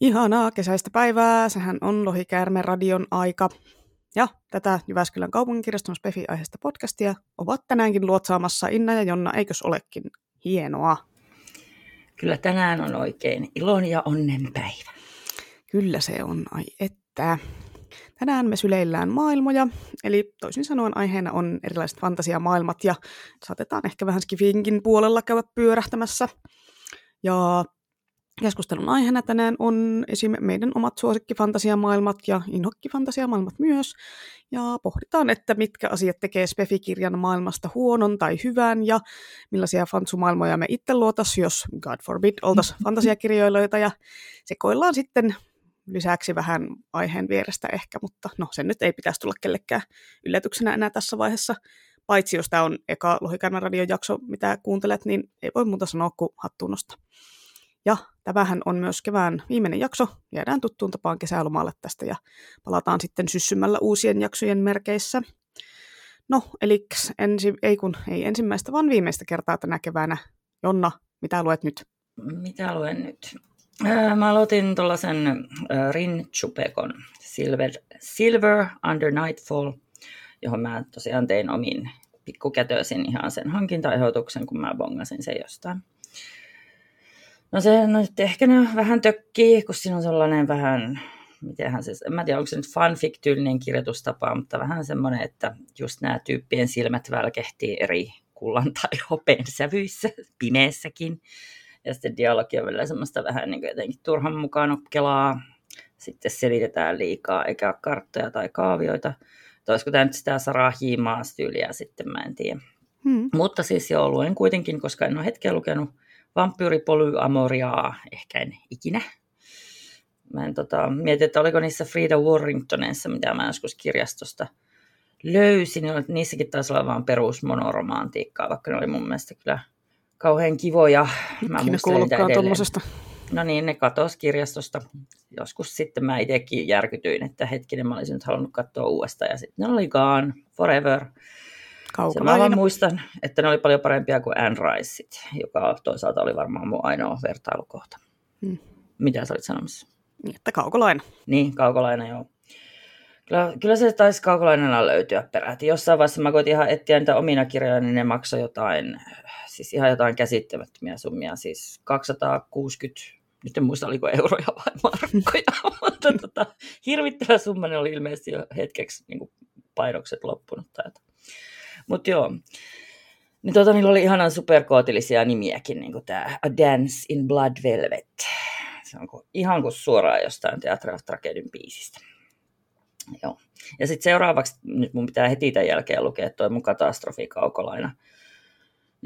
Ihanaa kesäistä päivää, sehän on Lohikäärme radion aika. Ja tätä Jyväskylän kaupunginkirjaston Spefi-aiheesta podcastia ovat tänäänkin luotsaamassa Inna ja Jonna, eikös olekin hienoa? Kyllä tänään on oikein ilon ja onnen päivä. Kyllä se on, ai että. Tänään me syleillään maailmoja, eli toisin sanoen aiheena on erilaiset fantasiamaailmat ja saatetaan ehkä vähän skifinkin puolella käydä pyörähtämässä. Ja Keskustelun aiheena tänään on esim. meidän omat suosikkifantasiamaailmat ja inhokkifantasiamaailmat myös. Ja pohditaan, että mitkä asiat tekee Spefi-kirjan maailmasta huonon tai hyvän ja millaisia fansumaailmoja me itse luotas, jos God forbid oltaisiin fantasiakirjoilijoita. Ja sekoillaan sitten lisäksi vähän aiheen vierestä ehkä, mutta no sen nyt ei pitäisi tulla kellekään yllätyksenä enää tässä vaiheessa. Paitsi jos tämä on eka Lohikannan radion jakso, mitä kuuntelet, niin ei voi muuta sanoa kuin hattuun nostaa. Ja tämähän on myös kevään viimeinen jakso. Jäädään tuttuun tapaan kesälomalle tästä ja palataan sitten syssymällä uusien jaksojen merkeissä. No, eli ensi, ei kun ei ensimmäistä, vaan viimeistä kertaa tänä keväänä. Jonna, mitä luet nyt? Mitä luen nyt? Mä aloitin tuollaisen Rin Chupekon Silver, Silver Under Nightfall, johon mä tosiaan tein omin pikkukätöisin ihan sen hankintaehdotuksen, kun mä bongasin sen jostain. No se no, ehkä ne vähän tökkii, kun siinä on sellainen vähän, mitenhän se, en mä tiedä onko se nyt fanfic-tyylinen kirjoitustapa, mutta vähän semmoinen, että just nämä tyyppien silmät välkehtii eri kullan tai hopeen sävyissä, pimeessäkin. Ja sitten dialogi on vielä semmoista vähän niin kuin jotenkin turhan mukaan nokkelaa. Sitten selitetään liikaa, eikä ole karttoja tai kaavioita. Tai olisiko tämä nyt sitä Sarah J. sitten, mä en tiedä. Hmm. Mutta siis joo, luen kuitenkin, koska en ole hetkeä lukenut vampyyripolyamoriaa, ehkä en ikinä. Mä en tota, mietin, että oliko niissä Frida Warringtonissa, mitä mä joskus kirjastosta löysin, niin niissäkin taisi olla vaan perusmonoromaantiikkaa, vaikka ne oli mun mielestä kyllä kauhean kivoja. Mä tuommoisesta. No niin, ne katosi kirjastosta. Joskus sitten mä itsekin järkytyin, että hetkinen mä olisin nyt halunnut katsoa uudestaan ja sitten ne oli gone forever. Se mä vaan muistan, että ne oli paljon parempia kuin Anne Riceit, joka toisaalta oli varmaan mun ainoa vertailukohta. Hmm. Mitä sä olit sanomassa? Niin, että kaukolaina. Niin, kaukolaina, joo. Kyllä, kyllä se taisi kaukolainena löytyä peräti. Jossain vaiheessa mä koitin ihan etsiä niitä omina kirjoja, niin ne maksoi jotain, siis ihan jotain käsittämättömiä summia, siis 260 nyt en muista oliko euroja vai markkoja, mutta tota, hirvittävä summa ne oli ilmeisesti jo hetkeksi niin painokset loppunut. Tai mutta joo, niin tota, niillä oli ihanan superkootillisia nimiäkin, niin kuin tämä A Dance in Blood Velvet. Se on ihan kuin suoraan jostain Theatre of Tragedyn biisistä. Joo. Ja sitten seuraavaksi, nyt mun pitää heti tämän jälkeen lukea toi mun katastrofikaukolaina.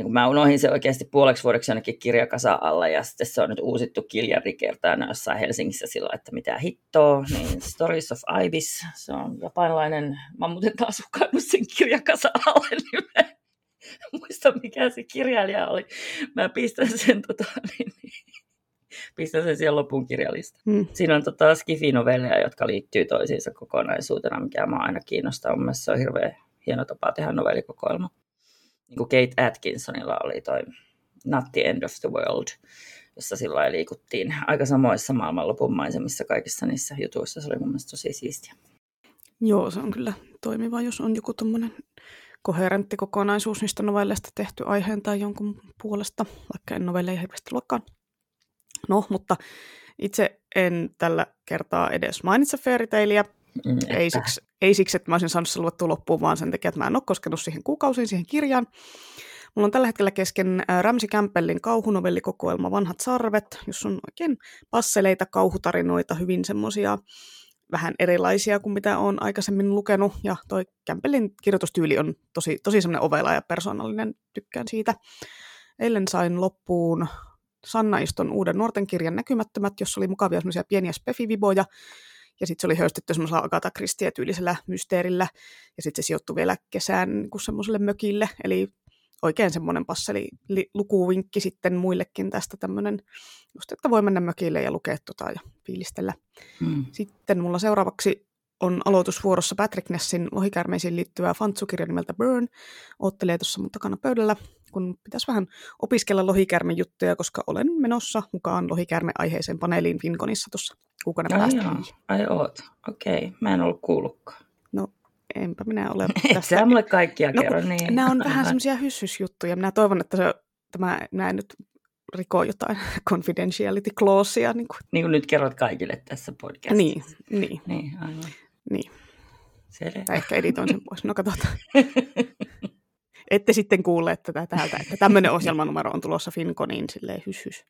Niin kun mä unohdin se oikeasti puoleksi vuodeksi jonnekin kirjakasa alla ja sitten se on nyt uusittu Kiljan rikertään jossain Helsingissä sillä, että mitä hittoa, niin Stories of Ibis, se on japanilainen, mä muuten taas hukannut sen kirjakasa alle, niin mä muista mikä se kirjailija oli. Mä pistän sen tota, niin, niin, pistän sen siihen lopun kirjalista. Hmm. Siinä on tota skifi-novelleja, jotka liittyy toisiinsa kokonaisuutena, mikä mä aina kiinnostaa. Mun mielestä se on hirveän hieno tapa tehdä novellikokoelma niin kuin Kate Atkinsonilla oli toi Not the End of the World, jossa sillä liikuttiin aika samoissa maailmanlopun maisemissa kaikissa niissä jutuissa. Se oli mun mielestä tosi siistiä. Joo, se on kyllä toimiva, jos on joku tommonen koherentti kokonaisuus niistä novelleista tehty aiheen tai jonkun puolesta, vaikka en novelleja hirveästi luokkaan. No, mutta itse en tällä kertaa edes mainitse Fairy Mm, ei, siksi, ei siksi, että mä olisin saanut se luettua loppuun, vaan sen takia, että mä en ole koskenut siihen kuukausiin, siihen kirjaan. Mulla on tällä hetkellä kesken Ramsi Campbellin kauhunovellikokoelma Vanhat sarvet, jos on oikein passeleita kauhutarinoita, hyvin semmoisia vähän erilaisia kuin mitä olen aikaisemmin lukenut. Ja toi Campbellin kirjoitustyyli on tosi, tosi semmoinen ovela ja persoonallinen, tykkään siitä. Eilen sain loppuun Sanna Iston uuden nuorten kirjan Näkymättömät, jossa oli mukavia semmoisia pieniä spefiviboja, ja sitten se oli höystetty semmoisella Agatha Christie-tyylisellä mysteerillä, ja sitten se sijoittui vielä kesään niin semmoiselle mökille, eli oikein semmoinen passeli lukuvinkki sitten muillekin tästä tämmöinen, just että voi mennä mökille ja lukea tota ja fiilistellä. Hmm. Sitten mulla seuraavaksi on aloitusvuorossa Patrick Nessin lohikärmeisiin liittyvä fantsukirja nimeltä Burn. Oottelee tuossa mun takana pöydällä. Kun pitäisi vähän opiskella lohikärmejuttuja, koska olen menossa mukaan lohikärme-aiheiseen paneeliin Finkonissa tuossa kuukauden päästä. joo. Ai oot, okei. Okay. Mä en ollut kuullutkaan. No, enpä minä ole Et sä mulle kaikkia No, kerro, niin. Nämä on vähän semmoisia hyssysjuttuja. Minä toivon, että se, tämä, minä en nyt riko jotain confidentiality clausea. Niin, kuin, Niin kuin nyt kerrot kaikille tässä podcastissa. niin, niin, Niin, aivan. niin. Selvä. Tai ehkä editoin sen pois. No katsotaan. Ette sitten kuule tätä täältä, että tämmöinen ohjelmanumero on tulossa Finconiin silleen hys, hys.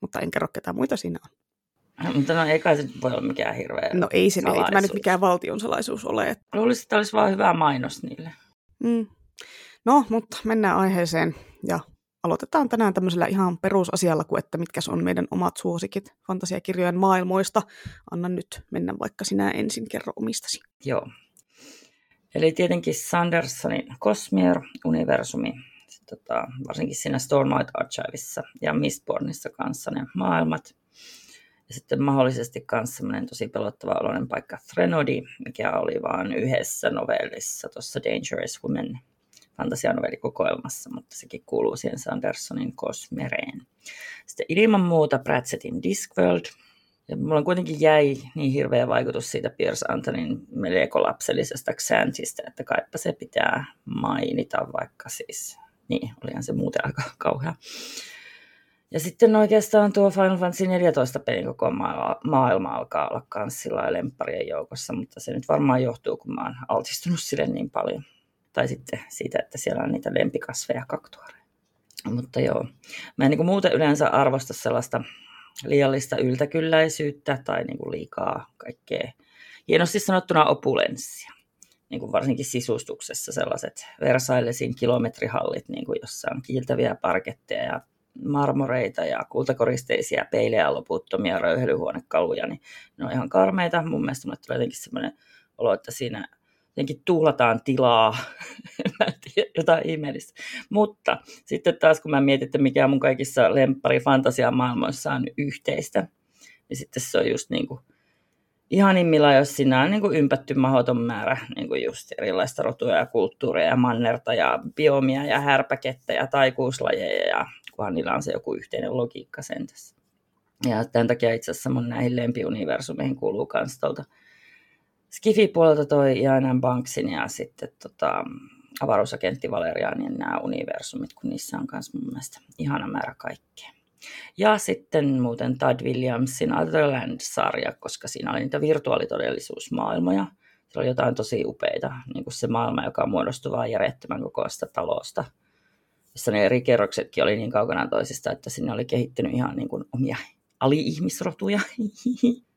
Mutta en kerro ketä muita siinä on. Mutta no ei kai se voi olla mikään hirveä No ei se, ei tämä nyt mikään valtion salaisuus ole. Että, Luulisin, että olisi vaan hyvä mainos niille. mm. No, mutta mennään aiheeseen ja aloitetaan tänään tämmöisellä ihan perusasialla kuin, että mitkä on meidän omat suosikit fantasiakirjojen maailmoista. Anna nyt mennä vaikka sinä ensin, kerro omistasi. Joo. Eli tietenkin Sandersonin Cosmere-universumi, tota, varsinkin siinä Stormlight Archiveissa ja Mistbornissa kanssa ne maailmat. Ja sitten mahdollisesti myös semmoinen tosi pelottava oloinen paikka Threnody, mikä oli vain yhdessä novellissa, tuossa Dangerous Women fantasianovellikokoelmassa, mutta sekin kuuluu siihen Sandersonin Cosmereen. Sitten ilman muuta Pratchettin Discworld, ja mulla kuitenkin jäi niin hirveä vaikutus siitä Piers Antonin melko-lapsellisesta Xantista, että kaipa se pitää mainita, vaikka siis, niin, olihan se muuten aika kauhea. Ja sitten oikeastaan tuo Final Fantasy 14 pelin koko maa- maailma alkaa olla kans sillä lempparien joukossa, mutta se nyt varmaan johtuu, kun mä oon altistunut sille niin paljon. Tai sitten siitä, että siellä on niitä lempikasveja kaktuareja. Mutta joo, mä en niin muuten yleensä arvosta sellaista liiallista yltäkylläisyyttä tai niin kuin liikaa kaikkea hienosti sanottuna opulenssia. Niin kuin varsinkin sisustuksessa sellaiset Versaillesin kilometrihallit, niin kuin jossa on kiiltäviä parketteja ja marmoreita ja kultakoristeisia peilejä loputtomia röyhelyhuonekaluja, niin ne on ihan karmeita. Mun mielestä mulle tulee jotenkin sellainen olo, että siinä jotenkin tuhlataan tilaa, mä en tiedä, jotain ihmeellistä. Mutta sitten taas kun mä mietin, että mikä mun kaikissa lemppari fantasia maailmoissa on yhteistä, niin sitten se on just niin kuin ihanimmilla, jos siinä on niin kuin ympätty mahdoton määrä niin kuin just erilaista rotuja ja kulttuuria ja mannerta ja biomia ja härpäkettä ja taikuuslajeja ja kunhan niillä on se joku yhteinen logiikka sen tässä. Ja tämän takia itse asiassa mun näihin lempiuniversumeihin kuuluu myös tuolta Skifi-puolelta toi Ian Banksin ja sitten tota, avaruusagentti Valerianin nämä universumit, kun niissä on myös mun mielestä ihana määrä kaikkea. Ja sitten muuten Todd Williamsin Otherland-sarja, koska siinä oli niitä virtuaalitodellisuusmaailmoja. Se oli jotain tosi upeita, niin kuin se maailma, joka muodostui vain järjettömän kokoista talosta, jossa ne eri kerroksetkin oli niin kaukana toisista, että sinne oli kehittynyt ihan niin kuin omia ali-ihmisrotuja.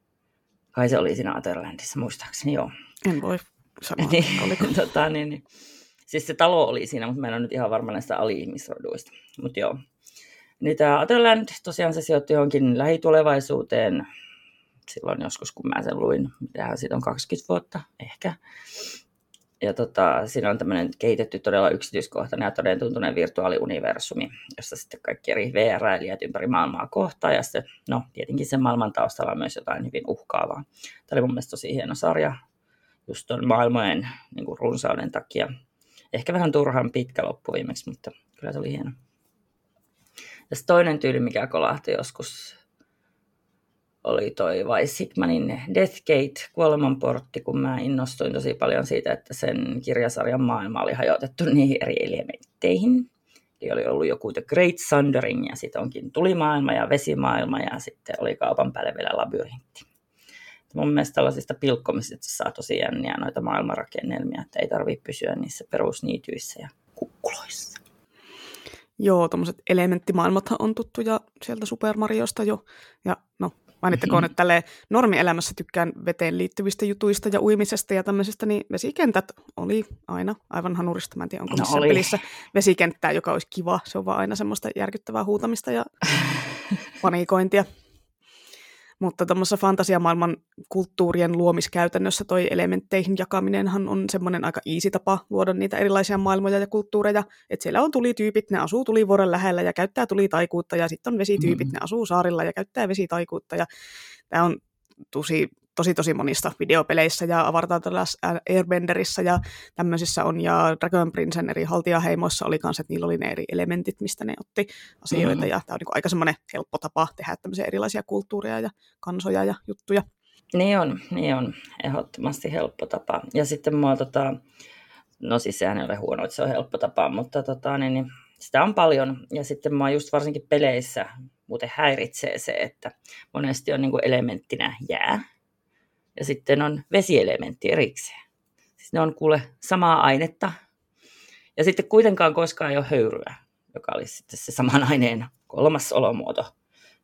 Kai se oli siinä Otherlandissa, muistaakseni joo. En voi sanoa, Niin, oliko. tota, niin, niin. Siis se talo oli siinä, mutta mä en ole nyt ihan varma näistä ali-ihmisroduista. Mutta joo. Niin tämä Otherland, tosiaan se sijoittui johonkin lähitulevaisuuteen. Silloin joskus, kun mä sen luin, mitähän siitä on 20 vuotta ehkä. Ja tota, siinä on tämmöinen kehitetty todella yksityiskohtainen ja todentuntunen virtuaaliuniversumi, jossa sitten kaikki eri VR-ilijät ympäri maailmaa kohtaa. Ja sitten, no tietenkin sen maailman taustalla on myös jotain hyvin uhkaavaa. Tämä oli mun mielestä tosi hieno sarja, just tuon maailmojen niin kuin runsauden takia. Ehkä vähän turhan pitkä loppu viimeksi, mutta kyllä se oli hieno. Ja toinen tyyli, mikä kolahti joskus, oli toi vai Sigmanin Deathgate, kuolemanportti, kun mä innostuin tosi paljon siitä, että sen kirjasarjan maailma oli hajotettu niihin eri elementteihin. Eli oli ollut joku The Great Sundering ja sitten onkin tulimaailma ja vesimaailma ja sitten oli kaupan päälle vielä labyrintti. Mun mielestä tällaisista pilkkomisista saa tosi jänniä noita maailmanrakennelmia, että ei tarvitse pysyä niissä perusniityissä ja kukkuloissa. Joo, tuommoiset elementtimaailmathan on tuttuja sieltä Super Mariosta jo. Ja no, mainittakoon, että tälleen normielämässä tykkään veteen liittyvistä jutuista ja uimisesta ja tämmöisestä, niin vesikentät oli aina aivan hanurista. Mä en tiedä, onko No missään oli. pelissä vesikenttää, joka olisi kiva. Se on vaan aina semmoista järkyttävää huutamista ja panikointia. Mutta tuommoisessa fantasiamaailman kulttuurien luomiskäytännössä toi elementteihin jakaminenhan on semmoinen aika easy tapa luoda niitä erilaisia maailmoja ja kulttuureja. Että siellä on tulityypit, ne asuu tulivuoren lähellä ja käyttää tulitaikuutta, ja sitten on vesityypit, Mm. ne asuu saarilla ja käyttää vesitaikuutta. Ja tämä on tosi tosi tosi monista videopeleissä ja Avatar Airbenderissä ja tämmöisissä on, ja Dragon Princen eri haltijaheimoissa oli kanssa, että niillä oli ne eri elementit, mistä ne otti asioita, mm-hmm. ja tämä on niin aika semmoinen helppo tapa tehdä tämmöisiä erilaisia kulttuureja ja kansoja ja juttuja. Niin on, niin on, ehdottomasti helppo tapa. Ja sitten mua tota, no siis sehän ei ole huono, että se on helppo tapa, mutta tota, niin, niin, sitä on paljon. Ja sitten mua just varsinkin peleissä muuten häiritsee se, että monesti on niin kuin elementtinä jää ja sitten on vesielementti erikseen. Siis ne on kuule samaa ainetta ja sitten kuitenkaan koskaan ei ole höyryä, joka olisi sitten se saman aineen kolmas olomuoto.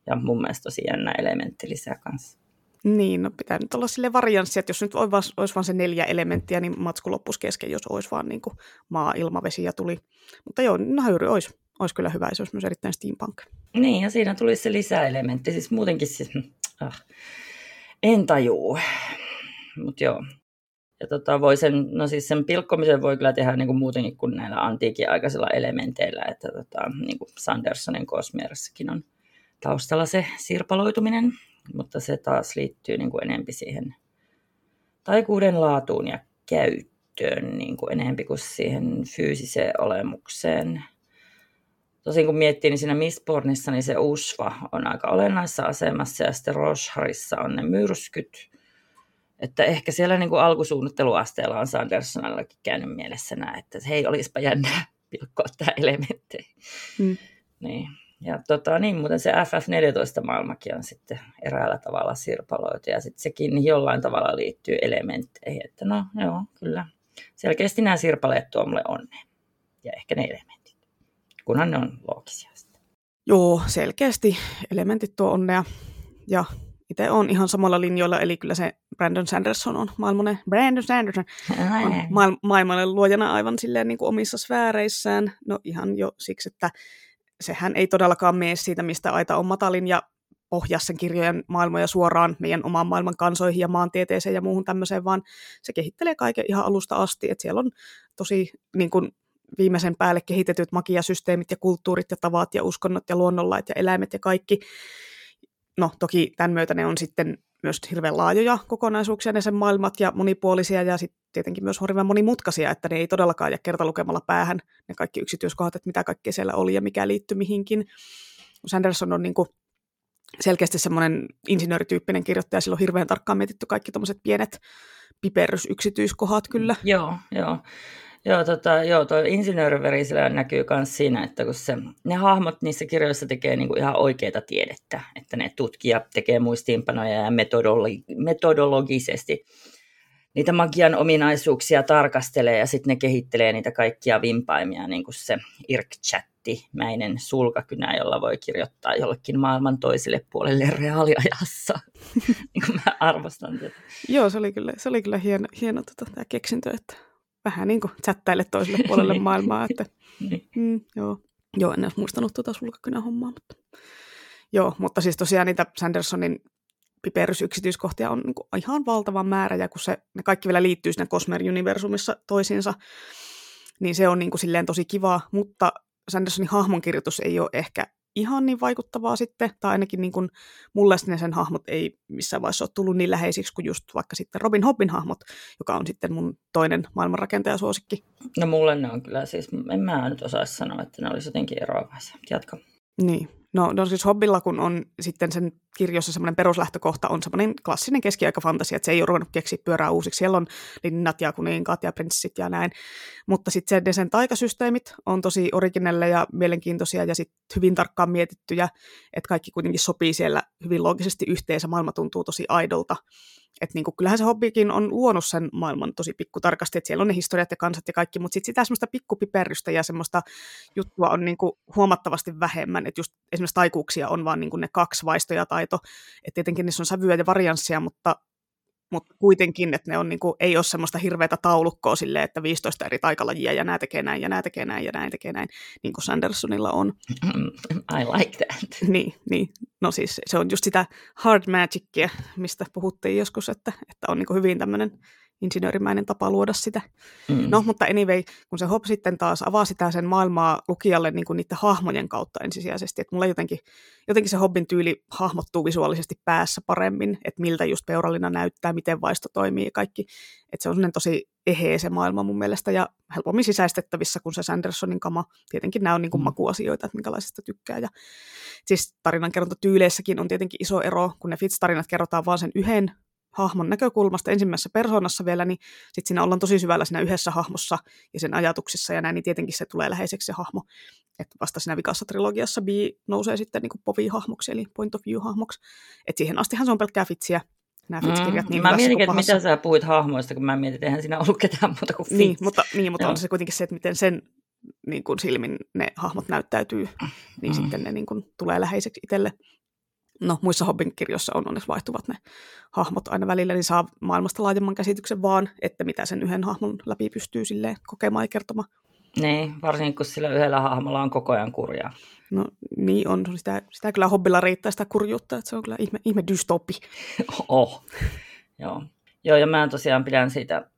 Ja mun mielestä tosi jännä elementti lisää kanssa. Niin, no pitää nyt olla sille varianssi, että jos nyt olisi olisi se neljä elementtiä, niin matsku loppuisi kesken, jos olisi vaan niin kuin maa, ilma, vesi ja tuli. Mutta joo, no höyry olisi, olisi kyllä hyvä, se olisi myös erittäin steampunk. Niin, ja siinä tulisi se lisäelementti, siis muutenkin siis, ah, en tajuu. Mutta joo. Ja tota, voi sen, no siis sen pilkkomisen voi kyllä tehdä niin kuin muutenkin kuin näillä antiikin aikaisilla elementeillä, että tota, niin kuin Sandersonin Kosmierssakin on taustalla se sirpaloituminen, mutta se taas liittyy niin kuin enempi siihen taikuuden laatuun ja käyttöön niin kuin kuin siihen fyysiseen olemukseen. Tosin kun miettii, niin siinä Mistbornissa niin se Usva on aika olennaisessa asemassa ja sitten Rosharissa on ne myrskyt. Että ehkä siellä niin kuin alkusuunnitteluasteella on Sandersonallakin käynyt mielessä näin, että hei, olisipa jännää pilkkoa tämä elementtejä. Mm. Niin. Ja tota, niin, muuten se FF14-maailmakin on sitten eräällä tavalla sirpaloitu ja sitten sekin jollain tavalla liittyy elementteihin. Että no joo, kyllä. Selkeästi nämä sirpaleet tuo mulle onnea ja ehkä ne elementit, kunhan ne on loogisia. Joo, selkeästi elementit tuo onnea ja itse on ihan samalla linjoilla, eli kyllä se Brandon Sanderson on maailmanen, Brandon Sanderson on maailm- maailmanen luojana aivan silleen niin kuin omissa sfääreissään. No ihan jo siksi, että sehän ei todellakaan mene siitä, mistä aita on matalin ja ohjaa sen kirjojen maailmoja suoraan meidän oman maailman kansoihin ja maantieteeseen ja muuhun tämmöiseen, vaan se kehittelee kaiken ihan alusta asti, että siellä on tosi niin kuin, viimeisen päälle kehitetyt magiasysteemit ja kulttuurit ja tavat ja uskonnot ja luonnonlait ja eläimet ja kaikki. No toki tämän myötä ne on sitten myös hirveän laajoja kokonaisuuksia ne sen maailmat ja monipuolisia ja sitten tietenkin myös hirveän monimutkaisia, että ne ei todellakaan jää kertalukemalla päähän ne kaikki yksityiskohdat, että mitä kaikkea siellä oli ja mikä liittyy mihinkin. Sanderson on niin kuin selkeästi semmoinen insinöörityyppinen kirjoittaja, sillä on hirveän tarkkaan mietitty kaikki tuommoiset pienet piperysyksityiskohdat kyllä. Joo, joo. Joo, tota, joo tuo insinööriverisellä näkyy myös siinä, että kun se, ne hahmot niissä kirjoissa tekee niinku ihan oikeita tiedettä, että ne tutkijat tekee muistiinpanoja ja metodologi- metodologisesti niitä magian ominaisuuksia tarkastelee ja sitten ne kehittelee niitä kaikkia vimpaimia, niin kuin se IRC-chatti-mäinen sulkakynä, jolla voi kirjoittaa jollekin maailman toiselle puolelle reaaliajassa. niin kuin mä arvostan tätä. Joo, se oli kyllä, se oli kyllä hieno, hieno tota, tämä keksintö, että vähän niin kuin chattaille toiselle puolelle maailmaa. Että, niin. mm, joo. joo, en olisi muistanut tuota sulkakynä hommaa, mutta joo, mutta siis tosiaan niitä Sandersonin piperysyksityiskohtia on niin kuin ihan valtava määrä, ja kun se, ne kaikki vielä liittyy sinne Cosmer-universumissa toisiinsa, niin se on niin kuin silleen tosi kiva, mutta Sandersonin hahmonkirjoitus ei ole ehkä ihan niin vaikuttavaa sitten, tai ainakin niin kuin mulle ne sen hahmot ei missään vaiheessa ole tullut niin läheisiksi kuin just vaikka sitten Robin Hobbin hahmot, joka on sitten mun toinen maailmanrakentajasuosikki. No mulle ne on kyllä siis, en mä nyt osaisi sanoa, että ne olisi jotenkin eroavaisia. Jatka. Niin, No, no siis Hobbilla, kun on sitten sen kirjossa semmoinen peruslähtökohta, on semmoinen klassinen keskiaikafantasia, että se ei ole ruvennut keksiä pyörää uusiksi. Siellä on linnat ja kuninkaat ja prinssit ja näin. Mutta sitten se, sen taikasysteemit on tosi originelle ja mielenkiintoisia ja sitten hyvin tarkkaan mietittyjä, että kaikki kuitenkin sopii siellä hyvin loogisesti yhteensä. Maailma tuntuu tosi aidolta. Että niinku, kyllähän se hobbikin on luonut sen maailman tosi pikkutarkasti, että siellä on ne historiat ja kansat ja kaikki, mutta sitten sitä semmoista pikkupiperrystä ja semmoista juttua on niinku huomattavasti vähemmän, että just esimerkiksi taikuuksia on vaan niinku ne kaksi vaistoja taito, että tietenkin niissä on sävyä ja varianssia, mutta mutta kuitenkin, että ne on, niin kuin, ei ole semmoista hirveätä taulukkoa silleen, että 15 eri taikalajia ja nämä tekee näin ja nämä tekee näin ja nämä tekee näin, niin kuin Sandersonilla on. I like that. Niin, niin. no siis se on just sitä hard magicia, mistä puhuttiin joskus, että, että on niin kuin hyvin tämmöinen insinöörimäinen tapa luoda sitä. Mm. No, mutta anyway, kun se Hob sitten taas avaa sitä sen maailmaa lukijalle niin kuin niiden hahmojen kautta ensisijaisesti, että mulla jotenkin, jotenkin se Hobbin tyyli hahmottuu visuaalisesti päässä paremmin, että miltä just peurallina näyttää, miten vaisto toimii ja kaikki. Että se on sellainen tosi eheä se maailma mun mielestä ja helpommin sisäistettävissä kuin se Sandersonin kama. Tietenkin nämä on niin kuin Mm. makuasioita, että minkälaisista tykkää. Ja siis tarinankerrontatyyleissäkin on tietenkin iso ero, kun ne Fitz-tarinat kerrotaan vaan sen yhden hahmon näkökulmasta ensimmäisessä persoonassa vielä, niin sitten siinä ollaan tosi syvällä siinä yhdessä hahmossa ja sen ajatuksissa ja näin, niin tietenkin se tulee läheiseksi se hahmo. Että vasta siinä vikassa trilogiassa B nousee sitten niin povi-hahmoksi, eli point of view-hahmoksi. Että siihen astihan se on pelkkää fitsiä, nämä Fitz-kirjat niin mä mietin, että mitä sä puhuit hahmoista, kun mä mietin, että eihän siinä ollut ketään muuta kuin Niin, Fitz. mutta, niin, mutta Joo. on se kuitenkin se, että miten sen niin kuin silmin ne hahmot näyttäytyy, niin Mm. sitten ne niin kuin tulee läheiseksi itselle. No, muissa Hobbin kirjoissa on onneksi vaihtuvat ne hahmot aina välillä, niin saa maailmasta laajemman käsityksen vaan, että mitä sen yhden hahmon läpi pystyy silleen kokemaan ja kertomaan. Niin, varsinkin kun sillä yhdellä hahmolla on koko ajan kurjaa. No niin on, sitä, sitä kyllä Hobbilla riittää sitä kurjuutta, että se on kyllä ihme, ihme dystopi. Oh. Joo. Joo, ja mä tosiaan pidän siitä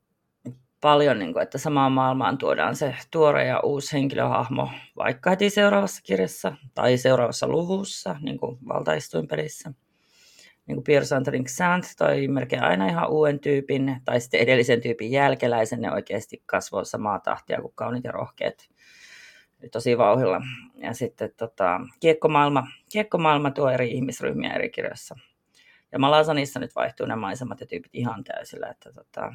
paljon, niin kuin, että samaan maailmaan tuodaan se tuore ja uusi henkilöhahmo, vaikka heti seuraavassa kirjassa tai seuraavassa luvussa, niin kuin valtaistuinpelissä. Niin kuin Pierre Sandring Sant toi melkein aina ihan uuden tyypin, tai sitten edellisen tyypin jälkeläisen, ne oikeasti kasvoi samaa tahtia kuin kaunit ja rohkeat. Tosi vauhilla. Ja sitten tota, kiekkomaailma, kiekkomaailma tuo eri ihmisryhmiä eri kirjoissa. Ja Malasanissa nyt vaihtuu nämä maisemat ja tyypit ihan täysillä. Että tota...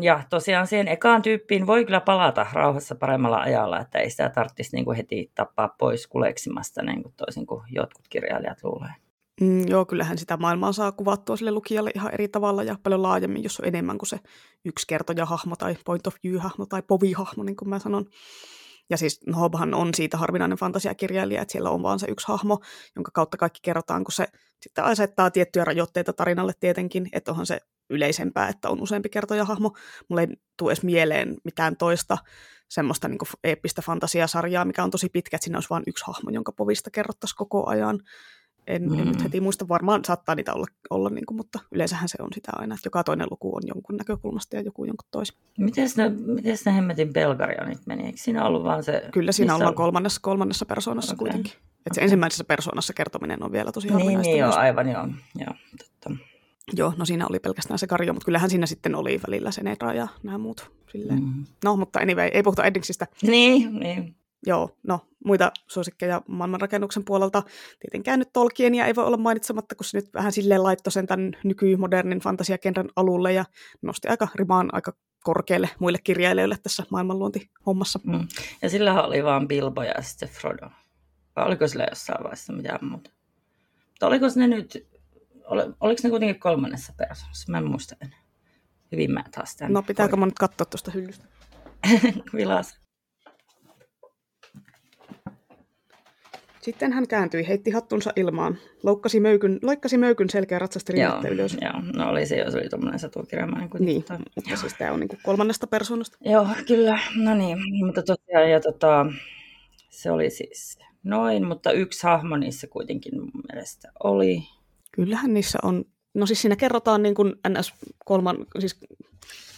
Ja tosiaan siihen ekaan tyyppiin voi kyllä palata rauhassa paremmalla ajalla, että ei sitä tarvitsisi niin kuin heti tappaa pois kuleksimasta, niin kuin toisin kuin jotkut kirjailijat luulee. Mm, joo, kyllähän sitä maailmaa saa kuvattua sille lukijalle ihan eri tavalla ja paljon laajemmin, jos on enemmän kuin se yksi kertoja hahmo tai point of view-hahmo tai povi-hahmo, niin kuin mä sanon. Ja siis Hobhan on siitä harvinainen fantasiakirjailija, että siellä on vaan se yksi hahmo, jonka kautta kaikki kerrotaan, kun se sitten asettaa tiettyjä rajoitteita tarinalle tietenkin, että onhan se yleisempää, että on useampi kertoja hahmo. Mulle ei tule edes mieleen mitään toista semmoista niin eeppistä fantasiasarjaa, mikä on tosi pitkä, että siinä olisi vain yksi hahmo, jonka povista kerrottaisiin koko ajan. En, mm. en nyt Mm. heti muista, varmaan saattaa niitä olla, olla niin kuin, mutta yleensähän se on sitä aina, että joka toinen luku on jonkun näkökulmasta ja joku jonkun toisen. Mites ne, mites ne hemmetin Belgarianit meni? Eikö siinä ollut vaan se... Kyllä siinä ollaan oli? kolmannessa, kolmannessa persoonassa Okei. kuitenkin. Että se Okei. ensimmäisessä persoonassa kertominen on vielä tosi Niin, harvinaista. niin joo, aivan joo. joo totta. Joo, no siinä oli pelkästään se Karjo, mutta kyllähän siinä sitten oli välillä se Nedra ja nämä muut. Silleen. Mm. No, mutta anyway, ei puhuta Eddingsistä. Niin, niin. Joo, no muita suosikkeja maailmanrakennuksen puolelta. Tietenkään nyt Tolkienia ei voi olla mainitsematta, kun se nyt vähän silleen laittoi sen tämän nykymodernin fantasiakenran alulle ja nosti aika rimaan aika korkealle muille kirjailijoille tässä maailmanluontihommassa. Mm. Ja sillähän oli vaan Bilbo ja sitten Frodo. Vai oliko sillä jossain vaiheessa mitään muuta? Mutta oliko ne nyt, oli, oliko ne kuitenkin kolmannessa persoonassa? Mä en muista enää. Hyvin mä taas tämän. No pitääkö mun nyt katsoa tuosta hyllystä? Vilas. Sitten hän kääntyi, heitti hattunsa ilmaan, loukkasi möykyn, loikkasi möykyn selkeä ratsasti Joo, rinnettä ylös. joo, no oli se jo, se oli tuommoinen satukirjamainen. Kuin Niin, tota. mutta siis tämä on niinku kolmannesta persoonasta. Joo, kyllä, no niin, mutta tosiaan, ja tota, se oli siis noin, mutta yksi hahmo niissä kuitenkin mun mielestä oli. Kyllähän niissä on, no siis siinä kerrotaan niin kuin NS kolman, siis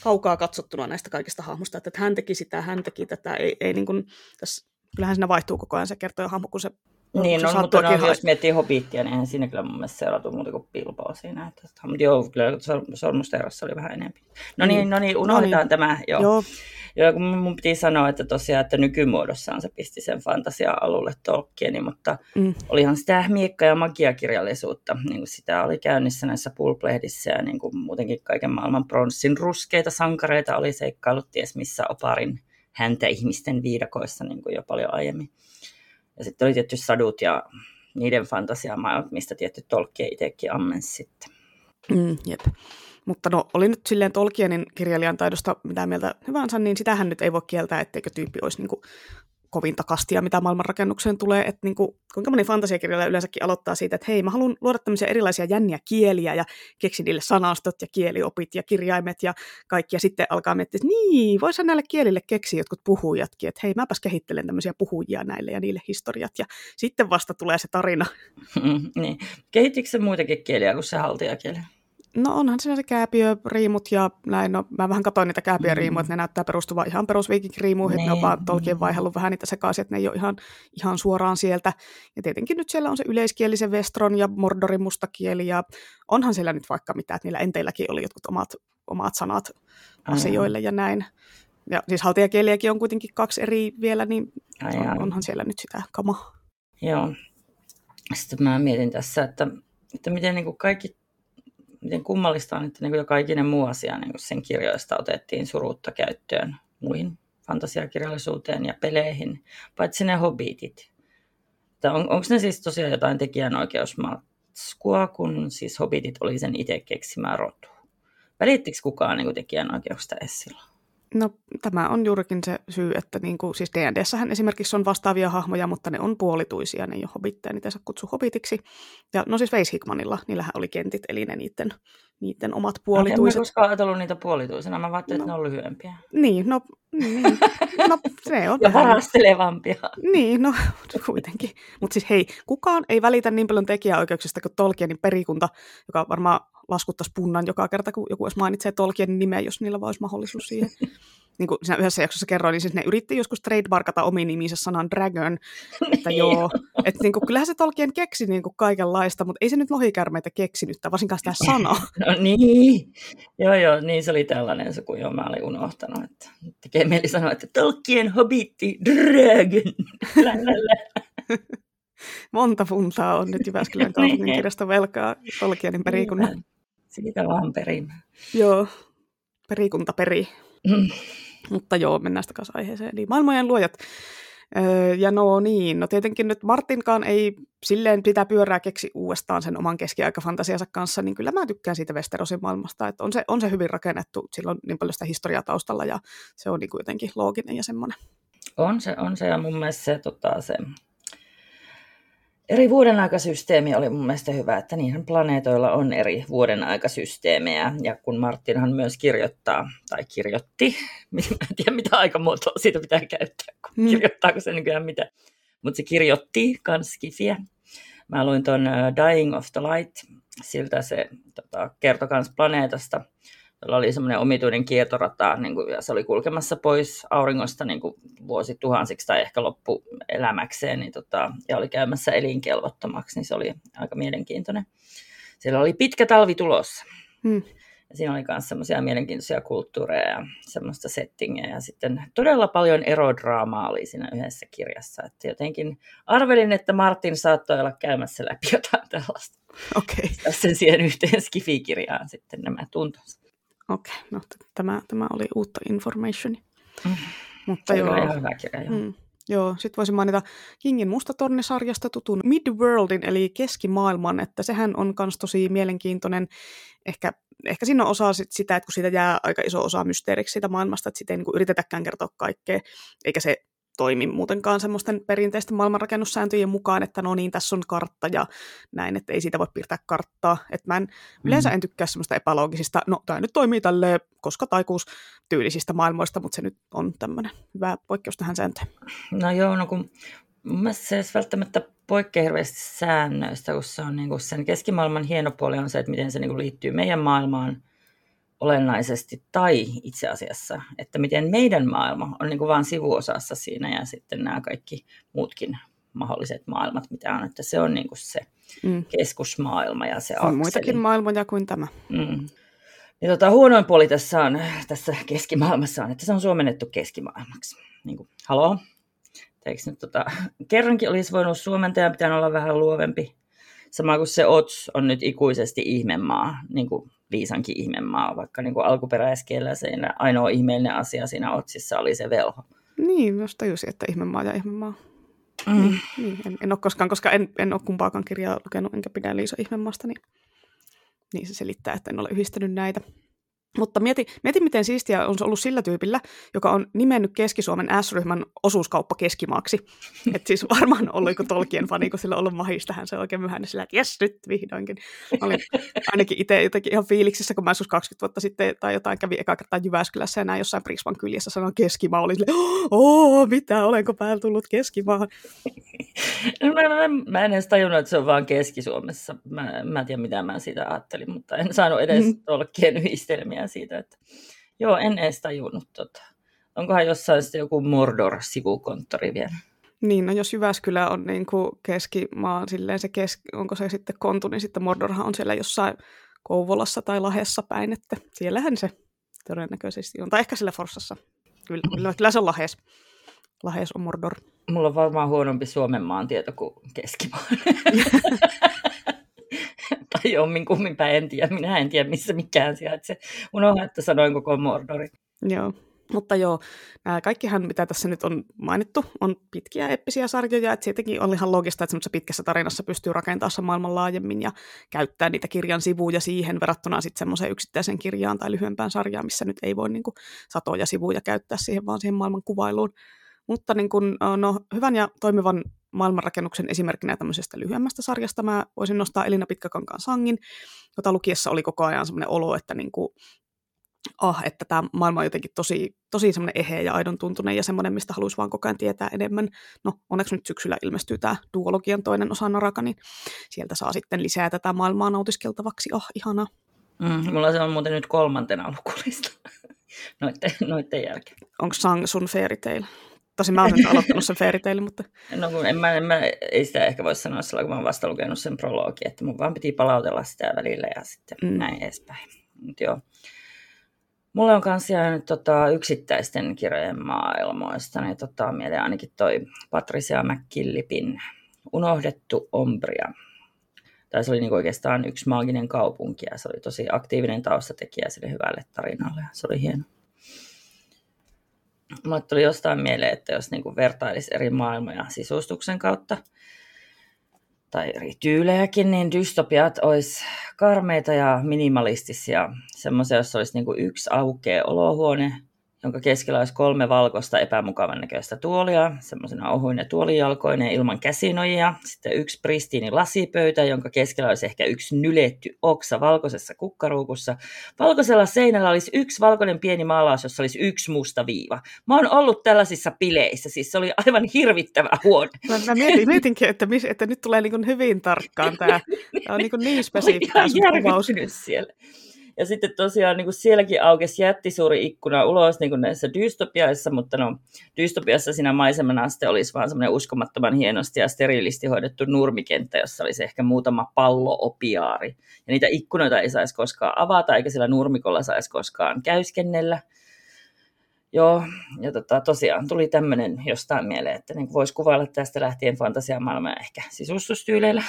kaukaa katsottuna näistä kaikista hahmosta, että hän teki sitä, hän teki tätä, ei, ei niin kuin, tässä, kyllähän siinä vaihtuu koko ajan se kertoja hahmo, kun se Niin, se no, mutta no, ha- jos miettii Hobbitia, niin eihän siinä kyllä mun mielestä seuratu muuta kuin Bilboa siinä. Että, mutta joo, kyllä sor- Sormusterrassa oli vähän enemmän. No niin, Niin. no niin, unohdetaan No niin. tämä. Joo. joo. Joo, kun mun piti sanoa, että tosiaan, että nykymuodossaan se pisti sen fantasia-alulle Tolkieni, mutta mm, olihan sitä miekka- ja magiakirjallisuutta. Niin kuin sitä oli käynnissä näissä pulplehdissä ja niin kuin muutenkin kaiken maailman pronssin ruskeita sankareita oli seikkailut ties missä oparin häntä ihmisten viidakoissa niin kuin jo paljon aiemmin. Ja sitten oli tietty sadut ja niiden fantasiamaailmat, mistä tietty Tolkien itsekin ammensi sitten. mm, jep. Mutta no, oli nyt silleen Tolkienin kirjailijan taidosta mitä mieltä hyvänsä, niin sitähän nyt ei voi kieltää, etteikö tyyppi olisi niin kuin kovinta kastia, mitä maailmanrakennukseen tulee. Että niin kuin, kuinka moni fantasiakirjailija yleensäkin aloittaa siitä, että hei, mä haluan luoda tämmöisiä erilaisia jänniä kieliä ja keksi niille sanastot ja kieliopit ja kirjaimet ja kaikki. Ja sitten alkaa miettiä, että niin, voisi näille kielille keksiä jotkut puhujatkin, että hei, mäpäs kehittelen tämmöisiä puhujia näille ja niille historiat. Ja sitten vasta tulee se tarina. niin. Kehittikö se muitakin kieliä kuin se haltijakieli? No onhan siinä se kääpiöriimut ja näin. No, mä vähän katsoin niitä kääpiöriimuja, mm. että ne näyttää perustuvan ihan perusviikinkriimuihin, että ne on vaan. Tolkien vaihdellut vähän niitä sekaisin, että ne ei ole ihan, ihan suoraan sieltä. Ja tietenkin nyt siellä on se yleiskielisen Vestron ja Mordorin mustakieli ja onhan siellä nyt vaikka mitä, että niillä enteilläkin oli jotkut omat, omat sanat asioille mm. ja näin. Ja siis haltijakieliäkin on kuitenkin kaksi eri vielä, niin on, onhan siellä nyt sitä kamaa. Joo. Sitten mä mietin tässä, että, että miten niin kuin kaikki miten kummallista on, että niin kuin kaikinen muu asia niin kuin sen kirjoista otettiin surutta käyttöön muihin fantasiakirjallisuuteen ja peleihin, paitsi ne hobbitit. On, onko ne siis tosiaan jotain tekijänoikeusmatskua, kun siis hobbitit oli sen itse keksimään rotu? Välittikö kukaan niin tekijänoikeuksista edes? No tämä on juurikin se syy, että niin kuin, siis D&Dssähän esimerkiksi on vastaavia hahmoja, mutta ne on puolituisia, ne ei ole hobitteja, niitä saa kutsua hobitiksi. Ja no siis Face Hickmanilla, niillähän oli kentit, eli ne niiden, niiden omat puolituiset. No, en koskaan ajatellut niitä puolituisina, mä ajattelin, no, että ne on lyhyempiä. Niin, no, niin, no se on Ja varastelevampia. Niin, no kuitenkin. Mutta siis hei, kukaan ei välitä niin paljon tekijäoikeuksista kuin Tolkienin perikunta, joka varmaan laskuttaisi punnan joka kerta, kun joku edes mainitsee Tolkienin nimeä, jos niillä olisi mahdollisuus siihen. niin kuin siinä yhdessä jaksossa kerroin, niin siis ne yritti joskus trademarkata omiin nimiinsä sanan dragon, että niin. joo, että niin kuin, kyllähän se Tolkien keksi niin kuin kaikenlaista, mutta ei se nyt lohikärmeitä keksinyt, tai varsinkaan sitä sanaa. no niin, joo joo, niin se oli tällainen suku, joo mä olin unohtanut, että tekee mieli sanoa, että Tolkien hobitti dragon, Monta funtaa on nyt Jyväskylän kaupungin kirjasta velkaa Tolkienin perikunnan. Siitä vaan perin. Joo, perikunta peri. Mm. Mutta joo, mennään takaisin aiheeseen. Eli maailmojen luojat. Öö, ja no niin, no tietenkin nyt Martinkaan ei silleen sitä pyörää keksi uudestaan sen oman keskiaikafantasiansa kanssa, niin kyllä mä tykkään siitä Westerosin maailmasta, että on se, on se hyvin rakennettu, sillä on niin paljon sitä historiaa taustalla ja se on niin jotenkin looginen ja semmoinen. On se, on se ja mun mielestä se, tota, se eri vuodenaikasysteemi oli mun mielestä hyvä, että niihin planeetoilla on eri vuodenaikasysteemejä. Ja kun Martinhan myös kirjoittaa, tai kirjoitti, en tiedä mitä aikamuotoa siitä pitää käyttää, kun hmm. kirjoittaako se nykyään mitä. Mutta se kirjoitti kans Skifiä. Mä luin ton Dying of the Light, siltä se tota, kertoi kans planeetasta jolla oli semmoinen omituinen kiertorata, niin kuin, ja se oli kulkemassa pois auringosta niin kuin vuosituhansiksi tai ehkä loppuelämäkseen, niin tota, ja oli käymässä elinkelvottomaksi, niin se oli aika mielenkiintoinen. Siellä oli pitkä talvi tulossa. Hmm. Ja siinä oli myös semmoisia mielenkiintoisia kulttuureja ja semmoista settingiä. Ja sitten todella paljon erodraamaa oli siinä yhdessä kirjassa. Että jotenkin arvelin, että Martin saattoi olla käymässä läpi jotain tällaista. Okei. Okay. Sen siihen yhteen skifikirjaan sitten nämä tuntonsa. Okei, okay, no tämä, tämä oli uutta informationi. Mm. Mutta joo. Hyvä kirja, joo. Mm. Joo, sitten voisin mainita Kingin Mustatorni-sarjasta tutun Midworldin, eli keskimaailman, että sehän on myös tosi mielenkiintoinen. Ehkä, ehkä siinä on osa sit sitä, että kun siitä jää aika iso osa mysteeriksi siitä maailmasta, että sitä ei niin yritetäkään kertoa kaikkea, eikä se toimi muutenkaan semmoisten perinteisten maailmanrakennussääntöjen mukaan, että no niin, tässä on kartta ja näin, että ei siitä voi piirtää karttaa. Että mä en, mm. yleensä en tykkää semmoista epäloogisista, no tämä nyt toimii tälle koska taikuus tyylisistä maailmoista, mutta se nyt on tämmöinen hyvä poikkeus tähän sääntöön. No joo, no kun mun mielestä se ei välttämättä poikkea hirveästi säännöistä, kun se on niin kuin sen keskimaailman hieno puoli on se, että miten se niin kuin liittyy meidän maailmaan – olennaisesti, tai itse asiassa, että miten meidän maailma on niin kuin vain sivuosassa siinä ja sitten nämä kaikki muutkin mahdolliset maailmat, mitä on, että se on niin kuin se mm. keskusmaailma ja se On akseli. muitakin maailmoja kuin tämä. Mm. Ja tota, huonoin puoli tässä, on, tässä keskimaailmassa on, että se on suomennettu keskimaailmaksi. Niin kuin, haloo? Eikö nyt tota, kerrankin olisi voinut suomentaja pitää olla vähän luovempi. Sama kuin se OTS on nyt ikuisesti ihmemaa, niin kuin Liisankin ihmemaa, vaikka niin kuin alkuperäiskielellä se ainoa ihmeellinen asia siinä otsissa oli se velho. Niin, myös tajusin, että ihmemaa ja ihmemaa. Mm. Niin, niin, en, en ole koskaan, koska en, en ole kumpaakaan kirjaa lukenut, enkä pidä Liisa ihmemaasta, niin, niin se selittää, että en ole yhdistänyt näitä. Mutta mieti, mieti, miten siistiä on se ollut sillä tyypillä, joka on nimennyt Keski-Suomen S-ryhmän osuuskauppa keskimaaksi. että siis varmaan ollut joku Tolkien fani, kun sillä on ollut mahistahan se oikein myhännyt sillä, että jes, nyt vihdoinkin. Mä olin ainakin itse jotenkin ihan fiiliksissä, kun mä joskus 20 vuotta sitten tai jotain kävin eka kertaa Jyväskylässä ja näin jossain Prisman kyljessä sanoin keskimaa. Olin silleen, oh, mitä, olenko päällä tullut keskimaahan? No, mä, mä, mä en edes tajunnut, että se on vaan Keski-Suomessa. Mä, mä en tiedä, mitä mä siitä ajattelin, mutta en saanut edes mm. tolkkien yhdistelmiä siitä. Että... Joo, en edes tajunnut tota. Onkohan jossain sitten joku Mordor-sivukonttori vielä? Niin, no jos Jyväskylä on niin kuin keskimaa, silleen se keski, onko se sitten kontu, niin sitten Mordorhan on siellä jossain Kouvolassa tai Lahessa päin, että siellähän se todennäköisesti on. Tai ehkä sillä Forssassa. Kyllä, kyllä, kyllä se on Lahes. Lahes on Mordor. Mulla on varmaan huonompi Suomen maantieto kuin keskimaa. tai jommin kummin päin, en tiedä. Minä en tiedä, missä mikään sijaitsee. Unohdan, että sanoin koko Mordori. Joo. Mutta joo, nämä kaikkihan, mitä tässä nyt on mainittu, on pitkiä eppisiä sarjoja, että siitäkin on ihan logista, että pitkässä tarinassa pystyy rakentamaan sen maailman laajemmin ja käyttää niitä kirjan sivuja siihen verrattuna sitten semmoiseen yksittäisen kirjaan tai lyhyempään sarjaan, missä nyt ei voi niin kuin, satoja sivuja käyttää siihen, vaan siihen maailman kuvailuun. Mutta niin kuin, no, hyvän ja toimivan maailmanrakennuksen esimerkkinä tämmöisestä lyhyemmästä sarjasta mä voisin nostaa Elina Pitkäkankaan sangin, jota lukiessa oli koko ajan semmoinen olo, että niin kuin, ah, että tämä maailma on jotenkin tosi, tosi semmoinen eheä ja aidon tuntunen ja semmoinen, mistä haluaisi vaan koko ajan tietää enemmän. No, onneksi nyt syksyllä ilmestyy tämä duologian toinen osa Naraka, niin sieltä saa sitten lisää tätä maailmaa nautiskeltavaksi. Ah, ihanaa. Mm, mulla se on muuten nyt kolmantena lukulista noitten, noitten jälkeen. Onko Sang sun fairy tale? Tosin mä olen aloittanut sen fairy tale, mutta... No kun en mä, en mä, ei sitä ehkä voi sanoa sillä, kun mä oon vasta lukenut sen prologi, että mun vaan piti palautella sitä välillä ja sitten mm. näin edespäin. Mut joo. Mulle on myös jäänyt tota, yksittäisten kirjojen maailmoista, niin tota, mieleen ainakin toi Patricia McKillipin Unohdettu Ombria. Tai se oli niinku oikeastaan yksi maaginen kaupunki ja se oli tosi aktiivinen taustatekijä sille hyvälle tarinalle. Se oli hieno. Mulle tuli jostain mieleen, että jos niinku vertailisi eri maailmoja sisustuksen kautta, tai eri tyylejäkin, niin dystopiat olisi karmeita ja minimalistisia. Semmoisia, jossa olisi niin yksi aukea olohuone, jonka keskellä olisi kolme valkoista epämukavan näköistä tuolia, semmoisena ohuinen tuolijalkoinen ilman käsinojia. Sitten yksi pristiini lasipöytä, jonka keskellä olisi ehkä yksi nyletty oksa valkoisessa kukkaruukussa. Valkoisella seinällä olisi yksi valkoinen pieni maalaus, jossa olisi yksi musta viiva. Mä oon ollut tällaisissa bileissä, siis se oli aivan hirvittävä huone. Mä, mä mietin, mietinkin, että, että nyt tulee niin hyvin tarkkaan tämä. Tämä on niin, niin spesifiä kuvaus. siellä. Ja sitten tosiaan niin kuin sielläkin aukesi jättisuuri ikkuna ulos niin kuin näissä dystopiaissa, mutta no, dystopiassa siinä maisemana sitten olisi vaan semmoinen uskomattoman hienosti ja steriilisti hoidettu nurmikenttä, jossa olisi ehkä muutama pallo-opiaari. Ja niitä ikkunoita ei saisi koskaan avata, eikä sillä nurmikolla saisi koskaan käyskennellä. Joo, ja tota, tosiaan tuli tämmöinen jostain mieleen, että niin voisi kuvailla tästä lähtien fantasiamaailmaa ehkä sisustustyyleillä.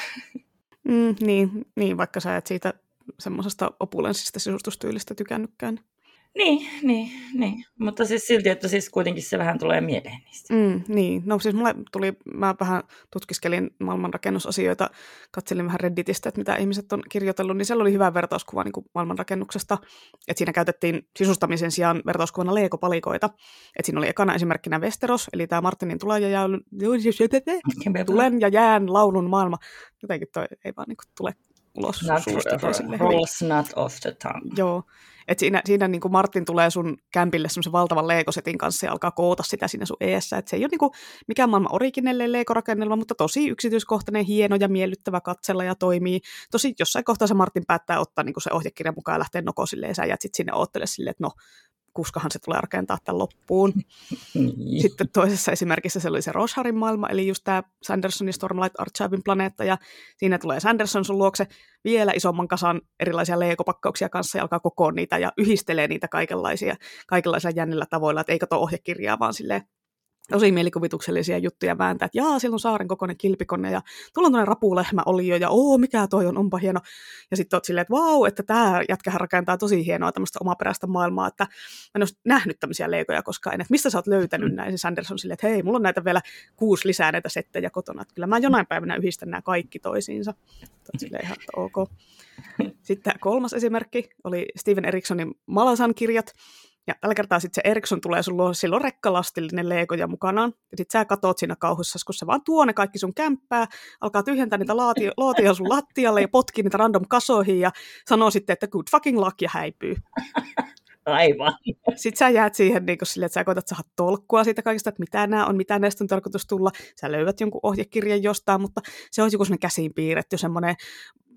Mm, niin, niin, vaikka sä et siitä semmoisesta opulenssista sisustustyylistä tykännytkään. Niin, niin, niin. Mutta siis silti, että siis kuitenkin se vähän tulee mieleen niistä. Mm, niin, no siis mulle tuli, mä vähän tutkiskelin maailmanrakennusasioita, katselin vähän Redditistä, että mitä ihmiset on kirjoitellut, niin siellä oli hyvä vertauskuva niin kuin maailmanrakennuksesta, että siinä käytettiin sisustamisen sijaan vertauskuvana leekopalikoita, että siinä oli ekana esimerkkinä Westeros, eli tämä Martinin tulen ja, jään, tulen ja jään laulun maailma, jotenkin toi ei vaan niin kuin tule ulos not, suusta toisille. Rolls not off the tongue. Joo. Et siinä, siinä niin kuin Martin tulee sun kämpille semmoisen valtavan leikosetin kanssa ja alkaa koota sitä siinä sun eessä. Et se ei ole niin kuin mikään maailman originelle leikorakennelma, mutta tosi yksityiskohtainen, hieno ja miellyttävä katsella ja toimii. Tosi jossain kohtaa se Martin päättää ottaa niin kuin se ohjekirjan mukaan ja lähteä nokosille ja sä jät sit sinne oottele silleen, että no, kuskahan se tulee rakentaa tämän loppuun. Niin. Sitten toisessa esimerkissä se oli se Rosharin maailma, eli just tämä Sanderson ja Stormlight Archivein planeetta, ja siinä tulee Sanderson sun luokse vielä isomman kasan erilaisia leikopakkauksia kanssa, ja alkaa kokoon niitä ja yhistelee niitä kaikenlaisia, kaikenlaisilla jännillä tavoilla, että ei kato ohjekirjaa, vaan silleen tosi mielikuvituksellisia juttuja vääntää, että jaa, siellä on saaren kokoinen kilpikone ja tuolla on oli jo ja oo, mikä toi on, onpa hieno. Ja sitten oot silleen, että vau, että tämä jätkähän rakentaa tosi hienoa tämmöistä omaperäistä maailmaa, että mä en ole nähnyt tämmöisiä leikoja koskaan että mistä sä oot löytänyt mm. näin? Se Sanderson silleen, että hei, mulla on näitä vielä kuusi lisää näitä settejä kotona, että kyllä mä jonain päivänä yhdistän nämä kaikki toisiinsa. Silleen ihan, että ok. Sitten kolmas esimerkki oli Steven Erikssonin Malasan kirjat, ja tällä kertaa sitten se Eriksson tulee sun luo, silloin rekkalastillinen leegoja mukanaan. Ja sitten sä katot siinä kauhussa, kun se vaan tuo ne kaikki sun kämppää, alkaa tyhjentää niitä laatio, laatia sun lattialle ja potkii niitä random kasoihin ja sanoo sitten, että good fucking luck ja häipyy. Aivan. Sitten sä jäät siihen niin sille, että sä koetat saada tolkkua siitä kaikesta, että mitä nämä on, mitä näistä on tarkoitus tulla. Sä löydät jonkun ohjekirjan jostain, mutta se on joku sellainen käsiin piirretty, semmoinen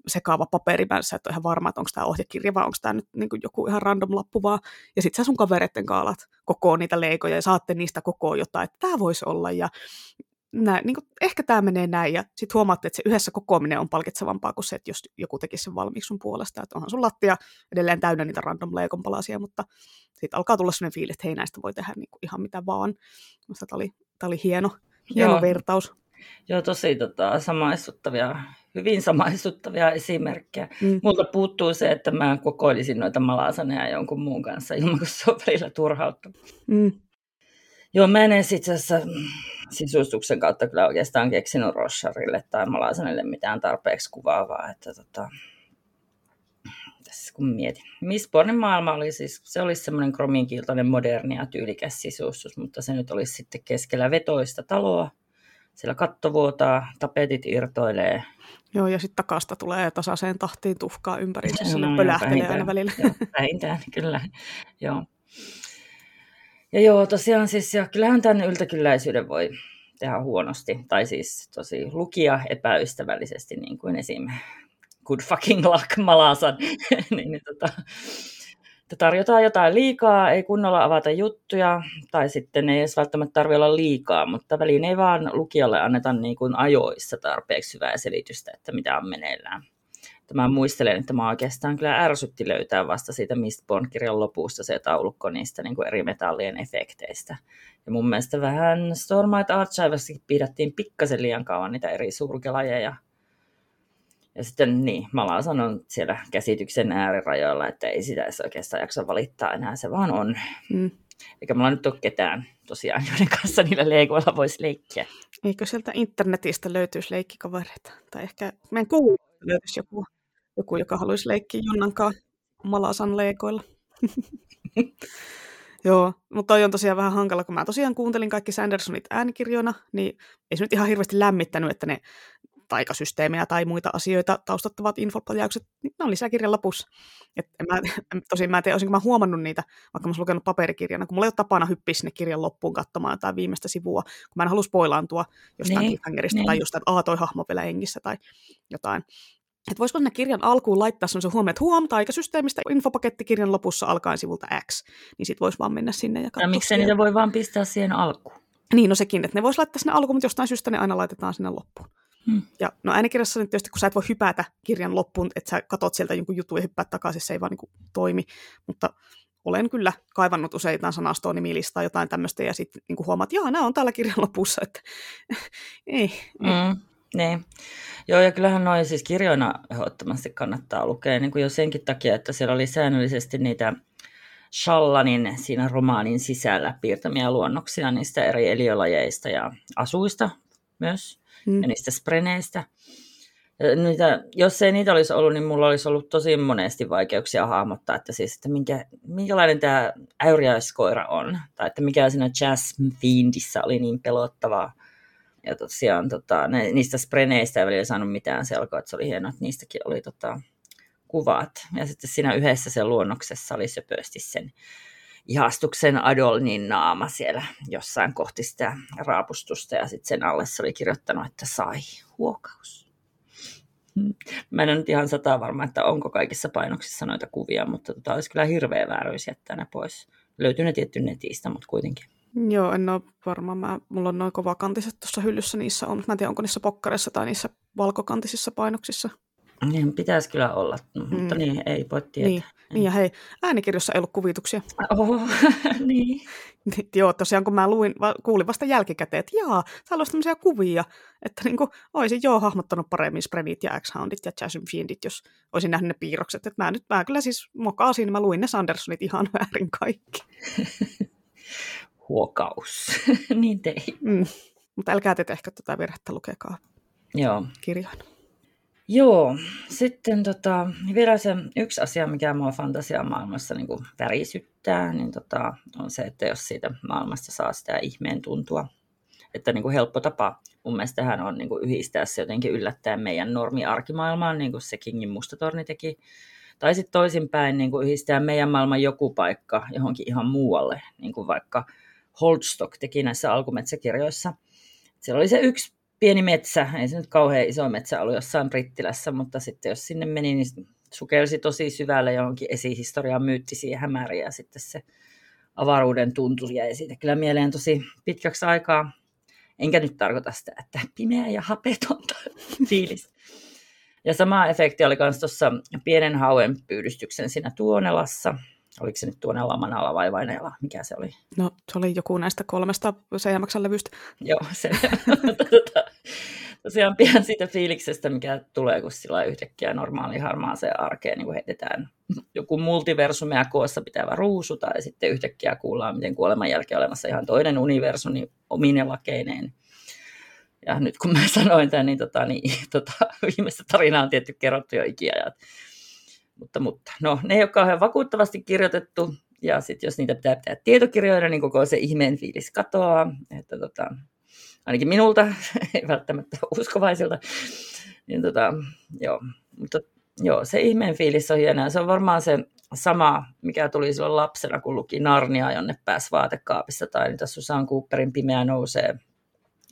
sekaava paperi, mä sä et ole ihan varma, että onko tämä ohjekirja vai onko tämä nyt niin joku ihan random lappu vaan. Ja sitten sä sun kavereiden kaalat koko niitä leikoja ja saatte niistä koko jotain, että tämä voisi olla. Ja nää, niin kuin, ehkä tämä menee näin, ja sitten huomaatte, että se yhdessä kokoaminen on palkitsevampaa kuin se, että jos joku tekisi sen valmiiksi sun puolesta, että onhan sun lattia edelleen täynnä niitä random leikon palasia, mutta sitten alkaa tulla sellainen fiilis, että hei näistä voi tehdä niin kuin ihan mitä vaan. Minusta tämä oli, oli hieno, hieno Joo. vertaus. Joo, tosi tota, samaistuttavia, hyvin samaistuttavia esimerkkejä. Mm. Multa puuttuu se, että mä kokoilisin noita malasaneja jonkun muun kanssa ilman, kun se on välillä turhautta. Mm. Joo, mä en itse asiassa sisustuksen kautta kyllä oikeastaan keksinyt Rosharille tai Malasanelle mitään tarpeeksi kuvaavaa. Että tota, tässä kun mietin. Mistbornin maailma oli siis, se olisi semmoinen krominkiiltoinen moderni ja tyylikäs sisustus, mutta se nyt olisi sitten keskellä vetoista taloa. Siellä katto vuotaa, tapetit irtoilee. Joo, ja sitten takasta tulee tasaiseen tahtiin tuhkaa ympäri, se no, pölähtelee aina välillä. Joo, vähintään, kyllä. Joo. Ja joo, tosiaan siis, ja kyllähän tämän yltäkylläisyyden voi tehdä huonosti, tai siis tosi lukia epäystävällisesti, niin kuin esim. Good fucking luck Malasan, niin, niin tota, että tarjotaan jotain liikaa, ei kunnolla avata juttuja, tai sitten ei edes välttämättä tarvitse olla liikaa, mutta väliin ei vaan lukijalle anneta niin kuin ajoissa tarpeeksi hyvää selitystä, että mitä on meneillään että mä muistelen, että mä oikeastaan kyllä ärsytti löytää vasta siitä Mistborn-kirjan lopusta se taulukko niistä niin kuin eri metallien efekteistä. Ja mun mielestä vähän Stormlight Archivessakin pidettiin pikkasen liian kauan niitä eri surkelajeja. Ja sitten niin, Mala sanon siellä käsityksen äärirajoilla, että ei sitä edes oikeastaan jaksa valittaa enää, se vaan on. Mm. Eikä mulla nyt ole ketään tosiaan, joiden kanssa niillä leikoilla voisi leikkiä. Eikö sieltä internetistä löytyisi leikkikavereita? Tai ehkä meidän kuuluu löytyisi joku joku, joka haluaisi leikkiä Junnankaan Malasan leikoilla. Joo, mutta toi on tosiaan vähän hankala, kun mä tosiaan kuuntelin kaikki Sandersonit äänikirjoina, niin ei se nyt ihan hirveästi lämmittänyt, että ne taikasysteemejä tai muita asioita taustattavat infoplajaukset, niin ne on lisäkirjan lopussa. Et mä, tosin mä en tiedä, olisinko mä huomannut niitä, vaikka mä olisin lukenut paperikirjana, kun mulla ei ole tapana hyppiä sinne kirjan loppuun katsomaan jotain viimeistä sivua, kun mä en halua spoilaantua jostain niin, cliffhangerista niin. tai jostain, että toi hahmo vielä hengissä tai jotain että voisiko sinne kirjan alkuun laittaa sellaisen huomioon, että huom, taikasysteemistä infopaketti kirjan lopussa alkaen sivulta X, niin sitten voisi vaan mennä sinne ja katsoa. Ja miksei niitä voi vaan pistää siihen alkuun? Niin, no sekin, että ne voisi laittaa sinne alkuun, mutta jostain syystä ne aina laitetaan sinne loppuun. Hmm. Ja no äänikirjassa nyt tietysti, kun sä et voi hypätä kirjan loppuun, että sä katot sieltä jonkun jutun ja hyppäät takaisin, se ei vaan niin toimi. Mutta olen kyllä kaivannut useita sanastoa, nimilistaa, jotain tämmöistä, ja sitten niin huomaat, että nämä on täällä kirjan lopussa, että ei. Mm. Niin. Joo, ja kyllähän noin siis kirjoina ehdottomasti kannattaa lukea, niin kuin jo senkin takia, että siellä oli säännöllisesti niitä Shallanin siinä romaanin sisällä piirtämiä luonnoksia niistä eri eliölajeista ja asuista myös, mm. ja niistä spreneistä. Niitä, jos ei niitä olisi ollut, niin mulla olisi ollut tosi monesti vaikeuksia hahmottaa, että, siis, että minkä, minkälainen tämä äyriäiskoira on, tai että mikä siinä Jazz Fiendissä oli niin pelottavaa ja tosiaan tota, ne, niistä spreneistä ei välillä saanut mitään selkoa, että se oli hienoa, että niistäkin oli tota, kuvat. Ja sitten siinä yhdessä se luonnoksessa oli söpösti sen ihastuksen Adolnin naama siellä jossain kohti sitä raapustusta ja sitten sen alle se oli kirjoittanut, että sai huokaus. Hmm. Mä en nyt ihan sata varma, että onko kaikissa painoksissa noita kuvia, mutta tota, olisi kyllä hirveä vääryys jättää ne pois. Löytyy ne tietty netistä, mutta kuitenkin. Joo, en ole varma. Mä, mulla on noin kovakantiset tuossa hyllyssä niissä on. Mä en tiedä, onko niissä pokkareissa tai niissä valkokantisissa painoksissa. Niin, pitäisi kyllä olla, mutta mm. niin, ei voi tietää. Niin, niin ja hei, äänikirjossa ei ollut kuvituksia. Oho, niin. Joo, tosiaan kun mä luin, kuulin vasta jälkikäteen, että jaa, täällä olisi tämmöisiä kuvia, että niin kuin, olisin joo hahmottanut paremmin Sprenit ja X-Houndit ja Jasmine Fiendit, jos olisin nähnyt ne piirrokset. Että mä nyt, mä kyllä siis mokaasin, mä luin ne Sandersonit ihan väärin kaikki. huokaus. niin tein. Mm. Mutta älkää te tehkö tätä virhettä, lukekaa Joo. kirjoina. Joo, sitten tota, vielä se yksi asia, mikä mua fantasiamaailmassa niin kuin värisyttää, niin tota, on se, että jos siitä maailmasta saa sitä ihmeen tuntua. Että niin kuin helppo tapa mun mielestä tähän on niin kuin yhdistää se jotenkin yllättäen meidän normi-arkimaailmaan, niin kuin se Kingin mustatorni teki Tai sitten toisinpäin niin kuin yhdistää meidän maailman joku paikka johonkin ihan muualle, niin kuin vaikka Holdstock teki näissä alkumetsäkirjoissa. Siellä oli se yksi pieni metsä, ei se nyt kauhean iso metsä ollut jossain Brittilässä, mutta sitten jos sinne meni, niin sukelsi tosi syvälle johonkin esihistorian myyttisiä hämäriä ja sitten se avaruuden tuntu jäi siitä kyllä mieleen tosi pitkäksi aikaa. Enkä nyt tarkoita sitä, että pimeä ja hapetonta fiilis. Ja sama efekti oli myös tuossa pienen hauen pyydystyksen siinä Tuonelassa. Oliko se nyt Tuonela, Manala vai Vainela? Mikä se oli? No, se oli joku näistä kolmesta CMXn levystä. Joo, se. Tota, tosiaan pian siitä fiiliksestä, mikä tulee, kun sillä yhtäkkiä normaali harmaaseen arkeen niin heitetään joku multiversumia koossa pitävä ruusu, tai sitten yhtäkkiä kuullaan, miten kuoleman jälkeen olemassa ihan toinen universumi niin omine lakeineen. Ja nyt kun mä sanoin tämän, niin, tota, niin tota, viimeistä tarinaa on tietty kerrottu jo ikiajat. Mutta, mutta no, ne ei ole kauhean vakuuttavasti kirjoitettu, ja sitten jos niitä pitää pitää tietokirjoida, niin koko se ihmeen fiilis katoaa. Että tota, ainakin minulta, ei välttämättä uskovaisilta. Niin tota, joo. Mutta joo, se ihmeen fiilis on hienoa. Se on varmaan se sama, mikä tuli silloin lapsena, kun luki Narnia, jonne pääsi vaatekaapissa, tai niitä Susan Cooperin Pimeä nousee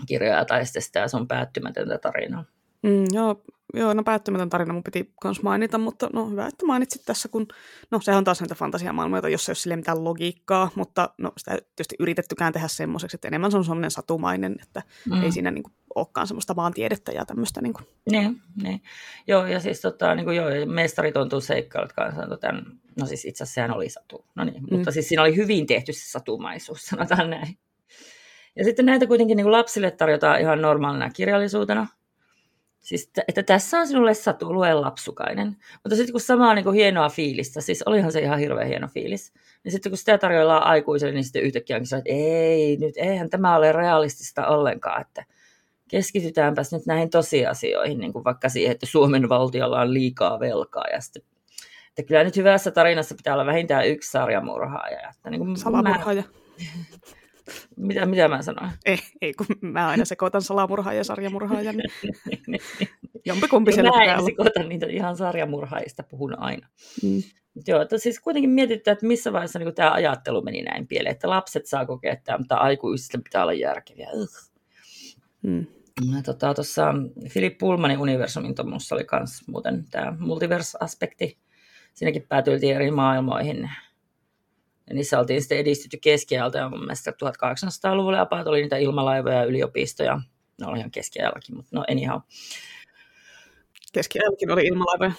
kirjoja, tai sitten sitä sun päättymätöntä tarinaa. Mm, joo, joo, no päättymätön tarina mun piti myös mainita, mutta no hyvä, että mainitsit tässä, kun no sehän on taas näitä fantasiamaailmoja, jossa ei ole sille mitään logiikkaa, mutta no sitä ei tietysti yritettykään tehdä semmoiseksi, että enemmän se on semmoinen satumainen, että mm. ei siinä niin kuin, olekaan semmoista maantiedettä ja tämmöistä. Niin, kuin. Niin, niin. Joo, ja siis tota, niin kuin, joo, mestarit on tullut seikkailut kanssa, tämän, no siis itse asiassa sehän oli satu, no niin, mm. mutta siis siinä oli hyvin tehty se satumaisuus, sanotaan näin. Ja sitten näitä kuitenkin niin kuin lapsille tarjotaan ihan normaalina kirjallisuutena, Siis, että tässä on sinulle satu, lue lapsukainen. Mutta sitten kun samaa niin kuin hienoa fiilistä, siis olihan se ihan hirveän hieno fiilis, niin sitten kun sitä tarjoillaan aikuiselle, niin sitten yhtäkkiä onkin että ei, nyt eihän tämä ole realistista ollenkaan, että keskitytäänpäs nyt näihin tosiasioihin, niin kuin vaikka siihen, että Suomen valtiolla on liikaa velkaa ja sitten että kyllä nyt hyvässä tarinassa pitää olla vähintään yksi sarjamurhaaja. Että niin kuin Salamurhaaja. Mä, mitä, mitä mä sanoin? Ei, ei, kun mä aina sekoitan salamurhaaja ja sarjamurhaaja, niin jompikumpi siellä Mä en sekoita niitä ihan sarjamurhaajista, puhun aina. Mm. Joo, että siis kuitenkin mietitään, että missä vaiheessa niin tämä ajattelu meni näin pieleen, että lapset saa kokea tämä, mutta aikuisille pitää olla järkeviä. Mm. Tota, tuossa Philip Pullmanin universumin tuommoissa oli myös muuten tämä multiverse-aspekti. Siinäkin päätyiltiin eri maailmoihin ja niissä oltiin sitten edistytty keskiajalta ja mun mielestä 1800-luvulla apaat oli niitä ilmalaivoja ja yliopistoja. No oli ihan keskiajallakin, mutta no anyhow. Keskiajallakin oli ilmalaivoja.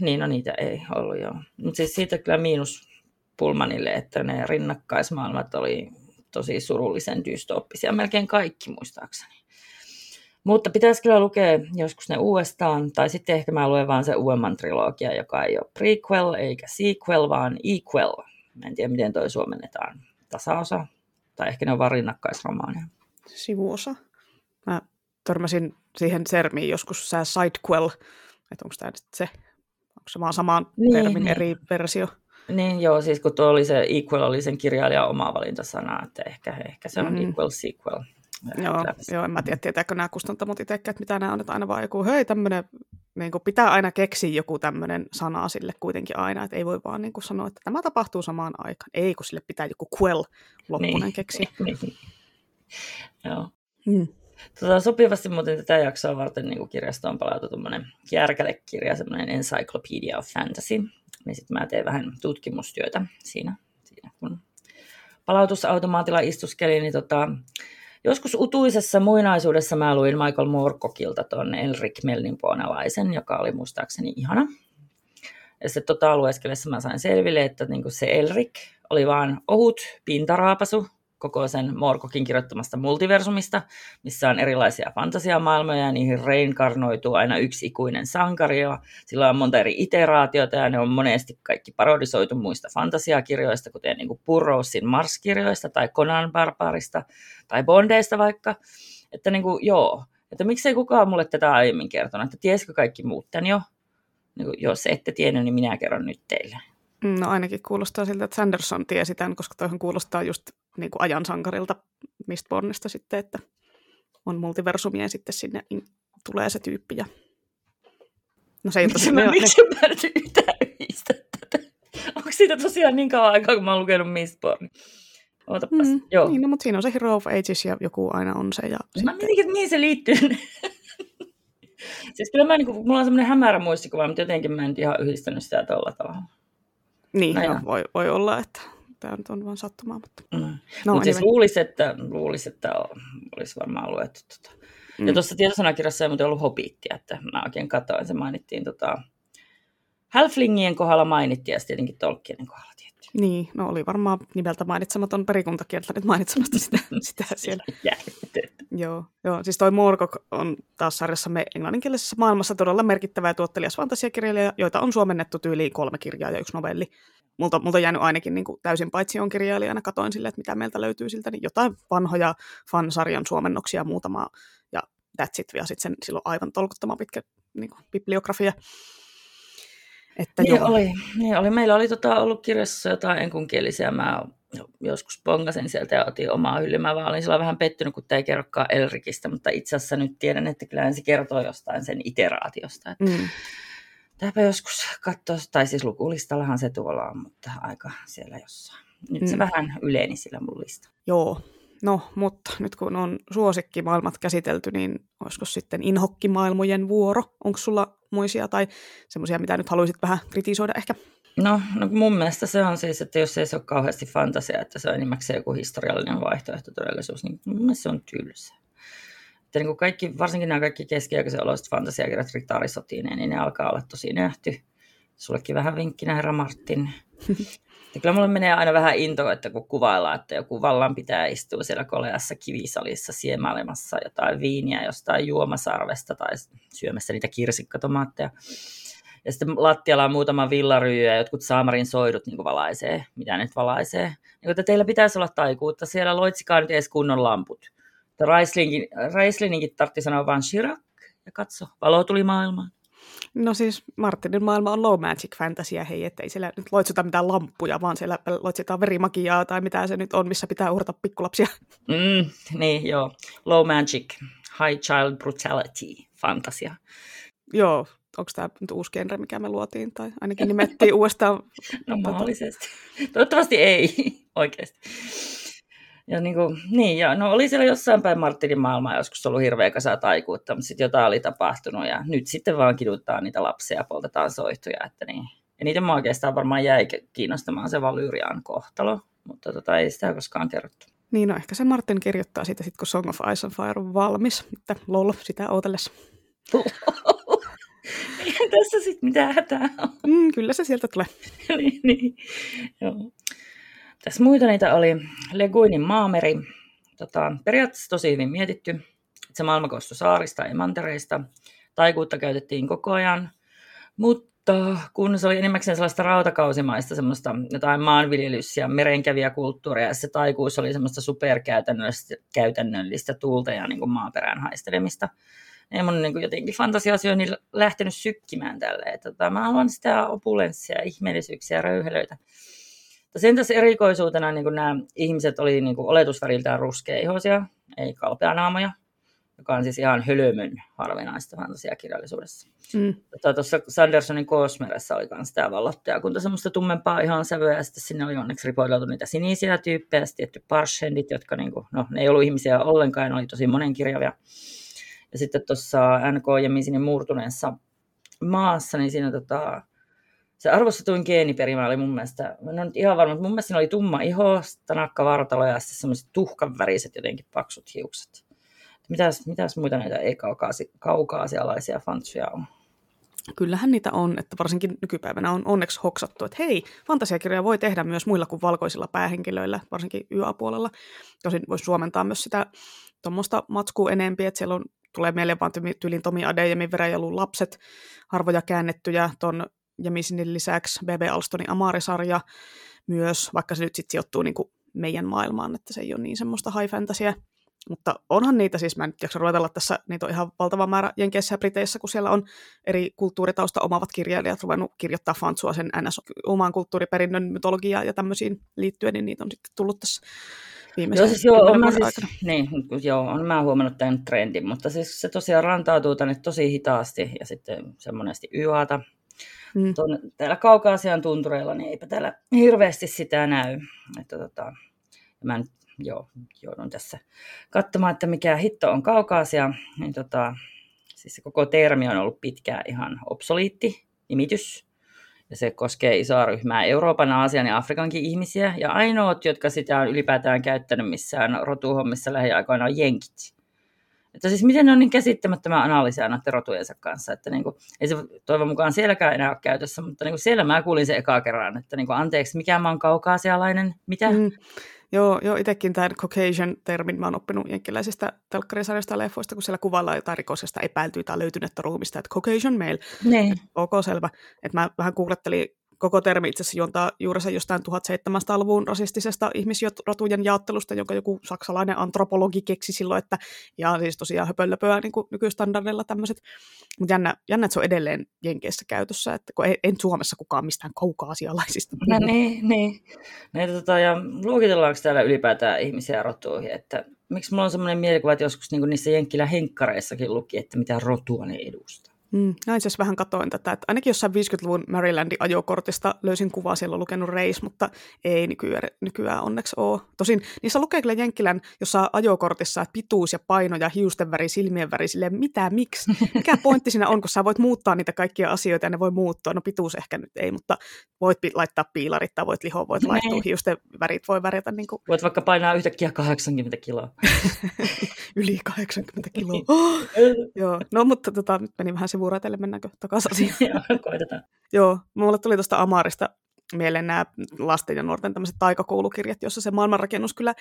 Niin, no niitä ei ollut joo. Mutta siis siitä kyllä miinus Pulmanille, että ne rinnakkaismaailmat oli tosi surullisen dystooppisia, melkein kaikki muistaakseni. Mutta pitäisi kyllä lukea joskus ne uudestaan, tai sitten ehkä mä luen vaan se uudemman trilogia, joka ei ole prequel eikä sequel, vaan equal. Mä en tiedä, miten toi suomennetaan. Tasaosa, tai ehkä ne on vaan rinnakkaisromaaneja. Sivuosa. Mä törmäsin siihen sermiin joskus sä sidequel, että onko tämä se, onko se vaan samaan niin, termin niin. eri versio? Niin joo, siis kun tuo oli se equal, oli sen kirjailijan oma valintasana, että ehkä, ehkä se on mm. equal sequel. Joo, joo, en mä tiedä, tietääkö nämä kustantamot itsekään, että mitä nämä on, että aina vaan joku, hei tämmöinen, niin kuin pitää aina keksiä joku tämmöinen sana sille kuitenkin aina, että ei voi vaan niin kuin sanoa, että tämä tapahtuu samaan aikaan. Ei, kun sille pitää joku quell loppunen niin. keksiä. Niin. Joo. Hmm. Tota, sopivasti muuten tätä jaksoa varten niin kirjastoon palautu tuommoinen järkälekirja, semmoinen Encyclopedia of Fantasy. Niin sitten mä teen vähän tutkimustyötä siinä, siinä kun palautusautomaatilla istuskelin, niin tota, Joskus utuisessa muinaisuudessa mä luin Michael Moorcockilta tuon Elric Melninpuonalaisen, joka oli muistaakseni ihana. Ja sitten tota lueskellessa mä sain selville, että niinku se Elric oli vaan ohut pintaraapasu koko sen Morkokin kirjoittamasta multiversumista, missä on erilaisia fantasiamaailmoja ja niihin reinkarnoituu aina yksi ikuinen sankari ja sillä on monta eri iteraatiota ja ne on monesti kaikki parodisoitu muista fantasiakirjoista, kuten niin Burroughsin Mars-kirjoista tai Conan Barbarista tai Bondeista vaikka. Että niin kuin, joo, että miksei kukaan mulle tätä aiemmin kertonut, että tiesikö kaikki muut tämän jo? Niin kuin, jos ette tiennyt, niin minä kerron nyt teille. No ainakin kuulostaa siltä, että Sanderson tiesi tämän, koska toihan kuulostaa just niin kuin ajan sankarilta Mistbornista sitten, että on multiversumia ja sitten sinne tulee se tyyppi. Ja... No se ei Miksi mä, ne, miksi mä nyt yhtään tätä? Onko siitä tosiaan niin kauan aikaa, kun mä oon lukenut Mistborn? Ootapas, mm, joo. Niin, no, mutta siinä on se Hero of Ages ja joku aina on se. Ja Mä sitten, mietin, että mihin se liittyy. siis kyllä mä, niin kuin, mulla on semmoinen hämärä muistikuva, mutta jotenkin mä en ihan yhdistänyt sitä tuolla tavalla. niin, no no, voi, voi olla, että tämä nyt on vaan sattumaa. Mutta... Mm. No, mutta siis luulisi, että, luulisi, että olisi varmaan luettu. Tota. Mm. Ja tuossa tietosanakirjassa ei muuten ollut hobittia, että mä oikein katsoin, se mainittiin tota, Halflingien kohdalla mainittiin ja tietenkin Tolkienin kohdalla. Niin, no oli varmaan nimeltä mainitsematon perikuntakieltä nyt mainitsemasta sitä, sitä siellä. Joo, joo, siis toi Morgok on taas sarjassamme englanninkielisessä maailmassa todella merkittävä ja tuottelias fantasiakirjailija, joita on suomennettu tyyliin kolme kirjaa ja yksi novelli. Multa, multa on jäänyt ainakin niin kuin täysin paitsi on kirjailijana, katoin sille, että mitä meiltä löytyy siltä, niin jotain vanhoja fansarjan suomennoksia muutama ja that's it, ja sitten sen silloin aivan tolkuttoman pitkä niin kuin, bibliografia. Että Niin joo. oli, niin oli. Meillä oli tota, ollut kirjassa jotain enkunkielisiä. Mä joskus bongasin sieltä ja otin omaa hyllyä. Mä vaan olin sillä vähän pettynyt, kun tämä ei kerrokaan Elrikistä, mutta itse asiassa nyt tiedän, että kyllä se kertoo jostain sen iteraatiosta. Että Mm. Tämäpä joskus katsoa, tai siis lukulistallahan se tuolla on, mutta aika siellä jossain. Nyt se Mm. vähän yleni sillä mun lista. Joo, no mutta nyt kun on suosikkimaailmat käsitelty, niin olisiko sitten inhokkimaailmojen vuoro? Onko sulla muisia tai semmoisia, mitä nyt haluaisit vähän kritisoida ehkä? No, no mun mielestä se on siis, että jos ei se ole kauheasti fantasia, että se on enimmäkseen joku historiallinen vaihtoehto todellisuus, niin mun mielestä se on tylsä. Että niin kuin kaikki, varsinkin nämä kaikki keskiaikaisen oloiset fantasiakirjat ritaarisotineen, niin ne alkaa olla tosi nähty. Sullekin vähän vinkkinä, herra Martin. Ja kyllä mulle menee aina vähän into, että kun kuvaillaan, että joku vallan pitää istua siellä koleassa kivisalissa siemailemassa jotain viiniä jostain juomasarvesta tai syömässä niitä kirsikkatomaatteja. Ja sitten lattialla on muutama villaryy ja jotkut saamarin soidut niin valaisee, mitä nyt valaisee. Niin että teillä pitäisi olla taikuutta. Siellä loitsikaa nyt edes kunnon lamput. Raislingin, Raislinginkin tartti sanoa vaan Shirak ja katso, valo tuli maailmaan. No siis Martinin maailma on low magic fantasia, hei, ettei siellä nyt loitsita mitään lamppuja, vaan siellä loitsitaan verimagiaa tai mitä se nyt on, missä pitää uhrata pikkulapsia. Mm, niin, joo. Low magic, high child brutality, fantasia. Joo, onko tämä nyt uusi genre, mikä me luotiin, tai ainakin nimettiin uudestaan. No Tota- mahdollisesti. Toivottavasti ei, oikeasti. Ja niin, kuin, niin ja no oli siellä jossain päin Martinin maailmaa joskus ollut hirveä kasa taikuutta, mutta sitten jotain oli tapahtunut ja nyt sitten vaan kiduttaa niitä lapsia ja poltetaan soihtuja. Että niin. Ja niitä mä oikeastaan varmaan jäi kiinnostamaan se Valyrian kohtalo, mutta tota, ei sitä koskaan kerrottu. Niin, no ehkä se Martin kirjoittaa siitä sitten, kun Song of Ice and Fire on valmis, että lol, sitä ootellessa. Eihän tässä sitten mitään hätää ole. Mm, kyllä se sieltä tulee. niin, niin. Joo. Tässä muita niitä oli Leguinin maameri. Tota, periaatteessa tosi hyvin mietitty. että Se maailma koostui saarista ja mantereista. Taikuutta käytettiin koko ajan. Mutta kun se oli enimmäkseen sellaista rautakausimaista, semmoista jotain maanviljelys- ja merenkävijäkulttuuria, ja se taikuus oli semmoista superkäytännöllistä käytännöllistä tuulta ja niin kuin maaperään haistelemista. Ei mun niin kuin jotenkin fantasia-asioihin lähtenyt sykkimään tälle. Tota, mä haluan sitä opulenssia, ihmeellisyyksiä ja röyhelöitä. Sen tässä erikoisuutena niin kuin nämä ihmiset oli niin kuin oletusväriltään ruskeihoisia, ei kalpeanaamoja, joka on siis ihan hölmön harvinaista fantasiakirjallisuudessa. Mm. Tota, Tuossa Sandersonin Kosmeressa oli myös tämä vallottajakunta, semmoista tummempaa ihan sävyä, ja sitten sinne oli onneksi ripoiteltu niitä sinisiä tyyppejä, sitten tietty parshendit, jotka niinku, no, ne ei ollut ihmisiä ollenkaan, ne oli tosi monenkirjavia. Ja sitten tuossa NK ja Misinin murtuneessa maassa, niin siinä tota, se arvostetuin geeniperimä oli mun mielestä, no nyt ihan varma, mutta mun mielestä siinä oli tumma iho, tanakka vartalo ja sitten semmoiset tuhkanväriset jotenkin paksut hiukset. Mitäs, mitäs muita näitä ei-kaukaasialaisia fantsuja on? Kyllähän niitä on, että varsinkin nykypäivänä on onneksi hoksattu, että hei, fantasiakirjoja voi tehdä myös muilla kuin valkoisilla päähenkilöillä, varsinkin YA-puolella. Tosin voisi suomentaa myös sitä tuommoista matskua enempi, että siellä on, tulee mieleen vaan tyylin Tomi Adeyemin Veräjalun lapset, harvoja käännettyjä ton Jemisinin lisäksi BB Alstonin Amari-sarja myös, vaikka se nyt sitten sijoittuu niin kuin meidän maailmaan, että se ei ole niin semmoista high fantasia. Mutta onhan niitä siis, mä en nyt jaksa ruvetella tässä, niitä on ihan valtava määrä Jenkeissä ja Briteissä, kun siellä on eri kulttuuritausta omavat kirjailijat ruvennut kirjoittaa fansua sen NS omaan kulttuuriperinnön mytologiaan ja tämmöisiin liittyen, niin niitä on sitten tullut tässä viimeisen Joo, siis joo, on mä siis, niin, joo, on mä huomannut tämän trendin, mutta siis se tosiaan rantautuu tänne tosi hitaasti ja sitten se monesti. Mm. Tuonne, täällä kaukaasian tuntureilla, niin eipä täällä hirveästi sitä näy. Että tota, mä nyt, joo, joudun tässä katsomaan, että mikä hitto on kaukaasia. Niin tota, siis se koko termi on ollut pitkään ihan obsoliitti nimitys. Ja se koskee isoa ryhmää Euroopan, Aasian ja Afrikankin ihmisiä. Ja ainoat, jotka sitä on ylipäätään käyttänyt missään rotuhommissa lähiaikoina, on jenkit. Että siis miten ne on niin käsittämättömän analysia noiden rotujensa kanssa, että niin kuin, ei se toivon mukaan sielläkään enää ole käytössä, mutta niin kuin siellä mä kuulin sen ekaa kerran, että niin kuin, anteeksi, mikä mä oon kaukaasialainen, mitä? Mm. Joo, joo itsekin tämän Caucasian-termin mä oon oppinut jenkkiläisistä telkkarisarjoista ja leffoista, kun siellä kuvaillaan jotain rikosesta epäiltyä tai löytynyttä ruumista, että Caucasian male. Ne. Ok, selvä. Että mä vähän googlettelin koko termi itse asiassa juontaa juurensa jostain 1700-luvun rasistisesta ihmisrotujen jaottelusta, jonka joku saksalainen antropologi keksi silloin, että ja siis tosiaan höpölöpöä niin kuin tämmöiset. Mutta jännä, jännä, että se on edelleen Jenkeissä käytössä, että kun ei, en Suomessa kukaan mistään kaukaasialaisista. No niin, niin. niin tota, ja luokitellaanko täällä ylipäätään ihmisiä rotuihin, että miksi mulla on semmoinen mielikuva, että joskus niin niissä Jenkkilä henkkareissakin luki, että mitä rotua ne edustaa. Mm, näin siis vähän katoin tätä, että ainakin jossain 50-luvun Marylandin ajokortista löysin kuvaa, siellä on lukenut reis, mutta ei nykyään, nykyään onneksi ole. Tosin niissä lukee kyllä Jenkkilän jossa ajokortissa, että pituus ja paino ja hiusten väri, silmien väri, silleen, mitä, miksi? Mikä pointti siinä on, kun sä voit muuttaa niitä kaikkia asioita ja ne voi muuttua. No pituus ehkä nyt ei, mutta voit laittaa piilarit tai voit lihoa, voit laittua, niin. hiusten värit voi värjätä. Niin kuin... Voit vaikka painaa yhtäkkiä 80 kiloa. Yli 80 kiloa. Joo, no mutta tota, nyt meni vähän sivuratelle, mennäänkö takaisin? Joo, koitetaan. Joo, mulle tuli tuosta Amarista mieleen nämä lasten ja nuorten tämmöiset taikakoulukirjat, jossa se maailmanrakennus kyllä,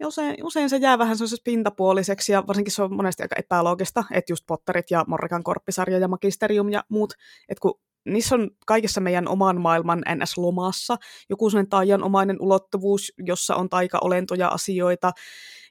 ja usein, usein se jää vähän sellaisessa pintapuoliseksi, ja varsinkin se on monesti aika epäloogista, että just Potterit ja Morrikan korppisarja ja Magisterium ja muut, että kun niissä on kaikessa meidän oman maailman NS-lomassa joku sellainen taianomainen ulottuvuus, jossa on taikaolentoja asioita,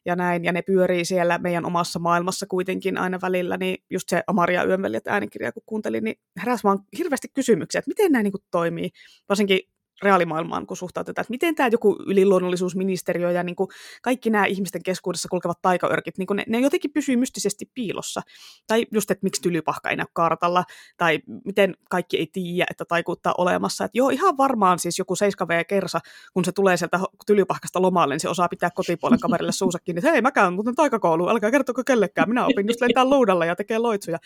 ja näin, ja ne pyörii siellä meidän omassa maailmassa kuitenkin aina välillä, niin just se Amaria Yönveljet äänikirja, kun kuuntelin, niin heräsi vaan hirveästi kysymyksiä, että miten nämä niin kuin toimii, varsinkin reaalimaailmaan, kun suhtautetaan, että miten tämä joku yliluonnollisuusministeriö ja niin kuin kaikki nämä ihmisten keskuudessa kulkevat taikaörkit, niin ne, ne jotenkin pysyy mystisesti piilossa. Tai just, että miksi tylypahka ei näy kartalla, tai miten kaikki ei tiedä, että taikuutta on olemassa. Että joo, ihan varmaan siis joku 7V kersa, kun se tulee sieltä tylypahkasta lomalle, niin se osaa pitää kotipuolen kaverille suusa kiinni, että hei, mä käyn muuten taikakouluun, älkää kertoko kellekään, minä opin just lentää luudalla ja tekee loitsuja.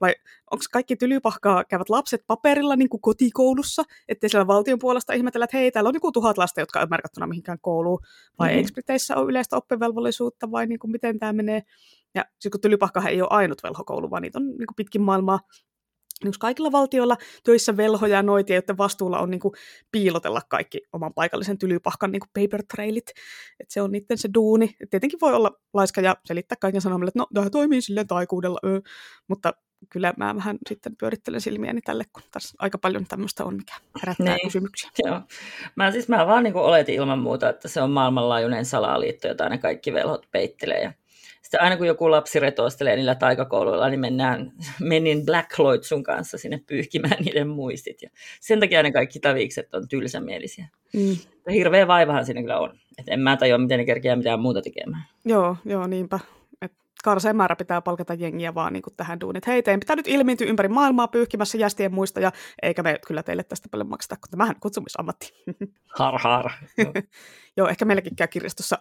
Vai onko kaikki tylypahkaa käyvät lapset paperilla niin kuin kotikoulussa, ettei siellä valtion puolesta ihmetellä, että hei, täällä on joku tuhat lasta, jotka on merkattuna mihinkään kouluun, vai mm. eikö Briteissä ole yleistä oppivelvollisuutta, vai niin kuin miten tämä menee. Ja siis kun tylypahkahan ei ole ainut velhokoulu, vaan niitä on niin kuin pitkin maailmaa niin kaikilla valtioilla töissä velhoja ja noitia, joiden vastuulla on niin kuin, piilotella kaikki oman paikallisen tylypahkan niin kuin paper trailit. Et se on niiden se duuni. Et tietenkin voi olla laiska ja selittää kaiken sanomille, että no, tämä toimii silleen taikuudella, öö. mutta kyllä mä vähän sitten pyörittelen silmiäni tälle, kun tässä aika paljon tämmöistä on, mikä herättää niin. kysymyksiä. Joo. Mä siis mä vaan niin oletin ilman muuta, että se on maailmanlaajuinen salaliitto, jota ne kaikki velhot peittelee. Ja sitten aina kun joku lapsi retostelee niillä taikakouluilla, niin mennään menin Black Lloydsun kanssa sinne pyyhkimään niiden muistit. Ja sen takia ne kaikki tavikset on tylsämielisiä. Mm. Hirveä vaivahan siinä kyllä on. Et en mä tajua, miten ne kerkeää mitään muuta tekemään. Joo, joo, niinpä karseen määrä pitää palkata jengiä vaan niin kuin tähän duuniin. Hei, teidän pitää nyt ilmiintyä ympäri maailmaa pyyhkimässä jästien muista, ja eikä me kyllä teille tästä paljon makseta, kun tämähän kutsumisammatti. Har har. Joo, ehkä meilläkin käy kirjastossa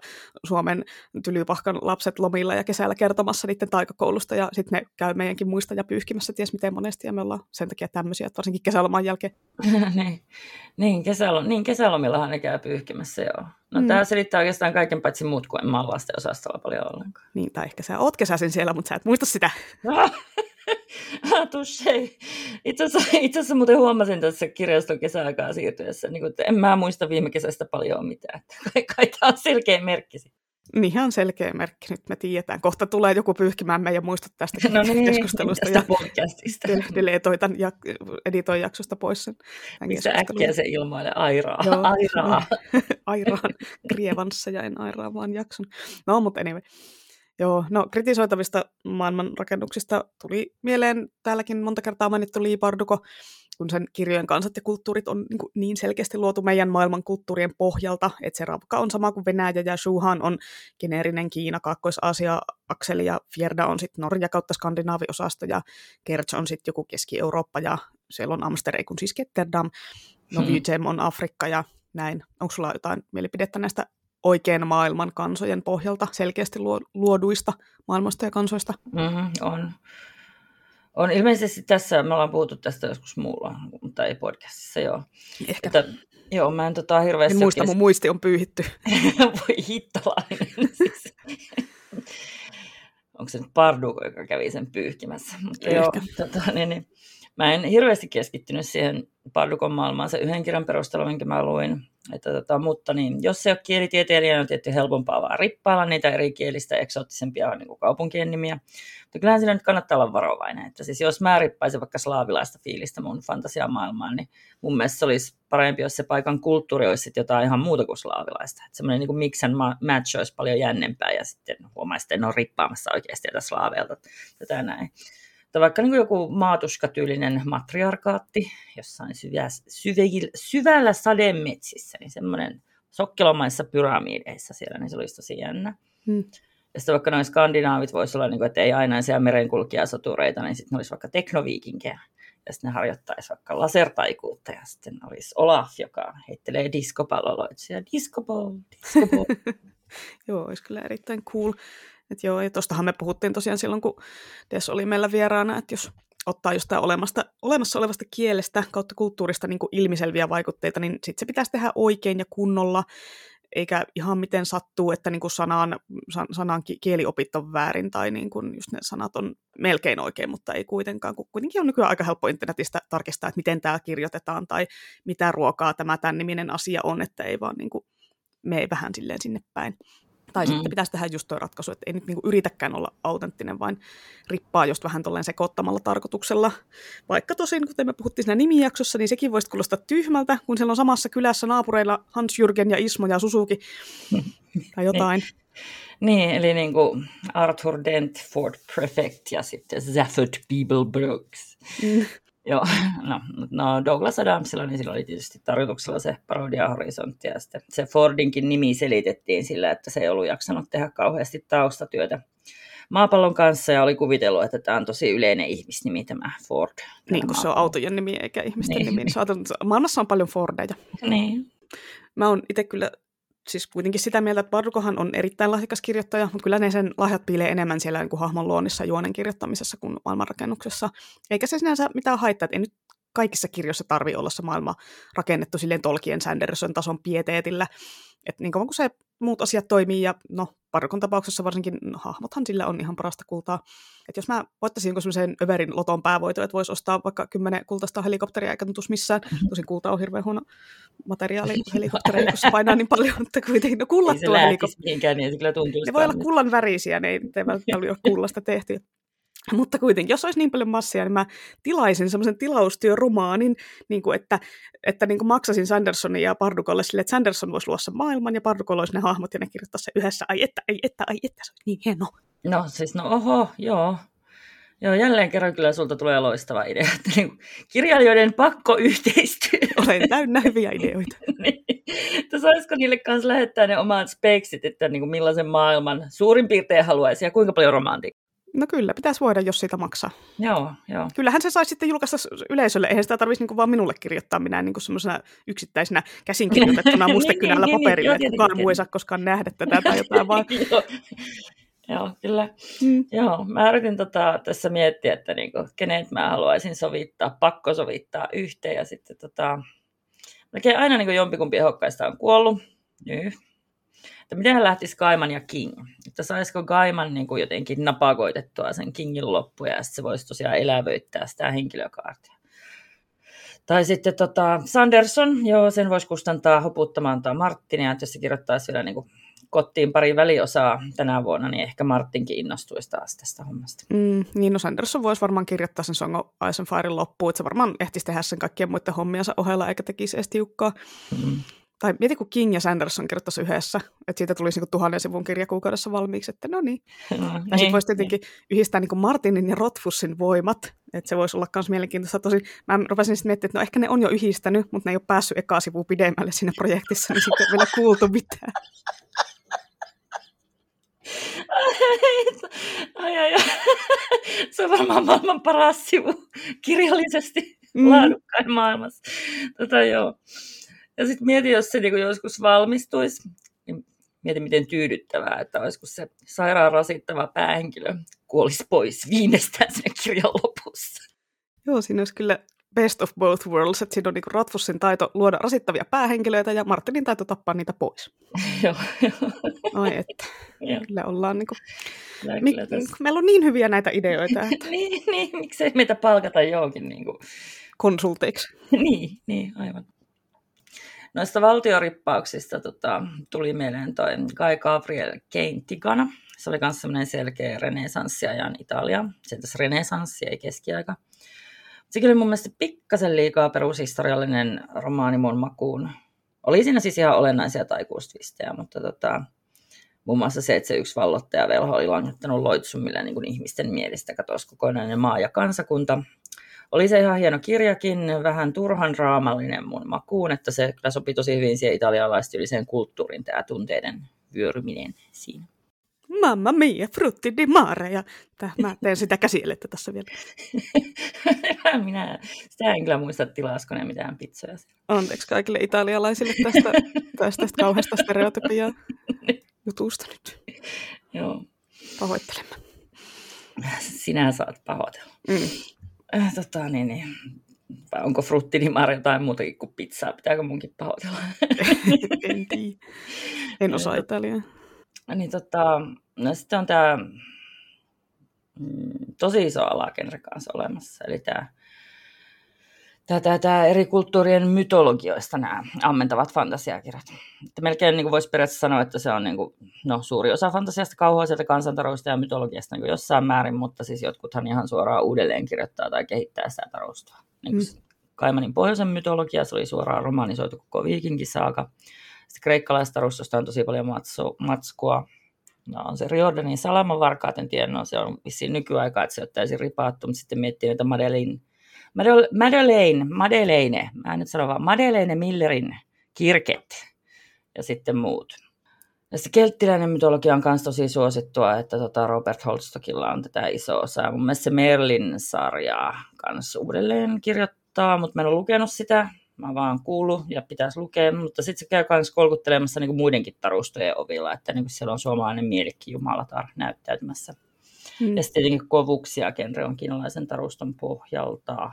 Suomen tylypahkan lapset lomilla ja kesällä kertomassa niiden taikakoulusta, ja sitten ne käy meidänkin muista ja pyyhkimässä ties miten monesti, ja me ollaan sen takia tämmöisiä, että varsinkin kesäloman jälkeen. niin, niin, kesälom, niin, kesälomillahan ne käy pyyhkimässä, joo. No mm. tämä selittää oikeastaan kaiken paitsi muut kuin en mä lasten osastolla paljon ollenkaan. Niin, tai ehkä sä oot kesäisin siellä, mutta sä et muista sitä. Touche. Itse asiassa, itse asiassa muuten huomasin tässä kirjaston kesäaikaa siirtyessä, niin kuin, että en mä muista viime kesästä paljon mitään. Kai, kai tämä on selkeä merkki. Ihan selkeä merkki, nyt me tiedetään. Kohta tulee joku pyyhkimään meidän muistot tästä no niin, keskustelusta tästä ja podcastista. deletoitan ja editoin jaksosta pois sen. Missä äkkiä se ilmaile airaa. Joo, airaa. airaan Grievanssa ja en airaa vaan jakson. No, mutta anyway. Joo, no kritisoitavista maailmanrakennuksista tuli mieleen täälläkin monta kertaa mainittu Lee Bardugo, kun sen kirjojen kansat ja kulttuurit on niin, niin selkeästi luotu meidän maailman kulttuurien pohjalta, että se Ravka on sama kuin Venäjä ja Shuhan on geneerinen Kiina, Kaakkois-Aasia-akseli ja Fjerda on sitten Norja kautta Skandinaaviosasto ja Kerch on sitten joku Keski-Eurooppa ja siellä on Amsterdam, kun siis Ketterdam, no hmm. on Afrikka ja näin. Onko sulla jotain mielipidettä näistä oikean maailman kansojen pohjalta selkeästi luoduista maailmasta ja kansoista? Mm-hmm, on. On ilmeisesti tässä, me ollaan puhuttu tästä joskus muulla, mutta ei podcastissa, joo. Ehkä. Että, joo, mä en tota hirveästi... En muista, mun muisti on pyyhitty. Voi hittolainen. siis. Onko se nyt Parduko, joka kävi sen pyyhkimässä? Mutta Ehkä. joo, tota, niin, niin. Mä en hirveästi keskittynyt siihen Pardukon maailmaan se yhden kirjan perusteella, minkä mä luin. Että tota, mutta niin, jos se on kielitieteilijä, on tietty helpompaa vaan rippailla niitä eri kielistä eksoottisempia niin kuin kaupunkien nimiä. Mutta kyllähän siinä nyt kannattaa olla varovainen. Että siis jos mä rippaisin vaikka slaavilaista fiilistä mun fantasiamaailmaan, niin mun mielestä se olisi parempi, jos se paikan kulttuuri olisi jotain ihan muuta kuin slaavilaista. Että semmoinen niin mix and match olisi paljon jännempää ja sitten huomaisi, että en ole rippaamassa oikeasti tätä slaaveilta tätä näin. Mutta vaikka niin kuin joku maatuskatyylinen matriarkaatti jossain syvä, syvillä, syvällä sademetsissä, niin semmoinen sokkelomaissa pyramideissa siellä, niin se olisi tosi jännä. Hmm. Ja sitten vaikka noin skandinaavit voisi olla, niin kuin, että ei aina siellä merenkulkijasotureita, niin sitten ne olisi vaikka teknoviikinkejä. Ja sitten ne harjoittaisi vaikka lasertaikuutta ja sitten olisi Olaf, joka heittelee diskopalloloitsia. Diskopall, diskopall. Joo, olisi kyllä erittäin cool. Et joo, ja tostahan me puhuttiin tosiaan silloin, kun Des oli meillä vieraana, että jos ottaa jostain olemasta, olemassa olevasta kielestä kautta kulttuurista niin ilmiselviä vaikutteita, niin sitten se pitäisi tehdä oikein ja kunnolla, eikä ihan miten sattuu, että niin kuin sanan, sanan kieliopit on väärin tai niin kuin just ne sanat on melkein oikein, mutta ei kuitenkaan, kun kuitenkin on nykyään aika helppo internetistä tarkistaa, että miten tämä kirjoitetaan tai mitä ruokaa tämä tämän niminen asia on, että ei vaan niin kuin mene vähän silleen sinne päin. Tai mm. sitten pitäisi tehdä just tuo ratkaisu, että ei nyt niinku yritäkään olla autenttinen, vaan rippaa just vähän tolleen sekoittamalla tarkoituksella. Vaikka tosin, kuten me puhuttiin siinä nimijaksossa, niin sekin voisi kuulostaa tyhmältä, kun siellä on samassa kylässä naapureilla Hans Jürgen ja Ismo ja Susuki tai jotain. Niin, eli niin kuin Arthur Dent, Ford Prefect ja sitten Zafford Beeble Brooks. Mm. Joo, no, no Douglas Adamsilla, niin sillä oli tietysti tarkoituksella se parodia horisontti, ja sitten se Fordinkin nimi selitettiin sillä, että se ei ollut jaksanut tehdä kauheasti taustatyötä maapallon kanssa, ja oli kuvitellut, että tämä on tosi yleinen ihmisnimi, tämä Ford. Niin, kun se on autojen nimi eikä ihmisten niin. nimi, niin maailmassa on paljon Fordeja. Niin. Mä oon itse kyllä siis kuitenkin sitä mieltä, että Bardukohan on erittäin lahjakas kirjoittaja, mutta kyllä ne sen lahjat piilee enemmän siellä niin kuin hahmon luonnissa juonen kirjoittamisessa kuin maailmanrakennuksessa. Eikä se sinänsä mitään haittaa, että ei nyt kaikissa kirjoissa tarvitse olla se maailma rakennettu silleen Tolkien Sanderson tason pieteetillä. Että niin kauan kuin se muut asiat toimii, ja no, parkon tapauksessa varsinkin no, hahmothan sillä on ihan parasta kultaa. Että jos mä voittaisin jonkun sellaisen överin loton päävoito, että voisi ostaa vaikka kymmenen kultaista helikopteria eikä tuntuisi missään, mhm. tosin kulta on hirveän huono materiaali helikoptereja, kun se painaa niin paljon, mutta kuitenkin, no kullat tuo helikopteri. Niin se kyllä tuntuu ne voi olla kullan värisiä, ne ei, ei välttämättä ole kullasta tehty. Mutta kuitenkin, jos olisi niin paljon massia, niin mä tilaisin semmoisen tilaustyöromaanin, niin kuin että, että niin kuin maksasin Sandersonin ja Pardukolle sille, että Sanderson voisi luossa maailman ja Pardukolle olisi ne hahmot ja ne kirjoittaisi se yhdessä. Ai että, ai että, ai että, se olisi niin hieno. No siis, no oho, joo. Joo, jälleen kerran kyllä sulta tulee loistava idea. Että niin, kirjailijoiden pakko yhteistyö. Olen täynnä hyviä ideoita. niin. Saisiko niille kanssa lähettää ne omat speksit, että niin kuin millaisen maailman suurin piirtein haluaisi ja kuinka paljon romantiikkaa? No kyllä, pitäisi voida, jos siitä maksaa. Joo, joo. Kyllähän se saisi sitten julkaista yleisölle. Eihän sitä tarvitsisi niinku vaan minulle kirjoittaa minä niin semmoisena yksittäisenä käsinkirjoitettuna mustekynällä niin, niin, niin, paperilla, että kukaan muu ei saa koskaan nähdä tätä tai jotain vaan. Joo, kyllä. Mm. Joo, mä yritin tota, tässä miettiä, että niinku, kenet mä haluaisin sovittaa, pakko sovittaa yhteen. Ja sitten tota, melkein aina niinku jompikumpi ehokkaista on kuollut. Nyt että miten hän lähtisi Gaiman ja King. Että saisiko Gaiman niin kuin jotenkin napakoitettua sen Kingin loppuja ja sitten se voisi tosiaan elävöittää sitä henkilökaartia. Tai sitten tota, Sanderson, joo, sen voisi kustantaa hoputtamaan tai Martinia, että jos se kirjoittaisi vielä niin kuin kotiin pari väliosaa tänä vuonna, niin ehkä Martinkin innostuisi taas tästä hommasta. Mm, niin, no Sanderson voisi varmaan kirjoittaa sen Song of Ice and Firein loppuun, että se varmaan ehtisi tehdä sen kaikkien muiden hommiansa ohella, eikä tekisi edes tiukkaa. Mm. Tai mieti kun King ja Sanderson kirjoittaisi yhdessä, että siitä tulisi niin tuhannen sivun kirja kuukaudessa valmiiksi, että no niin. No, ja sitten niin, voisi tietenkin niin. yhdistää niin Martinin ja Rothfussin voimat, että se voisi olla myös mielenkiintoista. Tosi, mä rupesin sitten miettimään, että no ehkä ne on jo yhdistänyt, mutta ne ei ole päässyt ekaa sivua pidemmälle siinä projektissa, niin sitten ei vielä kuultu mitään. Ai, ai, ai. Se on varmaan maailman paras sivu kirjallisesti mm. laadukkain maailmassa. Tota, joo. Ja sitten mieti, jos se niin joskus valmistuisi, niin mieti miten tyydyttävää, että olisiko se sairaan rasittava päähenkilö kuolisi pois viimeistään sen kirjan lopussa. Joo, siinä olisi kyllä best of both worlds, että siinä on niin Ratfussin taito luoda rasittavia päähenkilöitä ja Martinin taito tappaa niitä pois. Joo, Ai että, kyllä ollaan niin kuin... Mi- meillä on niin hyviä näitä ideoita. Että... niin, niin, miksei meitä palkata johonkin niin kuin... konsulteiksi. niin, niin, aivan. Noista valtiorippauksista tota, tuli mieleen toi Guy Gabriel Keintigana. Se oli myös semmoinen selkeä renesanssiajan Italia. Se tässä renesanssi, ei keskiaika. Sekin oli mun mielestä pikkasen liikaa perushistoriallinen romaani mun makuun. Oli siinä siis ihan olennaisia taikuustvistejä, mutta tota, muun muassa se, että se yksi vallottaja velho oli langittanut loitsumille niin ihmisten mielestä katosi kokonainen maa ja kansakunta. Oli se ihan hieno kirjakin, vähän turhan raamallinen mun makuun, että se kyllä sopi tosi hyvin siihen italialaistyylliseen kulttuurin tämä tunteiden vyöryminen siinä. Mamma mia, frutti di mare. Ja mä teen sitä käsielettä tässä vielä. Minä, sitä en kyllä muista tilaasko ne mitään pizzoja. Anteeksi kaikille italialaisille tästä, tästä kauheasta stereotypiaa jutusta nyt. Joo. Pahoittelemme. Sinä saat pahoitella. Mm. Äh, tota, niin, niin. Vai onko mare jotain muutakin kuin pizzaa? Pitääkö munkin pahoitella? en tiedä. En osaa italiaa. Niin tota, no sitten on tämä mm, tosi iso alagenre kanssa olemassa, eli tämä tää, tää, tää eri kulttuurien mytologioista nämä ammentavat fantasiakirjat. Että melkein niin voisi periaatteessa sanoa, että se on niin kuin, no, suuri osa fantasiasta, kauhua sieltä kansantarousta ja mytologiasta niin jossain määrin, mutta siis jotkuthan ihan suoraan uudelleen kirjoittaa tai kehittää sitä taroustoa. Niin mm. Kaimanin pohjoisen mytologia, se oli suoraan romanisoitu koko viikinkisaaka. Sitten kreikkalaista on tosi paljon matsu, matskua. No, on se Riordanin salamanvarkaat, en tiedä, no, se on vissiin nykyaikaa, että se on täysin ripaattu, mutta sitten miettii näitä Madeleine, Madeleine, Madeleine, mä en nyt sano vaan Madeleine Millerin kirket ja sitten muut. Ja kelttiläinen mytologia on myös tosi suosittua, että tota Robert Holstockilla on tätä iso osaa. Mun mielestä se Merlin-sarjaa kanssa uudelleen kirjoittaa, mutta mä en ole lukenut sitä mä vaan kuulu ja pitäisi lukea, mutta sitten se käy myös kolkuttelemassa niin muidenkin tarustojen ovilla, että niin siellä on suomalainen mielikin jumalatar näyttäytymässä. Hmm. Ja sitten tietenkin kovuksia genre on kiinalaisen taruston pohjalta.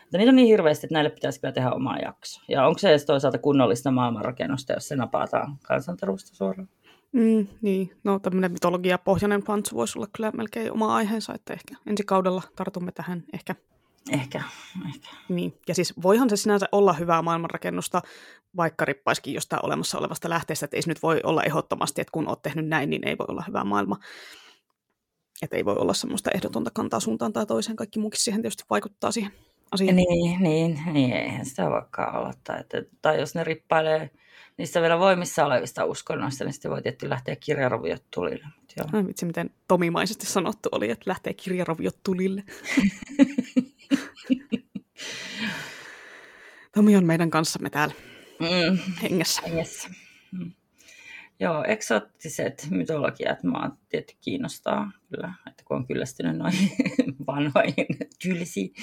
Mutta niitä on niin hirveästi, että näille pitäisi kyllä tehdä oma jakso. Ja onko se edes toisaalta kunnollista maailmanrakennusta, jos se napataan kansantarusta suoraan? Mm, niin, no tämmöinen mytologia-pohjainen pantsu voisi olla kyllä melkein oma aiheensa, että ehkä ensi kaudella tartumme tähän ehkä Ehkä, ehkä. Niin. Ja siis voihan se sinänsä olla hyvää maailmanrakennusta, vaikka rippaiskin jostain olemassa olevasta lähteestä, että ei se nyt voi olla ehdottomasti, että kun olet tehnyt näin, niin ei voi olla hyvää maailma. Että ei voi olla semmoista ehdotonta kantaa suuntaan tai toiseen, kaikki muukin siihen tietysti vaikuttaa siihen asiaan. Niin, niin, niin eihän sitä vaikka olla. Tai, että, tai jos ne rippailee niistä vielä voimissa olevista uskonnoista, niin sitten voi tietysti lähteä kirjaroviot tulille. Joo. Ai, vitsi, miten tomimaisesti sanottu oli, että lähtee kirjaroviot tulille. Tomi on meidän kanssamme täällä mm. hengessä. hengessä. Mm. Joo, eksoottiset mytologiat mä tietysti kiinnostaa kyllä, että kun on kyllästynyt noihin vanhoihin tylsiin,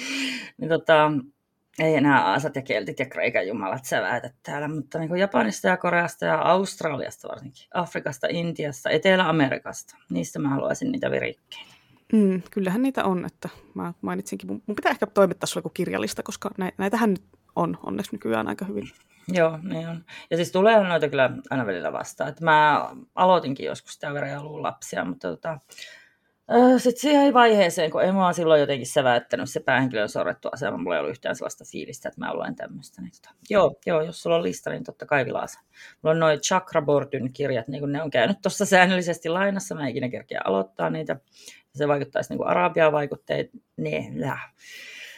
niin tota, ei enää aasat ja keltit ja kreikan jumalat säväitä täällä, mutta niin Japanista ja Koreasta ja Australiasta varsinkin, Afrikasta, Intiasta, Etelä-Amerikasta, niistä mä haluaisin niitä virikkeitä. Mm, kyllähän niitä on, että mä mainitsinkin, mun, mun pitää ehkä toimittaa sulle joku kirjallista, koska näitähän nyt on onneksi nykyään aika hyvin. Joo, niin on. Ja siis tulee noita kyllä aina välillä vastaan. Että mä aloitinkin joskus sitä verran lapsia, mutta tota, sitten siihen vaiheeseen, kun ei mua silloin jotenkin säväyttänyt se päähenkilön sorrettu asema, mulla ei ollut yhtään sellaista fiilistä, että mä luen tämmöistä. Niin tota, joo, joo, jos sulla on lista, niin totta kai vilasa. Mulla on noin Chakrabortyn kirjat, niin kun ne on käynyt tuossa säännöllisesti lainassa, mä ikinä kerkeä aloittaa niitä. Se vaikuttaisi niin kuin Arabiaa vaikutteet, ne,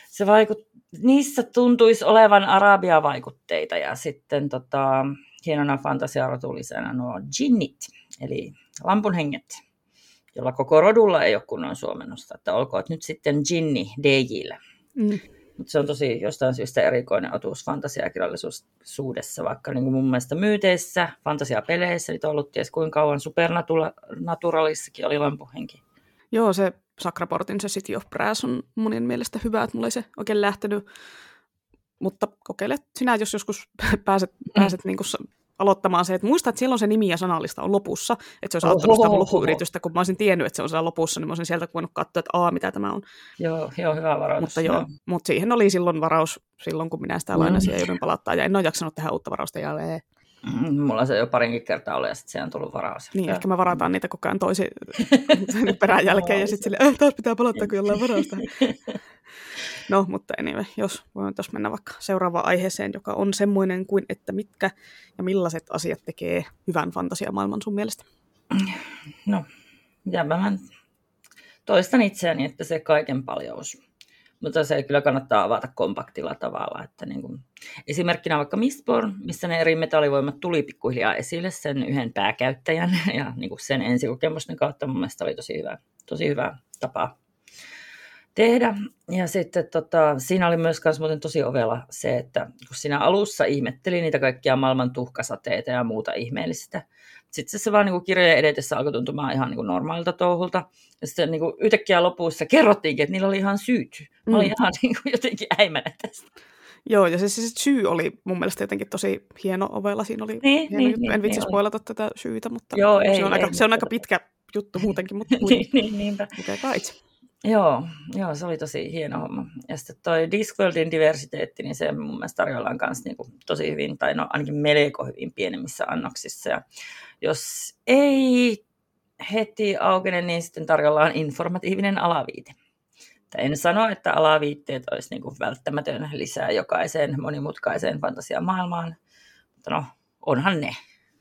Se vaikut, niissä tuntuisi olevan Arabia-vaikutteita ja sitten tota, hienona fantasiarotulisena nuo jinnit, eli lampunhenget, jolla koko rodulla ei ole kunnon suomennosta, että olkoon nyt sitten jinni DJille. Mm. Se on tosi jostain syystä erikoinen otuus fantasiakirjallisuudessa, vaikka niin kuin mun mielestä myyteissä, fantasiapeleissä, niitä on ollut ties kuinka kauan, Supernaturalissakin oli lampuhenki. Joo, se Sakraportin se City of Brass on monin mielestä hyvä, että mulla ei se oikein lähtenyt, mutta kokeile sinä, jos joskus pääset, pääset niin kuin aloittamaan se, että muista, että silloin se nimi ja sanallista on lopussa, että se olisi auttanut sitä lopuyritystä, kun mä olisin tiennyt, että se on siellä lopussa, niin mä olisin sieltä voinut katsoa, että aa, mitä tämä on. Joo, joo hyvä varaus. Mutta, joo, joo. mutta siihen oli silloin varaus silloin, kun minä sitä lainasin mm. ja joudun palauttaa, ja en ole jaksanut tehdä uutta varausta jälleen. Mm, mulla se jo parinkin kertaa oli, ja sitten siihen on tullut varaus. Niin, ehkä me varataan niitä koko ajan toisi perään jälkeen, ja sitten sille, äh, taas pitää palauttaa, kun jollain varausta. No, mutta anyway, jos voin tuossa mennä vaikka seuraavaan aiheeseen, joka on semmoinen kuin, että mitkä ja millaiset asiat tekee hyvän fantasiamaailman sun mielestä? No, mitä mä toistan itseäni, että se kaiken paljous. Mutta se kyllä kannattaa avata kompaktilla tavalla. Että niin kuin, esimerkkinä vaikka Mistborn, missä ne eri metallivoimat tuli pikkuhiljaa esille sen yhden pääkäyttäjän ja niin kuin sen ensikokemusten kautta mun mielestä oli tosi hyvä, tosi hyvä tapa tehdä. Ja sitten tota, siinä oli myös kans muuten tosi ovella se, että kun siinä alussa ihmetteli niitä kaikkia maailman tuhkasateita ja muuta ihmeellistä, sitten se vaan niin kirjojen edetessä alkoi tuntumaan ihan niin normaalilta touhulta. Ja sitten niin kuin yhtäkkiä lopussa kerrottiinkin, että niillä oli ihan syyt. Mä olin mm. ihan niin kuin jotenkin äimänä tästä. Joo, ja se, se, se syy oli mun mielestä jotenkin tosi hieno ovella. Siinä oli niin, hieno niin, En vitsi niin spoilata oli. tätä syytä, mutta Joo, se, ei, on ei, aika, ei, se on aika pitkä juttu muutenkin. Mutta niin, niin, niinpä. itse. Joo, joo, se oli tosi hieno homma. Ja sitten toi Discworldin diversiteetti, niin se mun mielestä tarjoillaan myös niin tosi hyvin, tai no ainakin melko hyvin pienemmissä annoksissa. Ja jos ei heti aukene, niin sitten tarjolla informatiivinen alaviite. En sano, että alaviitteet olisi niin kuin välttämätön lisää jokaiseen monimutkaiseen fantasiamaailmaan, mutta no, onhan ne.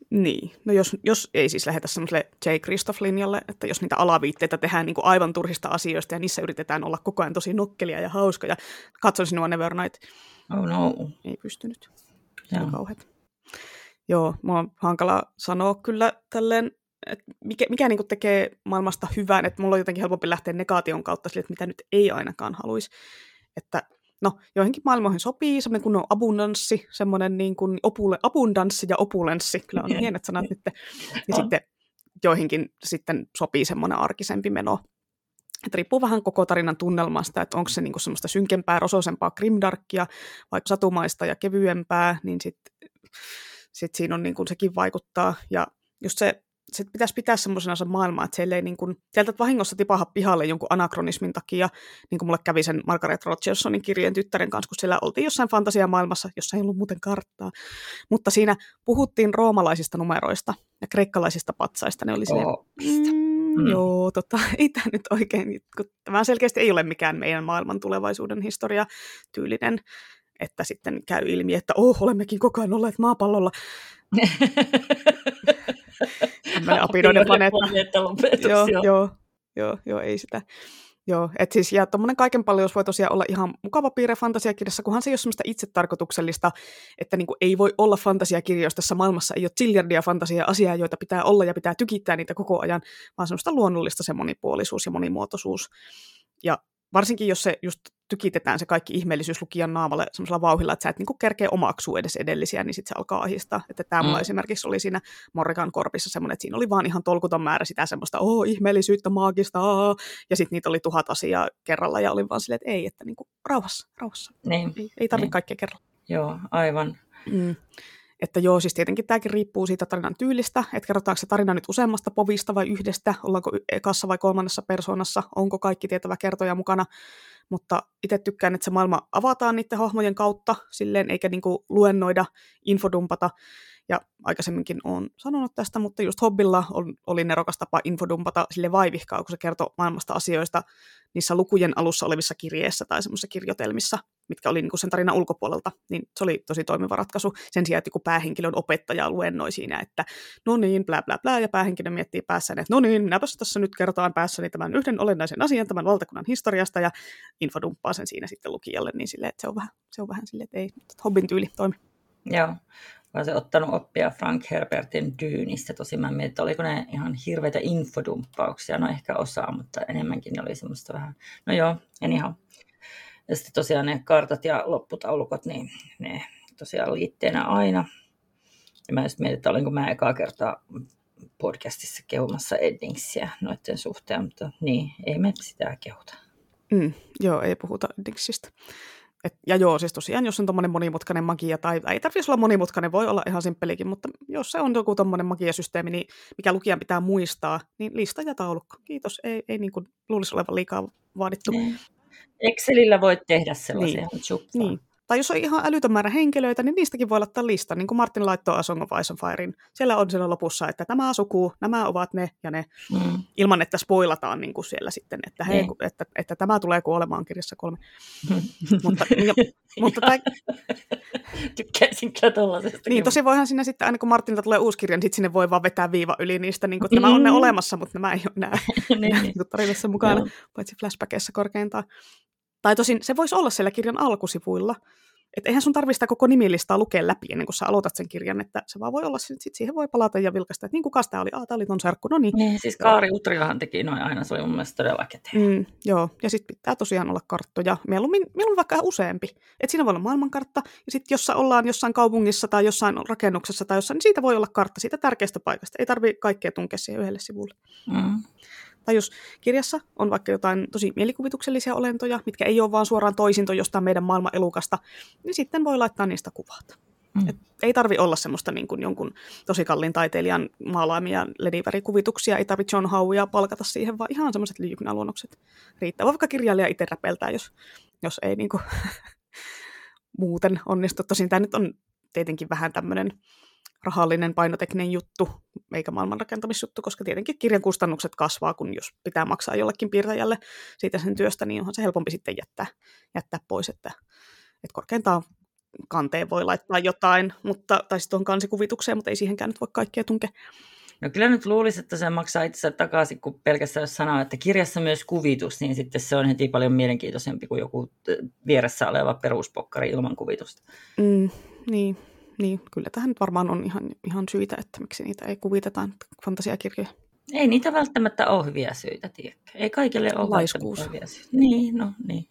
Niin, no jos, jos ei siis lähetä semmoiselle J. Christoph-linjalle, että jos niitä alaviitteitä tehdään niin kuin aivan turhista asioista ja niissä yritetään olla koko ajan tosi nokkelia ja hauskoja. Katson sinua Nevernight. Oh no. Ei pystynyt. Se on kauheat. Joo, mua on hankala sanoa kyllä tälleen, että mikä, mikä niin tekee maailmasta hyvän, että mulla on jotenkin helpompi lähteä negaation kautta sille, että mitä nyt ei ainakaan haluaisi. Että no, joihinkin maailmoihin sopii semmoinen kunnon abundanssi, semmoinen niin kuin opule, abundanssi ja opulenssi, kyllä on hienet sanat nyt. Ja sitten joihinkin sitten sopii semmoinen arkisempi meno. Että riippuu vähän koko tarinan tunnelmasta, että onko se niinku semmoista synkempää, rosoisempaa grimdarkia, vai satumaista ja kevyempää, niin sitten sit siinä on niinku, sekin vaikuttaa. Ja just se sit pitäisi pitää semmoisena maailmaa, että siellä ei niin kuin, sieltä vahingossa tipaha pihalle jonkun anakronismin takia, niin kuin mulle kävi sen Margaret Rogersonin kirjeen tyttären kanssa, kun siellä oltiin jossain fantasiamaailmassa, jossa ei ollut muuten karttaa. Mutta siinä puhuttiin roomalaisista numeroista ja kreikkalaisista patsaista. Ne oli silleen, oh, mm, mm. joo, tota, ei tämä nyt oikein, kun tämä selkeästi ei ole mikään meidän maailman tulevaisuuden historia tyylinen, että sitten käy ilmi, että oh, olemmekin koko ajan olleet maapallolla. tämmöinen apinoiden planeetta. joo, joo, joo, joo, joo, ei sitä. Joo, et siis, ja tuommoinen kaiken paljon voi tosiaan olla ihan mukava piirre fantasiakirjassa, kunhan se ei ole semmoista itsetarkoituksellista, että niin kuin ei voi olla fantasiakirjoista, tässä maailmassa ei ole ziljardia fantasia-asiaa, joita pitää olla ja pitää tykittää niitä koko ajan, vaan semmoista luonnollista se monipuolisuus ja monimuotoisuus. Ja varsinkin jos se just tykitetään se kaikki ihmeellisyys lukijan naamalle semmoisella vauhilla, että sä et niinku kerkeä omaksua edes edellisiä, niin sitten se alkaa ahistaa. Että tämä mm. esimerkiksi oli siinä Morrigan korpissa semmoinen, että siinä oli vaan ihan tolkuton määrä sitä semmoista, oh, ihmeellisyyttä, maagista, aah. ja sitten niitä oli tuhat asiaa kerralla, ja olin vaan silleen, että ei, että niinku, rauhassa, rauhassa. Niin. Ei, ei tarvitse niin. kaikkea kerralla. Joo, aivan. Mm. Että joo, siis tietenkin tämäkin riippuu siitä tarinan tyylistä, että kerrotaanko se tarina nyt useammasta povista vai yhdestä, ollaanko ekassa vai kolmannessa persoonassa, onko kaikki tietävä kertoja mukana, mutta itse tykkään, että se maailma avataan niiden hahmojen kautta silleen, eikä niinku luennoida, infodumpata, ja aikaisemminkin olen sanonut tästä, mutta just Hobbilla on, oli nerokas tapa infodumpata sille vaivihkaa, kun se kertoo maailmasta asioista niissä lukujen alussa olevissa kirjeissä tai semmoisissa kirjoitelmissa, mitkä oli niin sen tarinan ulkopuolelta, niin se oli tosi toimiva ratkaisu. Sen sijaan, että päähenkilön opettaja luennoi siinä, että no niin, blä blä blä, ja päähenkilö miettii päässään, että no niin, minäpäs tässä nyt kertaan päässäni tämän yhden olennaisen asian tämän valtakunnan historiasta, ja infodumppaa sen siinä sitten lukijalle, niin sille, että se on vähän, se on vähän silleen, että ei, Hobbin tyyli toimi. Joo, olen se ottanut oppia Frank Herbertin Dyynistä. Tosi mä mietin, että oliko ne ihan hirveitä infodumppauksia. No ehkä osaa, mutta enemmänkin ne oli semmoista vähän, no joo, anyhow. Ja sitten tosiaan ne kartat ja lopputaulukot, niin ne tosiaan liitteenä aina. Ja mä just mietin, että olinko mä ekaa kertaa podcastissa kehumassa Eddingsiä noiden suhteen, mutta niin, ei me sitä kehuta. Mm, joo, ei puhuta Eddingsistä. Et, ja joo, siis tosiaan, jos on tuommoinen monimutkainen magia, tai ei tarvitsisi olla monimutkainen, voi olla ihan simppelikin, mutta jos se on joku tuommoinen magiasysteemi, niin mikä lukijan pitää muistaa, niin lista ja taulukko. Kiitos, ei, ei niin kuin luulisi olevan liikaa vaadittu. Niin. Excelillä voit tehdä sellaisia. Niin. niin. Tai jos on ihan älytön määrä henkilöitä, niin niistäkin voi laittaa lista, niin kuin Martin laittoi A Song of Ice Firein. Siellä on siellä lopussa, että tämä suku, nämä ovat ne ja ne, mm. ilman että spoilataan niin kuin siellä sitten, että, hei, että, että, että tämä tulee kuolemaan kirjassa kolme. mutta, ja, mutta tämä... Tykkäisin kyllä. Niin, tosi voihan sinne sitten, aina kun Martinilta tulee uusi kirja, niin sitten sinne voi vaan vetää viiva yli niistä, niin kuin, että mm. nämä on ne mm. olemassa, mutta nämä ei ole nämä, niin, nämä niin. tarinassa mukana, no. paitsi flashbackissa korkeintaan. Tai tosin se voisi olla siellä kirjan alkusivuilla. Että eihän sun tarvista koko nimilistaa lukea läpi ennen kuin sä aloitat sen kirjan, että se vaan voi olla, sit siihen voi palata ja vilkaista, että niin kuka tämä oli, ah, tämä oli ton serkku, no niin. niin siis Kaari Utriahan teki noin aina, se oli mun mielestä todella. Mm, joo, ja sitten pitää tosiaan olla karttoja, mieluummin, mieluummin vaikka useampi. Että siinä voi olla maailmankartta, ja sitten jos ollaan jossain kaupungissa tai jossain rakennuksessa tai jossain, niin siitä voi olla kartta siitä tärkeästä paikasta. Ei tarvitse kaikkea tunkea siihen yhdelle sivulle. Mm. Tai jos kirjassa on vaikka jotain tosi mielikuvituksellisia olentoja, mitkä ei ole vaan suoraan toisinto jostain meidän maailman elukasta, niin sitten voi laittaa niistä kuvat. Mm. Et ei tarvi olla semmoista niin kuin jonkun tosi kalliin taiteilijan maalaamia ledivärikuvituksia, ei tarvitse John Howia palkata siihen, vaan ihan semmoiset lyijykynäluonnokset riittää. Vaikka kirjailija itse räpeltää, jos, jos ei niin kuin muuten onnistu. Tosin tämä nyt on tietenkin vähän tämmöinen rahallinen painotekninen juttu, eikä maailmanrakentamisjuttu, koska tietenkin kirjan kustannukset kasvaa, kun jos pitää maksaa jollekin piirtäjälle siitä sen työstä, niin onhan se helpompi sitten jättää, jättää pois, että, että korkeintaan kanteen voi laittaa jotain, mutta, tai sitten tuohon kansikuvitukseen, mutta ei siihenkään nyt voi kaikkea tunkea. No kyllä nyt luulisi, että se maksaa itse takaisin, kun pelkästään jos sanoo, että kirjassa myös kuvitus, niin sitten se on heti paljon mielenkiintoisempi kuin joku vieressä oleva peruspokkari ilman kuvitusta. Mm, niin, niin, kyllä tähän nyt varmaan on ihan, ihan syitä, että miksi niitä ei kuviteta fantasiakirjoja. Ei niitä välttämättä ole hyviä syitä, tiedäkö? Ei kaikille ole Laiskuus. hyviä syitä. Niin, no niin.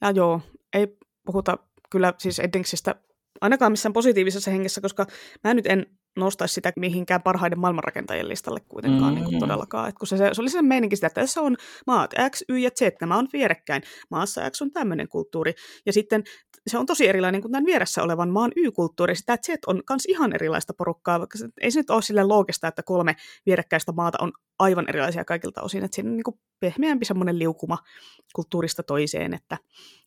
Ja joo, ei puhuta kyllä siis Eddingsistä ainakaan missään positiivisessa hengessä, koska mä nyt en nostaisi sitä mihinkään parhaiden maailmanrakentajien listalle kuitenkaan niin mm. niin todellakaan. Et kun se, se, oli se meininki sitä, että tässä on maat X, Y ja Z, nämä on vierekkäin. Maassa X on tämmöinen kulttuuri. Ja sitten se on tosi erilainen kuin tämän vieressä olevan maan Y-kulttuuri. Sitä Z on myös ihan erilaista porukkaa, vaikka se, ei se nyt ole sille loogista, että kolme vierekkäistä maata on aivan erilaisia kaikilta osin. Että siinä on niin pehmeämpi semmoinen liukuma kulttuurista toiseen. Että...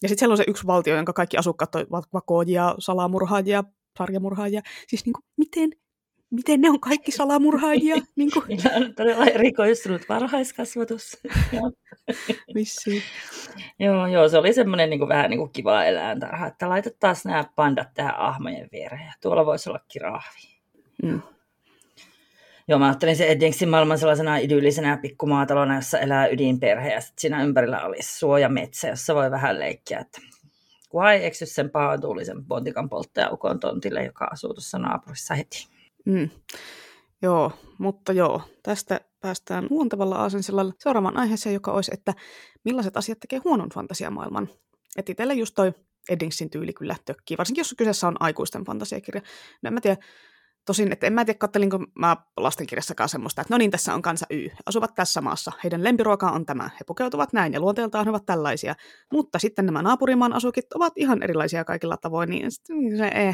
Ja sitten siellä on se yksi valtio, jonka kaikki asukkaat ovat vakoojia, salamurhaajia, sarjamurhaajia. Siis niin kuin, miten miten ne on kaikki salamurhaajia? niin kuin. on todella erikoistunut varhaiskasvatus. Vissiin. joo, joo, se oli semmoinen niin kuin, vähän niin kuin kiva eläintarha, että laitetaan nämä pandat tähän ahmojen viereen. Tuolla voisi olla kirahvi. Mm. Joo, mä ajattelin se Eddingsin maailman sellaisena idyllisenä pikkumaatalona, jossa elää ydinperhe ja sitten siinä ympärillä olisi suojametsä, jossa voi vähän leikkiä, että kunhan ei eksy sen paatuulisen pontikan polttajaukon tontille, joka asuu tuossa naapurissa heti. Mm. Joo, mutta joo, tästä päästään luontevalla aasensillalla seuraavaan aiheeseen, joka olisi, että millaiset asiat tekee huonon fantasiamaailman. Että itselle just toi Eddingsin tyyli kyllä tökkii, varsinkin jos kyseessä on aikuisten fantasiakirja. No en mä tiedä, Tosin, että en mä tiedä, kattelinko mä lastenkirjassakaan semmoista, että no niin, tässä on kansa Y. Asuvat tässä maassa. Heidän lempiruoka on tämä. He pukeutuvat näin ja luonteeltaan ovat tällaisia. Mutta sitten nämä naapurimaan asukit ovat ihan erilaisia kaikilla tavoin, niin se ei,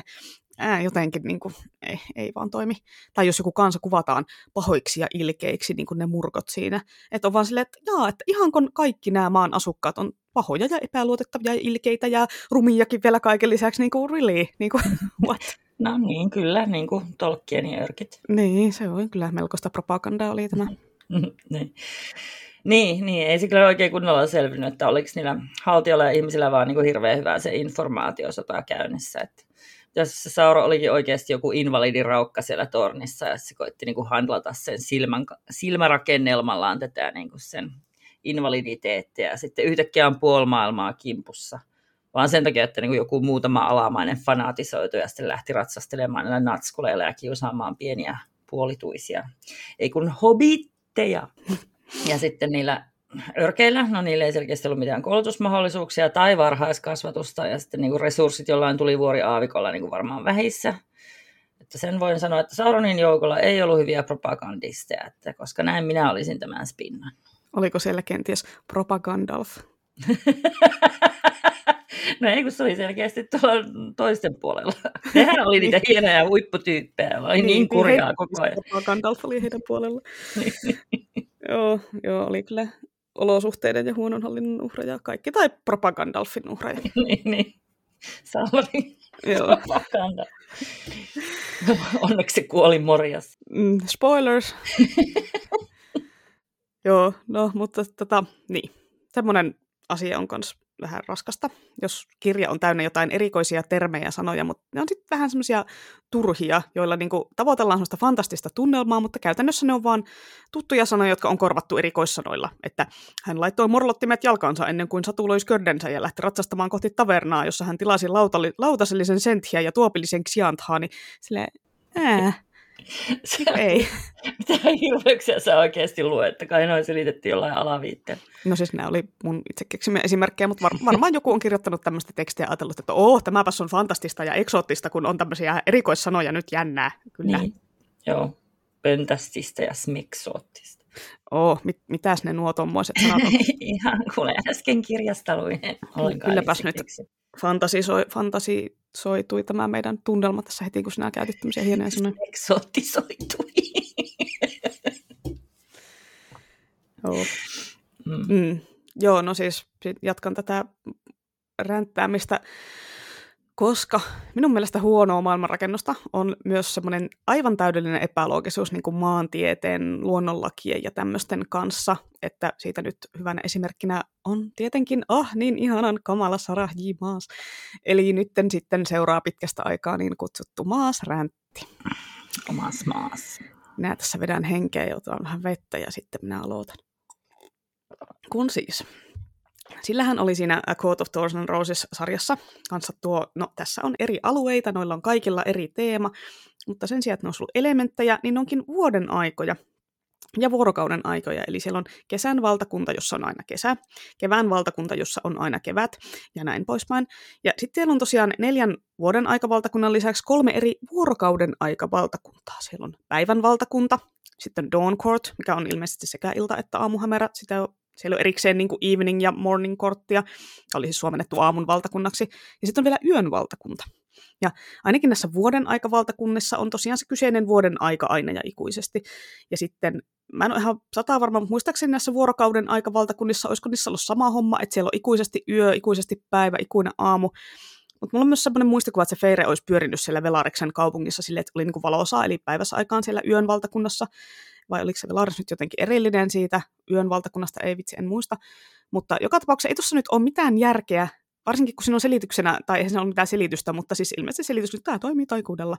ää, jotenkin niin kuin, ei, ei vaan toimi. Tai jos joku kansa kuvataan pahoiksi ja ilkeiksi, niin kuin ne murkot siinä. Että on vaan silleen, että jaa, että ihan kun kaikki nämä maan asukkaat on pahoja ja epäluotettavia ja ilkeitä ja rumiakin vielä kaiken lisäksi, niin kuin really, niin kuin, what? No niin, kyllä, niin kuin Tolkienin örkit. Niin, se on kyllä melkoista propagandaa oli tämä. niin. Niin, niin, ei se kyllä oikein kunnolla selvinnyt, että oliko niillä haltioilla ja ihmisillä vaan niin kuin hirveän hyvää se informaatiosota käynnissä. Että jos se Sauro olikin oikeasti joku invalidiraukka siellä tornissa ja se koitti niin kuin handlata sen silmän, silmärakennelmallaan tätä niin kuin sen invaliditeettia ja sitten yhtäkkiä on puoli maailmaa kimpussa. Vaan sen takia, että niin kuin joku muutama alamainen fanatisoitu ja sitten lähti ratsastelemaan näillä natskuleilla ja kiusaamaan pieniä puolituisia. Ei kun hobitteja. Ja sitten niillä örkeillä, no niillä ei selkeästi ollut mitään koulutusmahdollisuuksia tai varhaiskasvatusta, ja sitten niin kuin resurssit jollain tuli vuori aavikolla niin kuin varmaan vähissä. Että sen voin sanoa, että Sauronin joukolla ei ollut hyviä propagandisteja, että koska näin minä olisin tämän spinnan. Oliko siellä kenties propagandalf? no ei, kun se oli selkeästi tuolla toisten puolella. Nehän oli niitä hienoja huipputyyppejä, oli niin, niin kurjaa koko ajan. Propagandalf oli heidän puolella. joo, joo, oli kyllä olosuhteiden ja huonon hallinnon uhreja kaikki, tai propagandalfin uhreja. niin, niin. Sauri. Joo. Propaganda. Onneksi kuoli morjas. Mm, spoilers. Joo, no mutta tota, niin. Semmoinen asia on myös vähän raskasta, jos kirja on täynnä jotain erikoisia termejä ja sanoja, mutta ne on sitten vähän semmoisia turhia, joilla niinku tavoitellaan semmoista fantastista tunnelmaa, mutta käytännössä ne on vaan tuttuja sanoja, jotka on korvattu erikoissanoilla. Että hän laittoi morlottimet jalkansa ennen kuin satuloi skördensä ja lähti ratsastamaan kohti tavernaa, jossa hän tilasi lautali, lautasellisen senthiä ja tuopillisen ksianthaani. Silleen, ää, se, ei. Mitä hirveyksiä sä oikeasti luet, että kai noin selitettiin jollain alaviitteen. No siis nämä oli mun itse keksimiä esimerkkejä, mutta var, varmaan joku on kirjoittanut tämmöistä tekstiä ja ajatellut, että oh, tämäpäs on fantastista ja eksoottista, kun on tämmöisiä erikoissanoja nyt jännää. Kyllä. Niin. Joo, pöntästistä ja smiksoottista. Oh, mit, mitäs ne nuo tommoiset sanat on? Ihan kuule, äsken kirjasta luin. Kylläpäs nyt fantasisoi, fantasisoitui tämä meidän tunnelma tässä heti, kun sinä käytit tämmöisiä hienoja sanoja. Eksoottisoitui. Joo. Mm. Mm. Joo, no siis jatkan tätä ränttäämistä koska minun mielestä huonoa maailmanrakennusta on myös semmoinen aivan täydellinen epäloogisuus niin kuin maantieteen, luonnonlakien ja tämmöisten kanssa, että siitä nyt hyvänä esimerkkinä on tietenkin, ah niin ihanan kamala Sarah J. Maas. Eli nytten sitten seuraa pitkästä aikaa niin kutsuttu Maas-räntti. Omas Maas. Minä tässä vedän henkeä ja otan vähän vettä ja sitten minä aloitan. Kun siis Sillähän oli siinä A Court of Thorns and Roses-sarjassa kanssa tuo, no tässä on eri alueita, noilla on kaikilla eri teema, mutta sen sijaan, että ne on ollut elementtejä, niin ne onkin vuoden aikoja ja vuorokauden aikoja. Eli siellä on kesän valtakunta, jossa on aina kesä, kevään valtakunta, jossa on aina kevät ja näin poispäin. Ja sitten siellä on tosiaan neljän vuoden aikavaltakunnan lisäksi kolme eri vuorokauden aikavaltakuntaa. Siellä on päivän valtakunta, sitten Dawn Court, mikä on ilmeisesti sekä ilta- että aamuhämärä, sitä siellä on erikseen niin kuin evening ja morning korttia. Tämä oli siis suomennettu aamun valtakunnaksi. Ja sitten on vielä yön valtakunta. Ja ainakin näissä vuoden aikavaltakunnissa on tosiaan se kyseinen vuoden aika aina ja ikuisesti. Ja sitten, mä en ole ihan sata varma, mutta muistaakseni näissä vuorokauden aikavaltakunnissa, olisiko niissä ollut sama homma, että siellä on ikuisesti yö, ikuisesti päivä, ikuinen aamu. Mutta mulla on myös sellainen muistikuva, että se Feire olisi pyörinyt siellä Velariksen kaupungissa sille, että oli niin valosaa, eli päivässä aikaan siellä yön valtakunnassa vai oliko se Velaris nyt jotenkin erillinen siitä yön valtakunnasta, ei vitsi, en muista. Mutta joka tapauksessa ei tuossa nyt ole mitään järkeä, varsinkin kun siinä on selityksenä, tai ei siinä ole mitään selitystä, mutta siis ilmeisesti selitys, että tämä toimii taikuudella.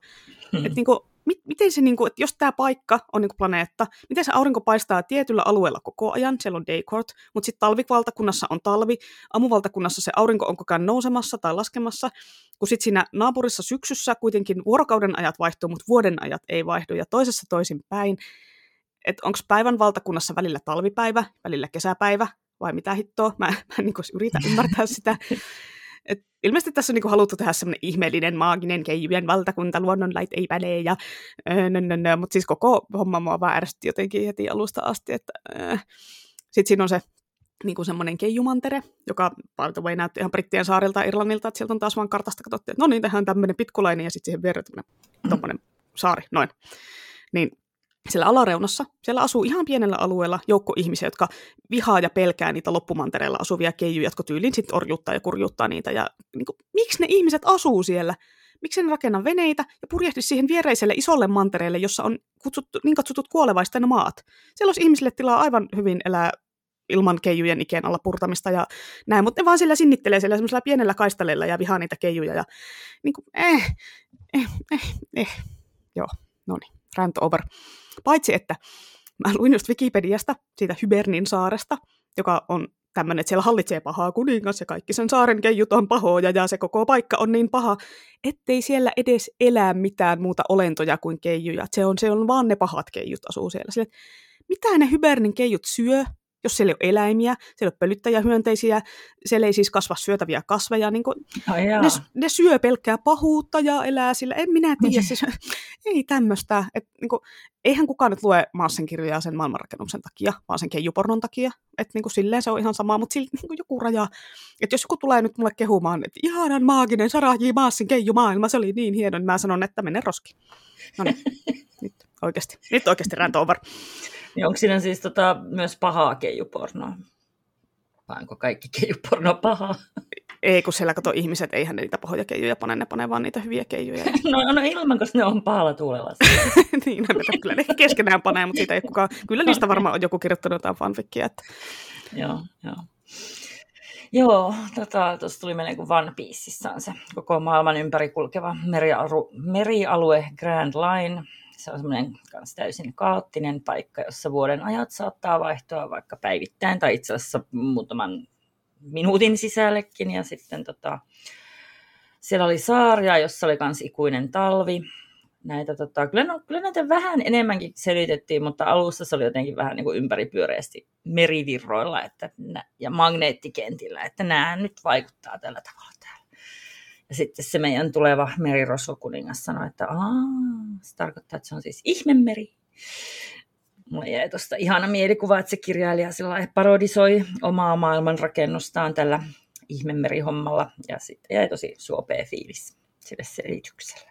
Hmm. Että niinku, mit, miten se, niinku, että jos tämä paikka on niinku planeetta, miten se aurinko paistaa tietyllä alueella koko ajan, siellä on daycourt, mutta sitten talvivaltakunnassa on talvi, amuvaltakunnassa se aurinko on koko ajan nousemassa tai laskemassa, kun sitten siinä naapurissa syksyssä kuitenkin vuorokauden ajat vaihtuu, mutta vuoden ajat ei vaihdu, ja toisessa toisin päin, että onko päivän valtakunnassa välillä talvipäivä, välillä kesäpäivä, vai mitä hittoa. Mä, mä en niin yritän ymmärtää sitä. Et ilmeisesti tässä on niin haluttu tehdä semmoinen ihmeellinen, maaginen keijujen valtakunta, luonnonlait ei päde, ja öö, mutta siis koko homma mua vaan ärsytti jotenkin heti alusta asti, että öö. sitten siinä on se niin kuin semmoinen keijumantere, joka by the way näytti ihan Brittien saarilta Irlannilta, että sieltä on taas vaan kartasta katsottu, että no niin, tehdään tämmöinen pitkulainen ja sitten siihen viereen tämmöinen saari, noin. Niin siellä alareunassa, siellä asuu ihan pienellä alueella joukko ihmisiä, jotka vihaa ja pelkää niitä loppumantereilla asuvia keijuja, jotka tyylin sitten orjuuttaa ja kurjuuttaa niitä. Ja niin kuin, miksi ne ihmiset asuu siellä? miksi en rakenna veneitä ja purjehdi siihen viereiselle isolle mantereelle, jossa on kutsuttu, niin kutsutut kuolevaisten maat. Siellä olisi ihmisille tilaa aivan hyvin elää ilman keijujen ikeen alla purtamista ja näin, mutta ne vaan sillä sinnittelee siellä semmoisella pienellä kaistaleella ja vihaa niitä keijuja ja niin kuin, eh, eh, eh, eh. Joo, no niin, rant over. Paitsi, että mä luin just Wikipediasta siitä Hybernin saaresta, joka on tämmöinen, että siellä hallitsee pahaa kuningas ja kaikki sen saaren keijut on pahoja ja se koko paikka on niin paha, ettei siellä edes elää mitään muuta olentoja kuin keijuja. Se on, se on vaan ne pahat keijut asuu siellä. Sille, mitä ne Hybernin keijut syö? Jos siellä ei ole eläimiä, siellä ei ole pölyttäjähyönteisiä, siellä ei siis kasva syötäviä kasveja, niin kuin, ne, ne syö pelkkää pahuutta ja elää sillä, en minä tiedä, siis, ei tämmöistä, et, niin kuin, eihän kukaan nyt lue Maassin kirjoja sen maailmanrakennuksen takia, vaan sen keijupornon takia, että niin kuin, silleen se on ihan sama, mutta sillä, niin kuin, joku raja, että jos joku tulee nyt mulle kehumaan, että ihanan maaginen Sarah J. Maassin keijumaailma, se oli niin hieno, niin mä sanon, että mene roski. No niin, nyt oikeasti, nyt oikeasti rant over. Niin onko siinä siis tota, myös pahaa keijupornoa? Vai onko kaikki keijuporno pahaa? Ei, kun siellä kato ihmiset, eihän ne niitä pahoja keijuja pane, ne pane vaan niitä hyviä keijuja. no, no ilman, koska ne on pahalla tuulella. niin, ne, kyllä ne keskenään panee, mutta siitä ei kukaan, kyllä niistä varmaan on joku kirjoittanut jotain fanfikkiä. Että... joo, joo. Joo, tota, tuossa tuli meille kuin One Pieceissa on se koko maailman ympäri kulkeva merialu, merialue Grand Line, se on semmoinen kanssa täysin kaoottinen paikka, jossa vuoden ajat saattaa vaihtua vaikka päivittäin tai itse asiassa muutaman minuutin sisällekin. Ja sitten tota, siellä oli saaria, jossa oli myös ikuinen talvi. Näitä, tota, kyllä, no, kyllä näitä vähän enemmänkin selitettiin, mutta alussa se oli jotenkin vähän niin kuin ympäripyöreästi merivirroilla että, ja magneettikentillä, että nämä nyt vaikuttaa tällä tavalla täällä. Ja sitten se meidän tuleva merirosvokuningas sanoi, että Aa, se tarkoittaa, että se on siis ihmemeri. Mulla jäi tuosta ihana mielikuva, että se kirjailija sillä parodisoi omaa maailmanrakennustaan tällä ihmemerihommalla. Ja sitten jäi tosi suopea fiilis sille selitykselle.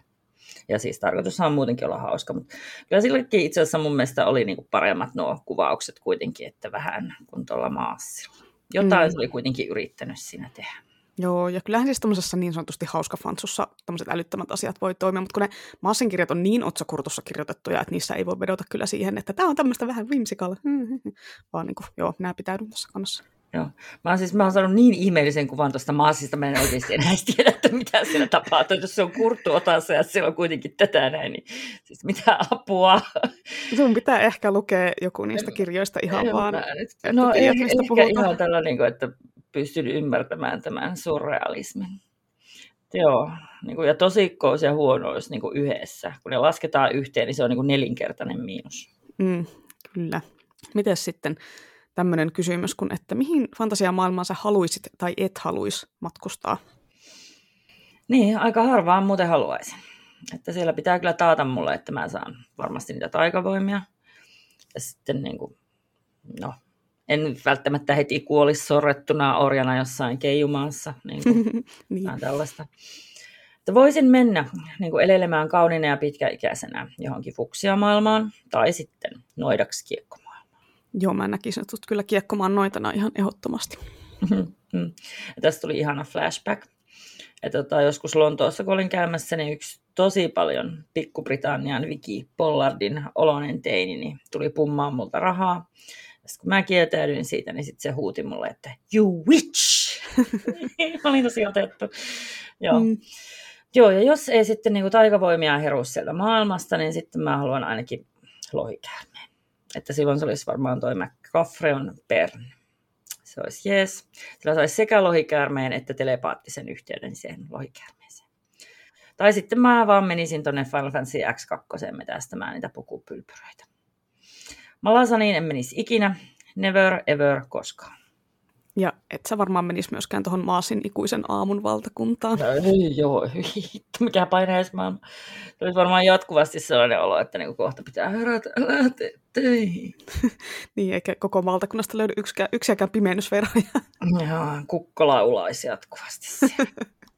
Ja siis tarkoitus on muutenkin olla hauska, mutta kyllä silläkin itse asiassa mun mielestä oli niinku paremmat nuo kuvaukset kuitenkin, että vähän kuin tuolla maassilla. Jotain mm. oli kuitenkin yrittänyt siinä tehdä. Joo, ja kyllähän siis tämmöisessä niin sanotusti hauska fansussa tämmöiset älyttömät asiat voi toimia, mutta kun ne Maassen kirjat on niin otsakurtussa kirjoitettuja, että niissä ei voi vedota kyllä siihen, että tämä on tämmöistä vähän whimsical, vaan niin kuin, joo, nämä pitäydyn tässä kannassa. Joo. Mä oon, siis, mä oon saanut niin ihmeellisen kuvan tuosta maasista, mä en oikeasti enää tiedä, että mitä siellä tapahtuu. Jos se on kurttu otassa ja siellä on kuitenkin tätä näin, niin siis mitä apua. Sun pitää ehkä lukea joku niistä kirjoista ihan en, vaan, että no, ehkä, mistä ehkä ihan tällä, niin kuin, että pystyn ymmärtämään tämän surrealismin. Joo, niin kuin, ja tosikkous ja huonous niin kuin yhdessä. Kun ne lasketaan yhteen, niin se on niin kuin nelinkertainen miinus. Mm, kyllä. Miten sitten tämmöinen kysymys, kun että mihin fantasiamaailmaan sä haluaisit tai et haluaisi matkustaa? Niin, aika harvaan muuten haluaisin. Että siellä pitää kyllä taata mulle, että mä saan varmasti niitä taikavoimia. Ja sitten niin kuin, no, en välttämättä heti kuolisi sorrettuna orjana jossain keijumaassa. Niin kuin, niin. tällaista. Että voisin mennä niin kuin elelemään kauniina ja pitkäikäisenä johonkin fuksiamaailmaan tai sitten noidaksi kiekkomaailmaan. Joo, mä näkisin, että kyllä kiekkomaan noitana ihan ehdottomasti. ja tästä tuli ihana flashback. Että tota, joskus Lontoossa, kun olin käymässä, niin yksi tosi paljon Pikku-Britannian Vicky Pollardin olonen teini, niin tuli pummaan multa rahaa. Sitten kun mä kieltäydyin siitä, niin sitten se huuti mulle, että you witch! mä olin tosi otettu. Joo. Mm. Joo, ja jos ei sitten niin kuin taikavoimia heru sieltä maailmasta, niin sitten mä haluan ainakin lohikäärmeen. Että silloin se olisi varmaan toi McCaffreon Pern. Se olisi jees. Sillä saisi sekä lohikäärmeen että telepaattisen yhteyden siihen lohikäärmeeseen. Tai sitten mä vaan menisin tonne Final Fantasy X2 metästämään niitä pukupylpyröitä. Malasaniin en menisi ikinä, never ever koskaan. Ja et sä varmaan menisi myöskään tuohon Maasin ikuisen aamun valtakuntaan. No, ei, joo, hitto, mikä painajaismaailma. Se olisi varmaan jatkuvasti sellainen olo, että niinku kohta pitää herätä, töihin. niin, eikä koko valtakunnasta löydy yksikään, yksiäkään pimennysveroja. joo, kukko laulaisi jatkuvasti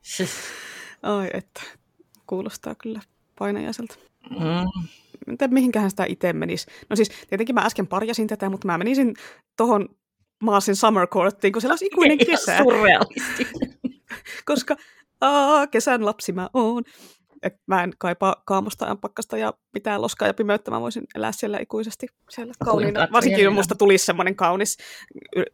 Ai että, kuulostaa kyllä painajaiselta. Mm tiedä mihinkähän sitä itse menisi. No siis tietenkin mä äsken parjasin tätä, mutta mä menisin tohon Maasin Summer Courttiin, kun siellä olisi ikuinen kesä. Surrealisti. Koska aa, kesän lapsi mä oon. Et mä en kaipaa kaamosta ja pakkasta ja mitään loskaa ja pimeyttä. Mä voisin elää siellä ikuisesti siellä kauniina. Varsinkin jos musta tulisi semmoinen kaunis,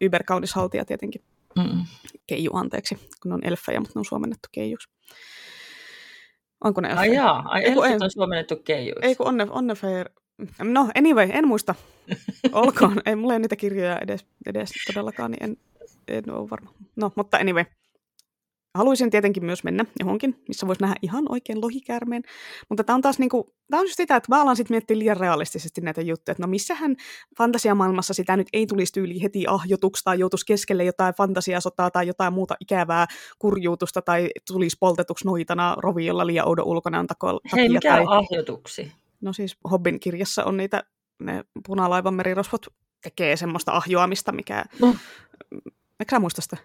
yberkaunis haltija tietenkin. Mm. Keiju, anteeksi, kun on elfejä, mutta ne on suomennettu keijuksi. Onko ne? Ai jaa, ai elfit on suomennettu keijuiksi. Ei kun onne, onne fair. No, anyway, en muista. Olkoon. ei mulla ei niitä kirjoja edes, edes todellakaan, niin en, en ole varma. No, mutta anyway. Haluaisin tietenkin myös mennä johonkin, missä voisi nähdä ihan oikein lohikäärmeen. Mutta tämä on taas niinku, tämä on just sitä, että mä alan sitten miettiä liian realistisesti näitä juttuja, että no missähän fantasiamaailmassa sitä nyt ei tulisi tyyli heti ahjotuksi tai joutuisi keskelle jotain fantasiasotaa tai jotain muuta ikävää kurjuutusta tai tulisi poltetuksi noitana roviolla liian oudon ulkonaan takia. Hei, mikä tai... on ahjotuksi? No siis Hobbin kirjassa on niitä, ne punalaivan merirosvot tekee semmoista ahjoamista, mikä... No. Eikö sä muista sitä?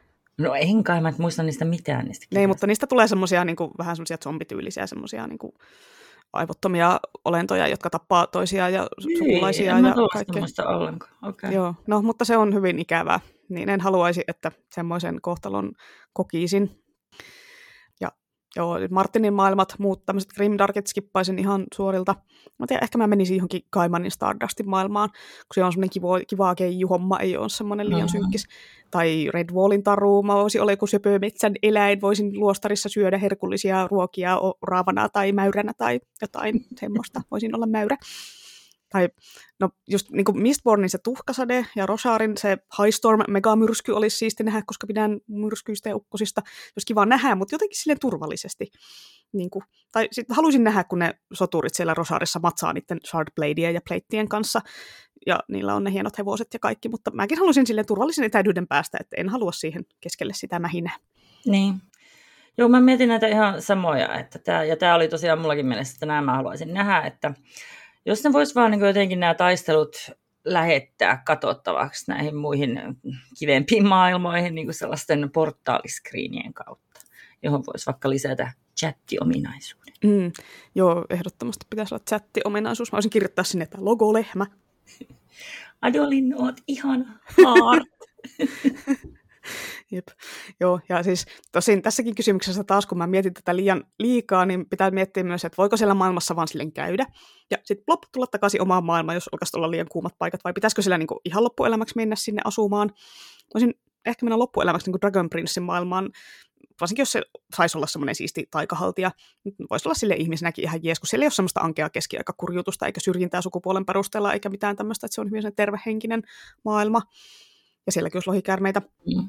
No en kai, mä muista niistä mitään niistä Niin, mutta niistä tulee semmoisia niin vähän semmoisia zombityylisiä, semmoisia niin kuin, aivottomia olentoja, jotka tappaa toisiaan ja niin, sukulaisia en ja kaikkea. ollenkaan. Okay. Joo, no, mutta se on hyvin ikävää. Niin en haluaisi, että semmoisen kohtalon kokisin. Joo, Martinin maailmat, muut tämmöiset grimdarkit skippaisin ihan suorilta. Mä tiedän, ehkä mä menisin johonkin Kaimanin Stardustin maailmaan, kun se on semmoinen kiva, kiva keiju-homma, ei ole semmoinen liian mm-hmm. synkkis. Tai Red Wallin taru, mä voisin olla joku söpö metsän eläin, voisin luostarissa syödä herkullisia ruokia raavana tai mäyränä tai jotain semmoista, voisin olla mäyrä tai no just niin kuin Mistbornin se tuhkasade ja Rosarin se High Storm megamyrsky olisi siisti nähdä, koska pidän myrskyistä ja ukkosista. Olisi kiva nähdä, mutta jotenkin sille turvallisesti. Niin kuin, tai sitten haluaisin nähdä, kun ne soturit siellä Rosarissa matsaa niiden Shardbladea ja Pleittien kanssa, ja niillä on ne hienot hevoset ja kaikki, mutta mäkin haluaisin sille turvallisen etäisyyden päästä, että en halua siihen keskelle sitä mähinää. Niin. Joo, mä mietin näitä ihan samoja, että tää, ja tämä oli tosiaan mullakin mielessä, että nämä mä haluaisin nähdä, että jos ne vois vaan niin jotenkin nämä taistelut lähettää katsottavaksi näihin muihin kivempiin maailmoihin niin kuin sellaisten portaaliskriinien kautta, johon voisi vaikka lisätä chatti-ominaisuuden. Mm, joo, ehdottomasti pitäisi olla chatti-ominaisuus. Mä voisin kirjoittaa sinne, että logolehmä. Adolin, oot ihana. Haart. Jep. Joo, ja siis tosin tässäkin kysymyksessä taas, kun mä mietin tätä liian liikaa, niin pitää miettiä myös, että voiko siellä maailmassa vaan silleen käydä. Ja sitten plop, tulla takaisin omaan maailmaan, jos alkaisi olla liian kuumat paikat, vai pitäisikö siellä niinku ihan loppuelämäksi mennä sinne asumaan. Voisin ehkä mennä loppuelämäksi niin kuin Dragon Princein maailmaan, varsinkin jos se saisi olla semmoinen siisti taikahaltija, voisi olla sille ihmisenäkin ihan jees, kun siellä ei ole semmoista ankea keskiaikakurjutusta eikä syrjintää sukupuolen perusteella eikä mitään tämmöistä, että se on hyvin tervehenkinen maailma. Ja sielläkin olisi lohikärmeitä. Mm.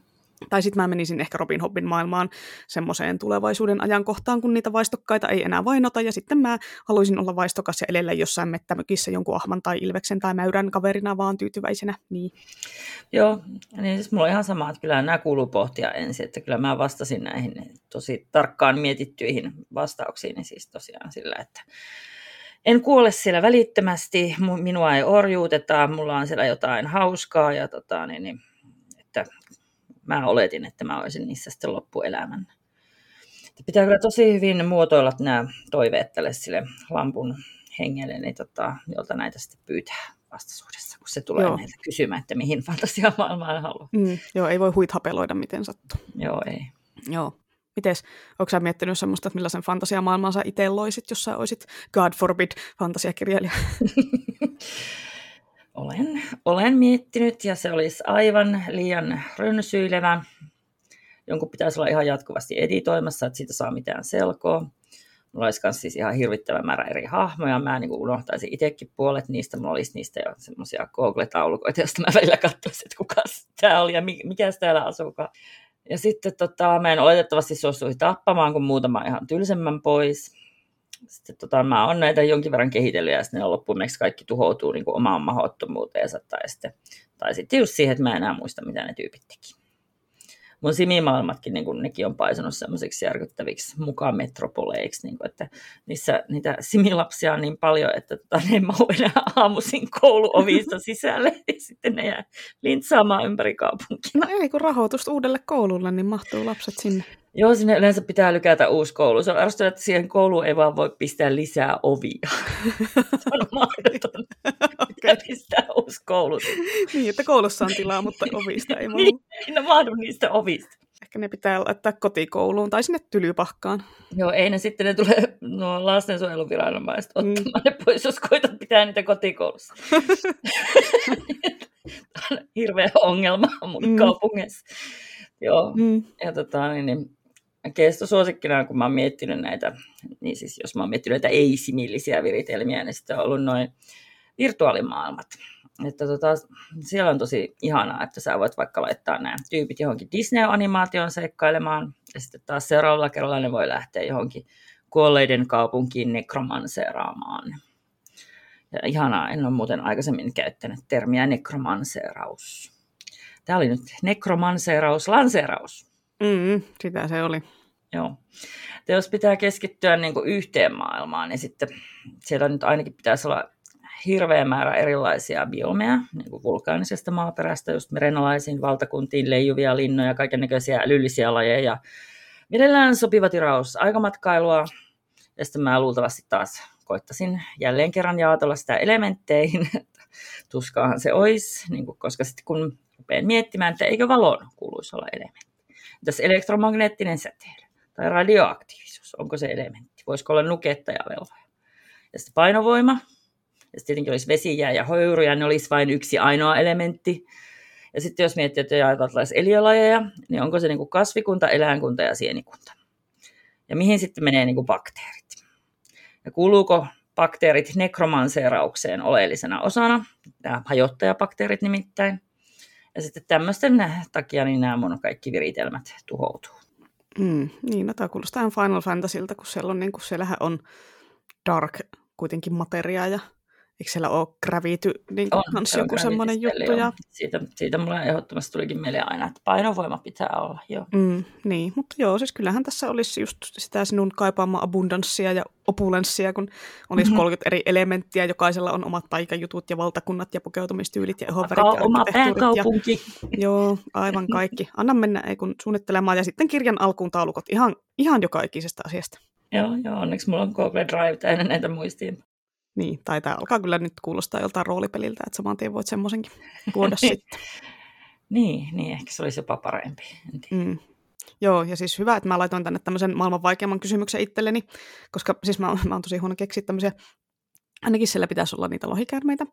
Tai sitten mä menisin ehkä Robin Hobbin maailmaan semmoiseen tulevaisuuden ajankohtaan, kun niitä vaistokkaita ei enää vainota, ja sitten mä haluaisin olla vaistokas ja elellä jossain mettämökissä jonkun ahman tai ilveksen tai mäyrän kaverina vaan tyytyväisenä. Niin. Joo, niin siis mulla on ihan sama, että kyllä nämä kuuluu pohtia ensin, että kyllä mä vastasin näihin tosi tarkkaan mietittyihin vastauksiin, niin siis tosiaan sillä, että en kuole siellä välittömästi, minua ei orjuuteta, mulla on siellä jotain hauskaa ja tota, niin, niin, että mä oletin, että mä olisin niissä sitten loppuelämän. Pitää kyllä tosi hyvin muotoilla nämä toiveet tälle sille lampun hengelle, niin tota, jolta näitä sitten pyytää vastaisuudessa, kun se tulee joo. meiltä kysymään, että mihin fantasiamaailmaan haluaa. Mm, joo, ei voi huithapeloida miten sattuu. Joo, ei. Joo. Mites, onko sä miettinyt semmoista, että millaisen fantasiamaailman sä itse loisit, jos sä olisit God forbid fantasiakirjailija? Olen, olen miettinyt ja se olisi aivan liian rönsyilevä. Jonkun pitäisi olla ihan jatkuvasti editoimassa, että siitä saa mitään selkoa. Mulla olisi myös siis ihan hirvittävä määrä eri hahmoja. Mä niin unohtaisin itsekin puolet niistä. Mulla olisi niistä jo semmoisia Google-taulukoita, joista mä välillä katsoisin, että kuka tämä oli ja mikä täällä asuukaan. Ja sitten tota, mä en oletettavasti suostuisi tappamaan, kun muutama ihan tylsemmän pois sitten tota, mä oon näitä jonkin verran kehitellyt ja sitten loppuun kaikki tuhoutuu niin kuin omaan mahdottomuuteensa tai sitten, tai sitten just siihen, että mä en enää muista, mitä ne tyypit teki. Mun simimaailmatkin, niin kun nekin on paisunut semmoisiksi järkyttäviksi mukaan metropoleiksi, niin kun, että niissä niitä similapsia on niin paljon, että tota, ne ei mahu enää aamuisin kouluovista sisälle ja sitten ne jää lintsaamaan ympäri kaupunkia. No ei, kun rahoitusta uudelle koululle, niin mahtuu lapset sinne. Joo, sinne yleensä pitää lykätä uusi koulu. Se on arvostunut, että siihen kouluun ei vaan voi pistää lisää ovia. Se on mahdoton. okay. pistää uusi koulu. niin, että koulussa on tilaa, mutta ovista ei niin, no mahdu niistä ovista. Ehkä ne pitää laittaa kotikouluun tai sinne tylypahkaan. Joo, ei ne sitten ne tulee nuo lastensuojeluviranomaiset ottamaan mm. ne pois, jos koitat pitää niitä kotikoulussa. hirveä ongelma mun mm. kaupungissa. Joo, mm. ja tota, niin, niin kestosuosikkina, kun mä oon miettinyt näitä, niin siis jos mä oon miettinyt näitä ei-simillisiä viritelmiä, niin sitten on ollut noin virtuaalimaailmat. Että tota, siellä on tosi ihanaa, että sä voit vaikka laittaa nämä tyypit johonkin Disney-animaation seikkailemaan, ja sitten taas seuraavalla kerralla ne voi lähteä johonkin kuolleiden kaupunkiin nekromanseeraamaan. Ja ihanaa, en ole muuten aikaisemmin käyttänyt termiä nekromanseeraus. Tämä oli nyt nekromanseeraus, lanseeraus. Mm, sitä se oli. Joo. Ja jos pitää keskittyä niin kuin yhteen maailmaan, niin sitten siellä nyt ainakin pitäisi olla hirveä määrä erilaisia biomeja, niin kuin vulkaanisesta maaperästä, just merenalaisiin valtakuntiin leijuvia linnoja, kaikenlaisia älyllisiä lajeja, mielellään sopiva tiraus aikamatkailua, ja sitten mä luultavasti taas koittasin jälleen kerran jaotella sitä elementteihin, tuskaahan se olisi, niin kuin, koska sitten kun rupean miettimään, että eikö valon kuuluisi olla elementti. Tässä elektromagneettinen säteily tai radioaktiivisuus, onko se elementti? Voisiko olla nuketta ja velvoja? Ja sitten painovoima, ja sitten tietenkin olisi vesijää ja höyryjä, ne olisi vain yksi ainoa elementti. Ja sitten jos miettii, että jaetaan eliölajeja, niin onko se niin kuin kasvikunta, eläinkunta ja sienikunta? Ja mihin sitten menee niin kuin bakteerit? Ja kuuluuko bakteerit nekromanseeraukseen oleellisena osana, nämä hajottajabakteerit nimittäin. Ja sitten tämmöisten takia niin nämä mun kaikki viritelmät tuhoutuu. Mm, niin, no, tämä kuulostaa Final Fantasylta, kun siellä on, niin kuin, siellähän on dark kuitenkin materiaa ja Eikö siellä ole gravity niin on, kans se joku semmoinen juttu? Ja... Siitä, siitä mulle ehdottomasti tulikin mieleen aina, että painovoima pitää olla. Joo. Mm, niin, mutta joo, siis kyllähän tässä olisi just sitä sinun kaipaamaa abundanssia ja opulenssia, kun olisi mm-hmm. 30 eri elementtiä, jokaisella on omat taikajutut ja valtakunnat ja pukeutumistyylit ja ehovärit. Ja oma pääkaupunki. Ja, joo, aivan kaikki. Anna mennä ei kun suunnittelemaan ja sitten kirjan alkuun taulukot ihan, ihan joka ikisestä asiasta. Joo, joo, onneksi mulla on Google Drive täynnä näitä muistiin. Niin, tai tämä alkaa kyllä nyt kuulostaa joltain roolipeliltä, että saman tien voit semmoisenkin tuoda sitten. niin, niin, ehkä se olisi jopa parempi. Mm. Joo, ja siis hyvä, että mä laitoin tänne tämmöisen maailman vaikeamman kysymyksen itselleni, koska siis mä, mä oon tosi huono keksiä tämmöisiä Ainakin siellä pitäisi olla niitä lohikäärmeitä,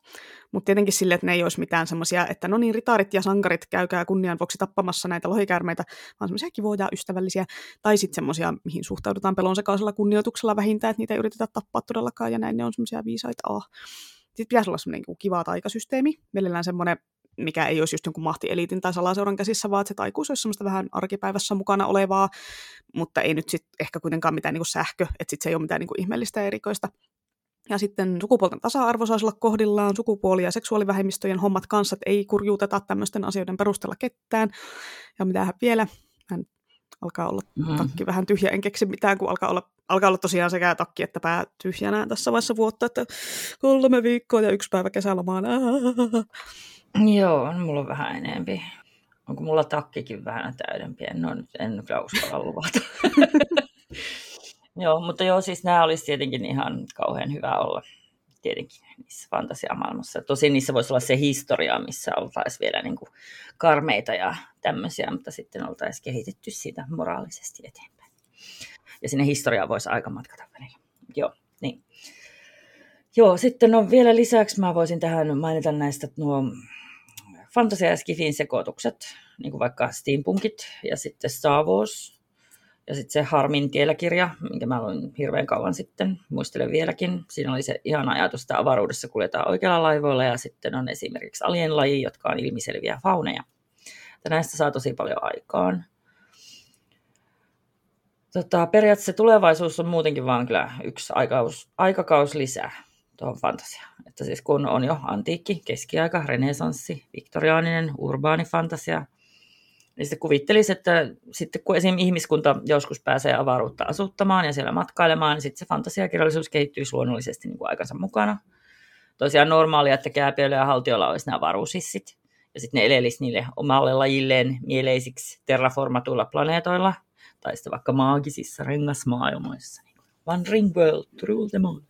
mutta tietenkin sille, että ne ei olisi mitään semmoisia, että no niin, ritaarit ja sankarit käykää kunnian vuoksi tappamassa näitä lohikäärmeitä, vaan semmoisia kivoja, ystävällisiä, tai sitten semmoisia, mihin suhtaudutaan pelonsekaisella kunnioituksella vähintään, että niitä ei yritetä tappaa todellakaan, ja näin ne on semmoisia viisaita. Oh. Sitten pitäisi olla semmoinen niin kiva taikasysteemi, mielellään semmoinen mikä ei olisi just jonkun mahtieliitin tai salaseuran käsissä, vaan että se taikuus olisi semmoista vähän arkipäivässä mukana olevaa, mutta ei nyt sitten ehkä kuitenkaan mitään niin kuin sähkö, että sitten se ei ole mitään niin kuin ihmeellistä ja erikoista. Ja sitten sukupuolten tasa-arvo saisi olla kohdillaan, sukupuoli- ja seksuaalivähemmistöjen hommat kanssa, että ei kurjuuteta tämmöisten asioiden perusteella ketään. Ja mitä vielä, hän alkaa olla mm-hmm. takki vähän tyhjä, en keksi mitään, kun alkaa olla, alkaa olla tosiaan sekä takki että pää tyhjänä tässä vaiheessa vuotta, että kolme viikkoa ja yksi päivä kesälomaan. Joo, mulla on vähän enempi. Onko mulla takkikin vähän täydempi? En, ole, en kyllä uskalla luvata. Joo, mutta joo, siis nämä olisi tietenkin ihan kauhean hyvä olla tietenkin niissä fantasiamaailmassa. Tosin niissä voisi olla se historia, missä oltaisiin vielä niin kuin karmeita ja tämmöisiä, mutta sitten oltaisiin kehitetty siitä moraalisesti eteenpäin. Ja sinne historiaan voisi aika matkata välillä. Joo, niin. Joo, sitten on vielä lisäksi mä voisin tähän mainita näistä nuo fantasia- ja skifin sekoitukset, niin kuin vaikka steampunkit ja sitten Star Wars, ja sitten se Harmin tielläkirja, minkä mä luin hirveän kauan sitten, muistelen vieläkin. Siinä oli se ihana ajatus, että avaruudessa kuljetaan oikealla laivoilla ja sitten on esimerkiksi alienlaji, jotka on ilmiselviä fauneja. Ja näistä saa tosi paljon aikaan. Tota, periaatteessa tulevaisuus on muutenkin vaan kyllä yksi aikaus, aikakaus lisää tuohon fantasiaan. Että siis kun on jo antiikki, keskiaika, renesanssi, viktoriaaninen, urbaani fantasia – niin sitten kuvittelisi, että sitten kun esim. ihmiskunta joskus pääsee avaruutta asuttamaan ja siellä matkailemaan, niin sitten se fantasiakirjallisuus kehittyy luonnollisesti niin kuin aikansa mukana. Tosiaan normaalia, että kääpiöillä ja haltioilla olisi nämä avaruushissit, ja sitten ne elelisi niille omalle lajilleen mieleisiksi terraformatuilla planeetoilla, tai sitten vaikka maagisissa rengasmaailmoissa. One ring world rule them all.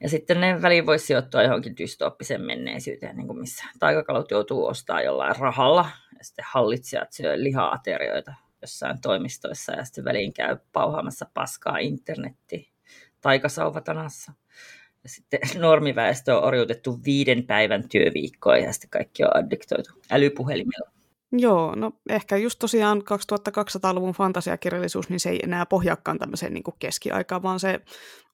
Ja sitten ne väliin voisi sijoittua johonkin dystooppiseen menneisyyteen, niin kuin missä taikakalut joutuu ostamaan jollain rahalla, ja sitten hallitsijat syö liha-aterioita jossain toimistoissa, ja sitten väliin käy pauhaamassa paskaa internetti taikasauvatanassa. Ja sitten normiväestö on orjuutettu viiden päivän työviikkoon, ja sitten kaikki on addiktoitu älypuhelimella. Joo, no ehkä just tosiaan 2200-luvun fantasiakirjallisuus, niin se ei enää pohjaakaan tämmöiseen niin keskiaikaan, vaan se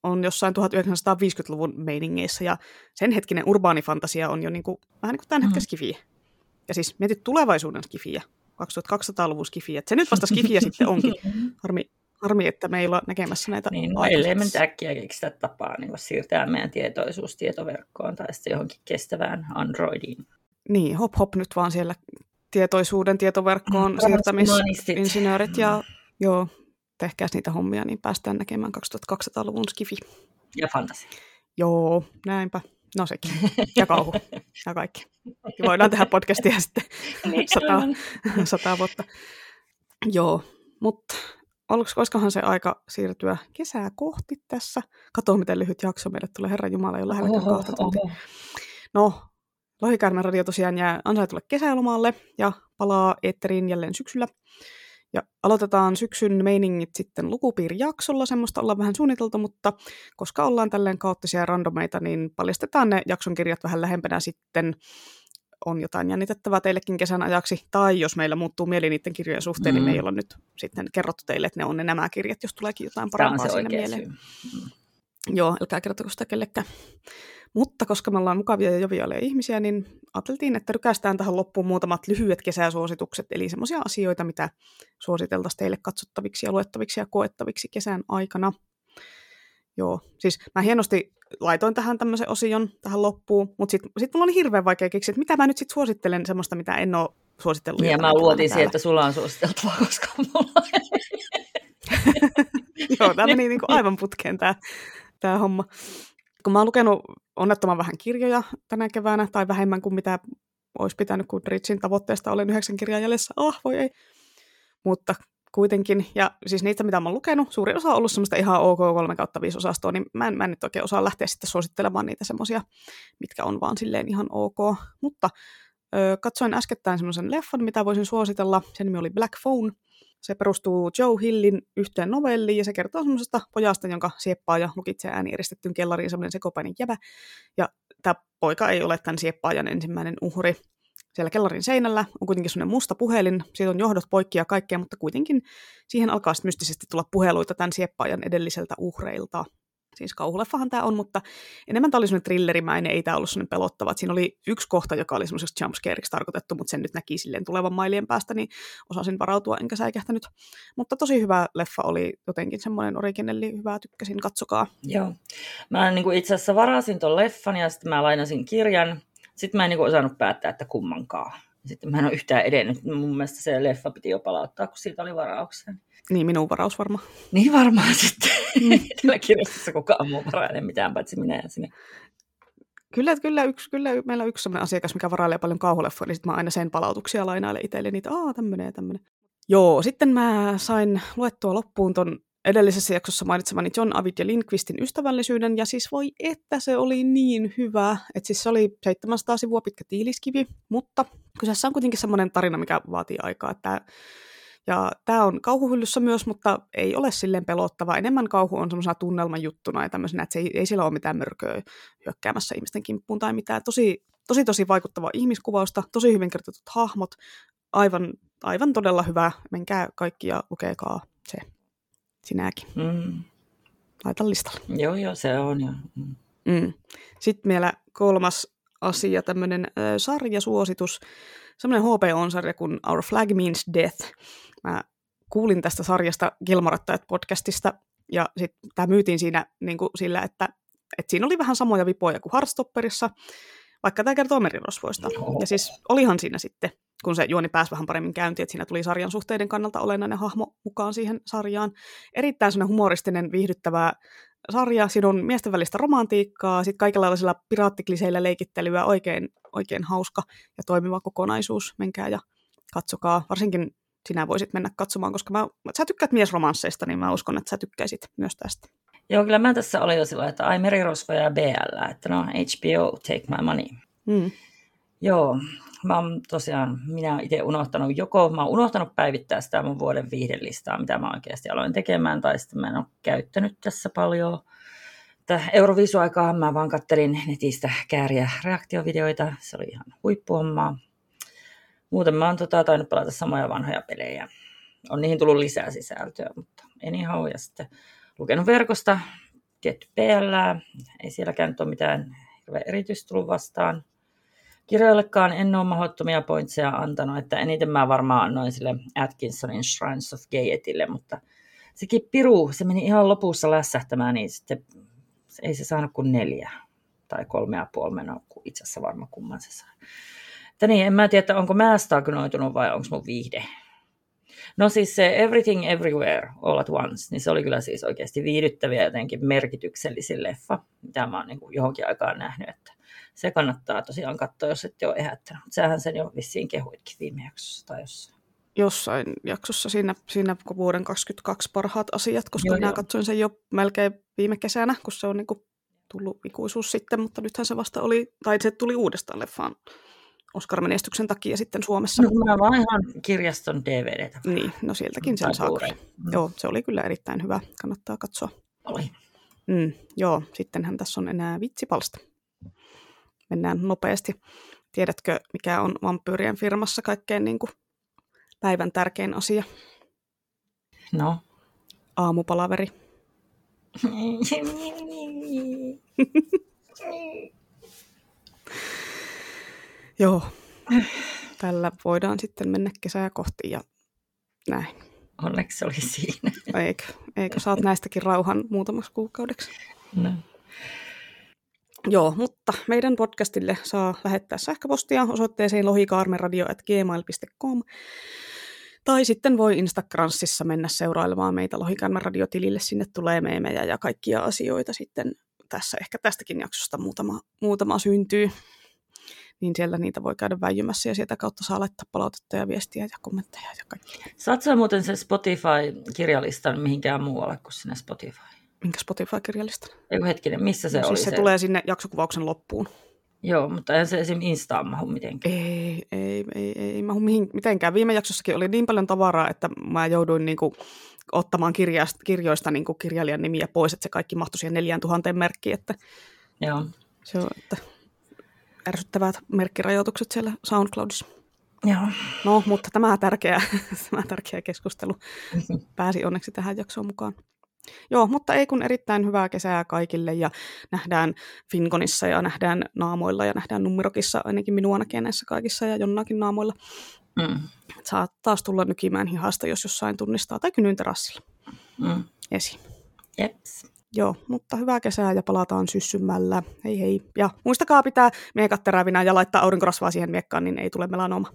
on jossain 1950-luvun meiningeissä, ja sen hetkinen urbaanifantasia on jo niin kuin, vähän niin kuin tämän hetken mm. skifiä. Ja siis mietit tulevaisuuden skifiä, 2200-luvun skifiä, se nyt vasta skifiä sitten onkin. Harmi, harmi, että me ei ole näkemässä näitä Niin, no ellei me äkkiä keksitä tapaa niin siirtää meidän tietoisuus tietoverkkoon tai sitten johonkin kestävään Androidiin. Niin, hop hop nyt vaan siellä tietoisuuden tietoverkkoon siirtämisinsinöörit ja joo, tehkääs niitä hommia, niin päästään näkemään 2200-luvun skifi. Ja fantasia. Joo, näinpä. No sekin. Ja kauhu. Ja kaikki. Ja voidaan tehdä podcastia sitten niin, sata, sata vuotta. Joo, mutta olisikohan se aika siirtyä kesää kohti tässä? Kato, miten lyhyt jakso meille tulee, Herran Jumala, jo lähelläkään kahta tuntia. No, Lohikäärmän radio tosiaan jää ansaitulle kesälomalle ja palaa eetteriin jälleen syksyllä. Ja aloitetaan syksyn meiningit sitten lukupiirijaksolla, semmoista ollaan vähän suunniteltu, mutta koska ollaan tälleen kaoottisia ja randomeita, niin paljastetaan ne jakson kirjat vähän lähempänä sitten on jotain jännitettävää teillekin kesän ajaksi, tai jos meillä muuttuu mieli niiden kirjojen suhteen, mm. niin me ei mm. olla nyt sitten kerrottu teille, että ne on ne nämä kirjat, jos tuleekin jotain parempaa siinä mieleen. Mm. Joo, älkää kertoko sitä kellekään. Mutta koska me ollaan mukavia ja joviaaleja ihmisiä, niin ajateltiin, että rykästään tähän loppuun muutamat lyhyet kesäsuositukset, eli semmoisia asioita, mitä suositeltaisiin teille katsottaviksi ja luettaviksi ja koettaviksi kesän aikana. Joo, siis mä hienosti laitoin tähän tämmöisen osion tähän loppuun, mutta sitten sit mulla oli hirveän vaikea keksiä, että mitä mä nyt sitten suosittelen semmoista, mitä en ole suositellut. Ja mä luotin siihen, että sulla on suositeltavaa, koska mulla Joo, tämä meni niin kuin aivan putkeen tämä, tämä homma kun mä oon lukenut onnettoman vähän kirjoja tänä keväänä, tai vähemmän kuin mitä olisi pitänyt, kun Ritsin tavoitteesta olen yhdeksän kirjaa jäljessä. Ah, voi ei. Mutta kuitenkin, ja siis niitä, mitä mä oon lukenut, suuri osa on ollut semmoista ihan ok 3 kautta 5 osastoa, niin mä en, mä en nyt oikein osaa lähteä sitten suosittelemaan niitä semmoisia, mitkä on vaan silleen ihan ok. Mutta ö, katsoin äskettäin semmoisen leffan, mitä voisin suositella. Sen nimi oli Black Phone, se perustuu Joe Hillin yhteen novelliin ja se kertoo semmoisesta pojasta, jonka sieppaa ja lukitsee ääni eristettyyn kellariin semmoinen sekopäinen jävä. Ja tämä poika ei ole tämän sieppaajan ensimmäinen uhri. Siellä kellarin seinällä on kuitenkin semmoinen musta puhelin, siitä on johdot poikki ja kaikkea, mutta kuitenkin siihen alkaa sitten mystisesti tulla puheluita tämän sieppaajan edelliseltä uhreilta. Siis kauhuleffahan tämä on, mutta enemmän tämä oli semmoinen thrillerimäinen, ei tämä ollut semmoinen pelottava. Siinä oli yksi kohta, joka oli semmoiseksi jumpscareiksi tarkoitettu, mutta sen nyt näki silleen tulevan mailien päästä, niin osasin varautua enkä säikähtänyt. Mutta tosi hyvä leffa oli jotenkin semmoinen originelli, hyvää tykkäsin, katsokaa. Joo. Mä niin kuin itse asiassa varasin tuon leffan ja sitten mä lainasin kirjan. Sitten mä en niin kuin osannut päättää, että kummankaan. Sitten mä en ole yhtään edennyt. Mun mielestä se leffa piti jo palauttaa, kun siitä oli varauksia. Niin, minun varaus varmaan. Niin varmaan sitten. Mm. Tällä kirjastossa kukaan muu varaile mitään, paitsi minä ja sinne. Kyllä, kyllä, yksi, kyllä meillä on yksi sellainen asiakas, mikä varailee paljon kauhuleffoja, niin sitten mä aina sen palautuksia lainaille itselle niitä, aa tämmöinen ja tämmöinen. Joo, sitten mä sain luettua loppuun ton edellisessä jaksossa mainitsemani John Avid ja Lindqvistin ystävällisyyden, ja siis voi että se oli niin hyvä, että siis se oli 700 sivua pitkä tiiliskivi, mutta kyseessä on kuitenkin semmoinen tarina, mikä vaatii aikaa, että ja tämä on kauhuhyllyssä myös, mutta ei ole silleen pelottava. Enemmän kauhu on semmoisena tunnelmajuttuna ja tämmöisenä, että se ei, ei siellä ole mitään mörköä hyökkäämässä ihmisten kimppuun tai mitään. Tosi, tosi, tosi vaikuttava ihmiskuvausta, tosi hyvin kertotut hahmot, aivan, aivan todella hyvä. Menkää kaikki ja lukekaa se sinäkin. Mm. Laita listalle. Joo, joo, se on jo. Mm. Mm. Sitten vielä kolmas asia, tämmöinen äh, sarjasuositus, semmoinen HBO-sarja kuin Our Flag Means Death. Mä kuulin tästä sarjasta Gilmorattajat podcastista, ja sitten tämä myytiin siinä niin kuin sillä, että, että siinä oli vähän samoja vipoja kuin Heartstopperissa, vaikka tämä kertoo merirosvoista. Ja siis olihan siinä sitten, kun se juoni pääsi vähän paremmin käyntiin, että siinä tuli sarjan suhteiden kannalta olennainen hahmo mukaan siihen sarjaan. Erittäin semmoinen humoristinen, viihdyttävä sarja, siinä on miesten välistä romantiikkaa, sitten kaikenlaisilla piraattikliseillä leikittelyä, oikein, oikein hauska ja toimiva kokonaisuus. Menkää ja katsokaa, varsinkin sinä voisit mennä katsomaan, koska mä, sä tykkäät miesromansseista, niin mä uskon, että sä tykkäisit myös tästä. Joo, kyllä mä tässä olin jo sillä, että ai merirosvoja ja BL, että no HBO, take my money. Mm. Joo, mä oon tosiaan, minä itse unohtanut joko, mä oon unohtanut päivittää sitä mun vuoden viihdelistaa, mitä mä oikeasti aloin tekemään, tai sitten mä en ole käyttänyt tässä paljon. Euroviisuaikaa mä vaan kattelin netistä kääriä reaktiovideoita, se oli ihan huippuhommaa. Muuten mä oon tota, tainnut pelata samoja vanhoja pelejä. On niihin tullut lisää sisältöä, mutta anyhow. Ja sitten lukenut verkosta tietty PL, ei sielläkään nyt ole mitään erityistä tullut vastaan. Kirjoillekaan en ole mahdottomia pointseja antanut, että eniten mä varmaan annoin sille Atkinsonin Shrines of Gaietylle, mutta sekin piru, se meni ihan lopussa lässähtämään, niin sitten ei se saanut kuin neljä tai kolme ja puoli menoa, itse asiassa varma kumman se sai. Että niin, en mä tiedä, onko mä stagnoitunut vai onko mun viihde. No siis se Everything Everywhere All at Once, niin se oli kyllä siis oikeasti viihdyttäviä jotenkin merkityksellisin leffa, mitä mä oon niin johonkin aikaan nähnyt, että se kannattaa tosiaan katsoa, jos et ole ehättänyt. Sähän sen jo vissiin kehuitkin viime jaksossa tai jossain. Jossain jaksossa siinä, siinä vuoden 2022 parhaat asiat, koska Joo, minä joo. katsoin sen jo melkein viime kesänä, kun se on niin kuin tullut ikuisuus sitten, mutta nythän se vasta oli, tai se tuli uudestaan leffaan Oscar-menestyksen takia sitten Suomessa. No, mä vaan ihan kirjaston DVDtä. Niin, no sieltäkin sen saa. Mm. Joo, se oli kyllä erittäin hyvä, kannattaa katsoa. Oli. Mm, joo, sittenhän tässä on enää vitsipalsta. Mennään nopeasti. Tiedätkö, mikä on vampyyrien firmassa kaikkein niin kuin päivän tärkein asia? No. Aamupalaveri. Joo, tällä voidaan sitten mennä kesää kohti ja näin. Onneksi oli siinä. Eikö, eikö saat näistäkin rauhan muutamaksi kuukaudeksi? No. Joo, mutta meidän podcastille saa lähettää sähköpostia osoitteeseen lohikaarmeradio.gmail.com tai sitten voi Instagramissa mennä seurailemaan meitä radiotilille. Sinne tulee meemejä ja kaikkia asioita sitten tässä. Ehkä tästäkin jaksosta muutama, muutama syntyy. Niin siellä niitä voi käydä väijymässä ja sieltä kautta saa laittaa palautetta ja viestiä ja kommentteja ja kaikki. Saat sä muuten sen Spotify-kirjalistan mihinkään muualle kuin sinne Spotify? Minkä Spotify-kirjallista? Eiku hetkinen, missä se no, oli siis se, tulee sinne jaksokuvauksen loppuun. Joo, mutta eihän se esim. Instaan mahu mitenkään. Ei, ei, ei, ei mahu mihin, mitenkään. Viime jaksossakin oli niin paljon tavaraa, että mä jouduin niinku ottamaan kirjasta, kirjoista niinku kirjailijan nimiä pois, että se kaikki mahtui siihen 4000 merkkiin, että Joo. se on, että ärsyttävät merkkirajoitukset siellä SoundCloudissa. Joo. No, mutta tämä tärkeä, tämä tärkeä keskustelu pääsi onneksi tähän jaksoon mukaan. Joo, mutta ei kun erittäin hyvää kesää kaikille ja nähdään Finkonissa ja nähdään naamoilla ja nähdään numerokissa ainakin minua näkee näissä kaikissa ja jonnakin naamoilla. Mm. Saa taas tulla nykimään hihasta, jos jossain tunnistaa tai kynyn terassilla Mm. esi. Jeps. Joo, mutta hyvää kesää ja palataan syssymällä. Hei hei. Ja muistakaa pitää miekat terävinä ja laittaa aurinkorasvaa siihen miekkaan, niin ei tule melanoma.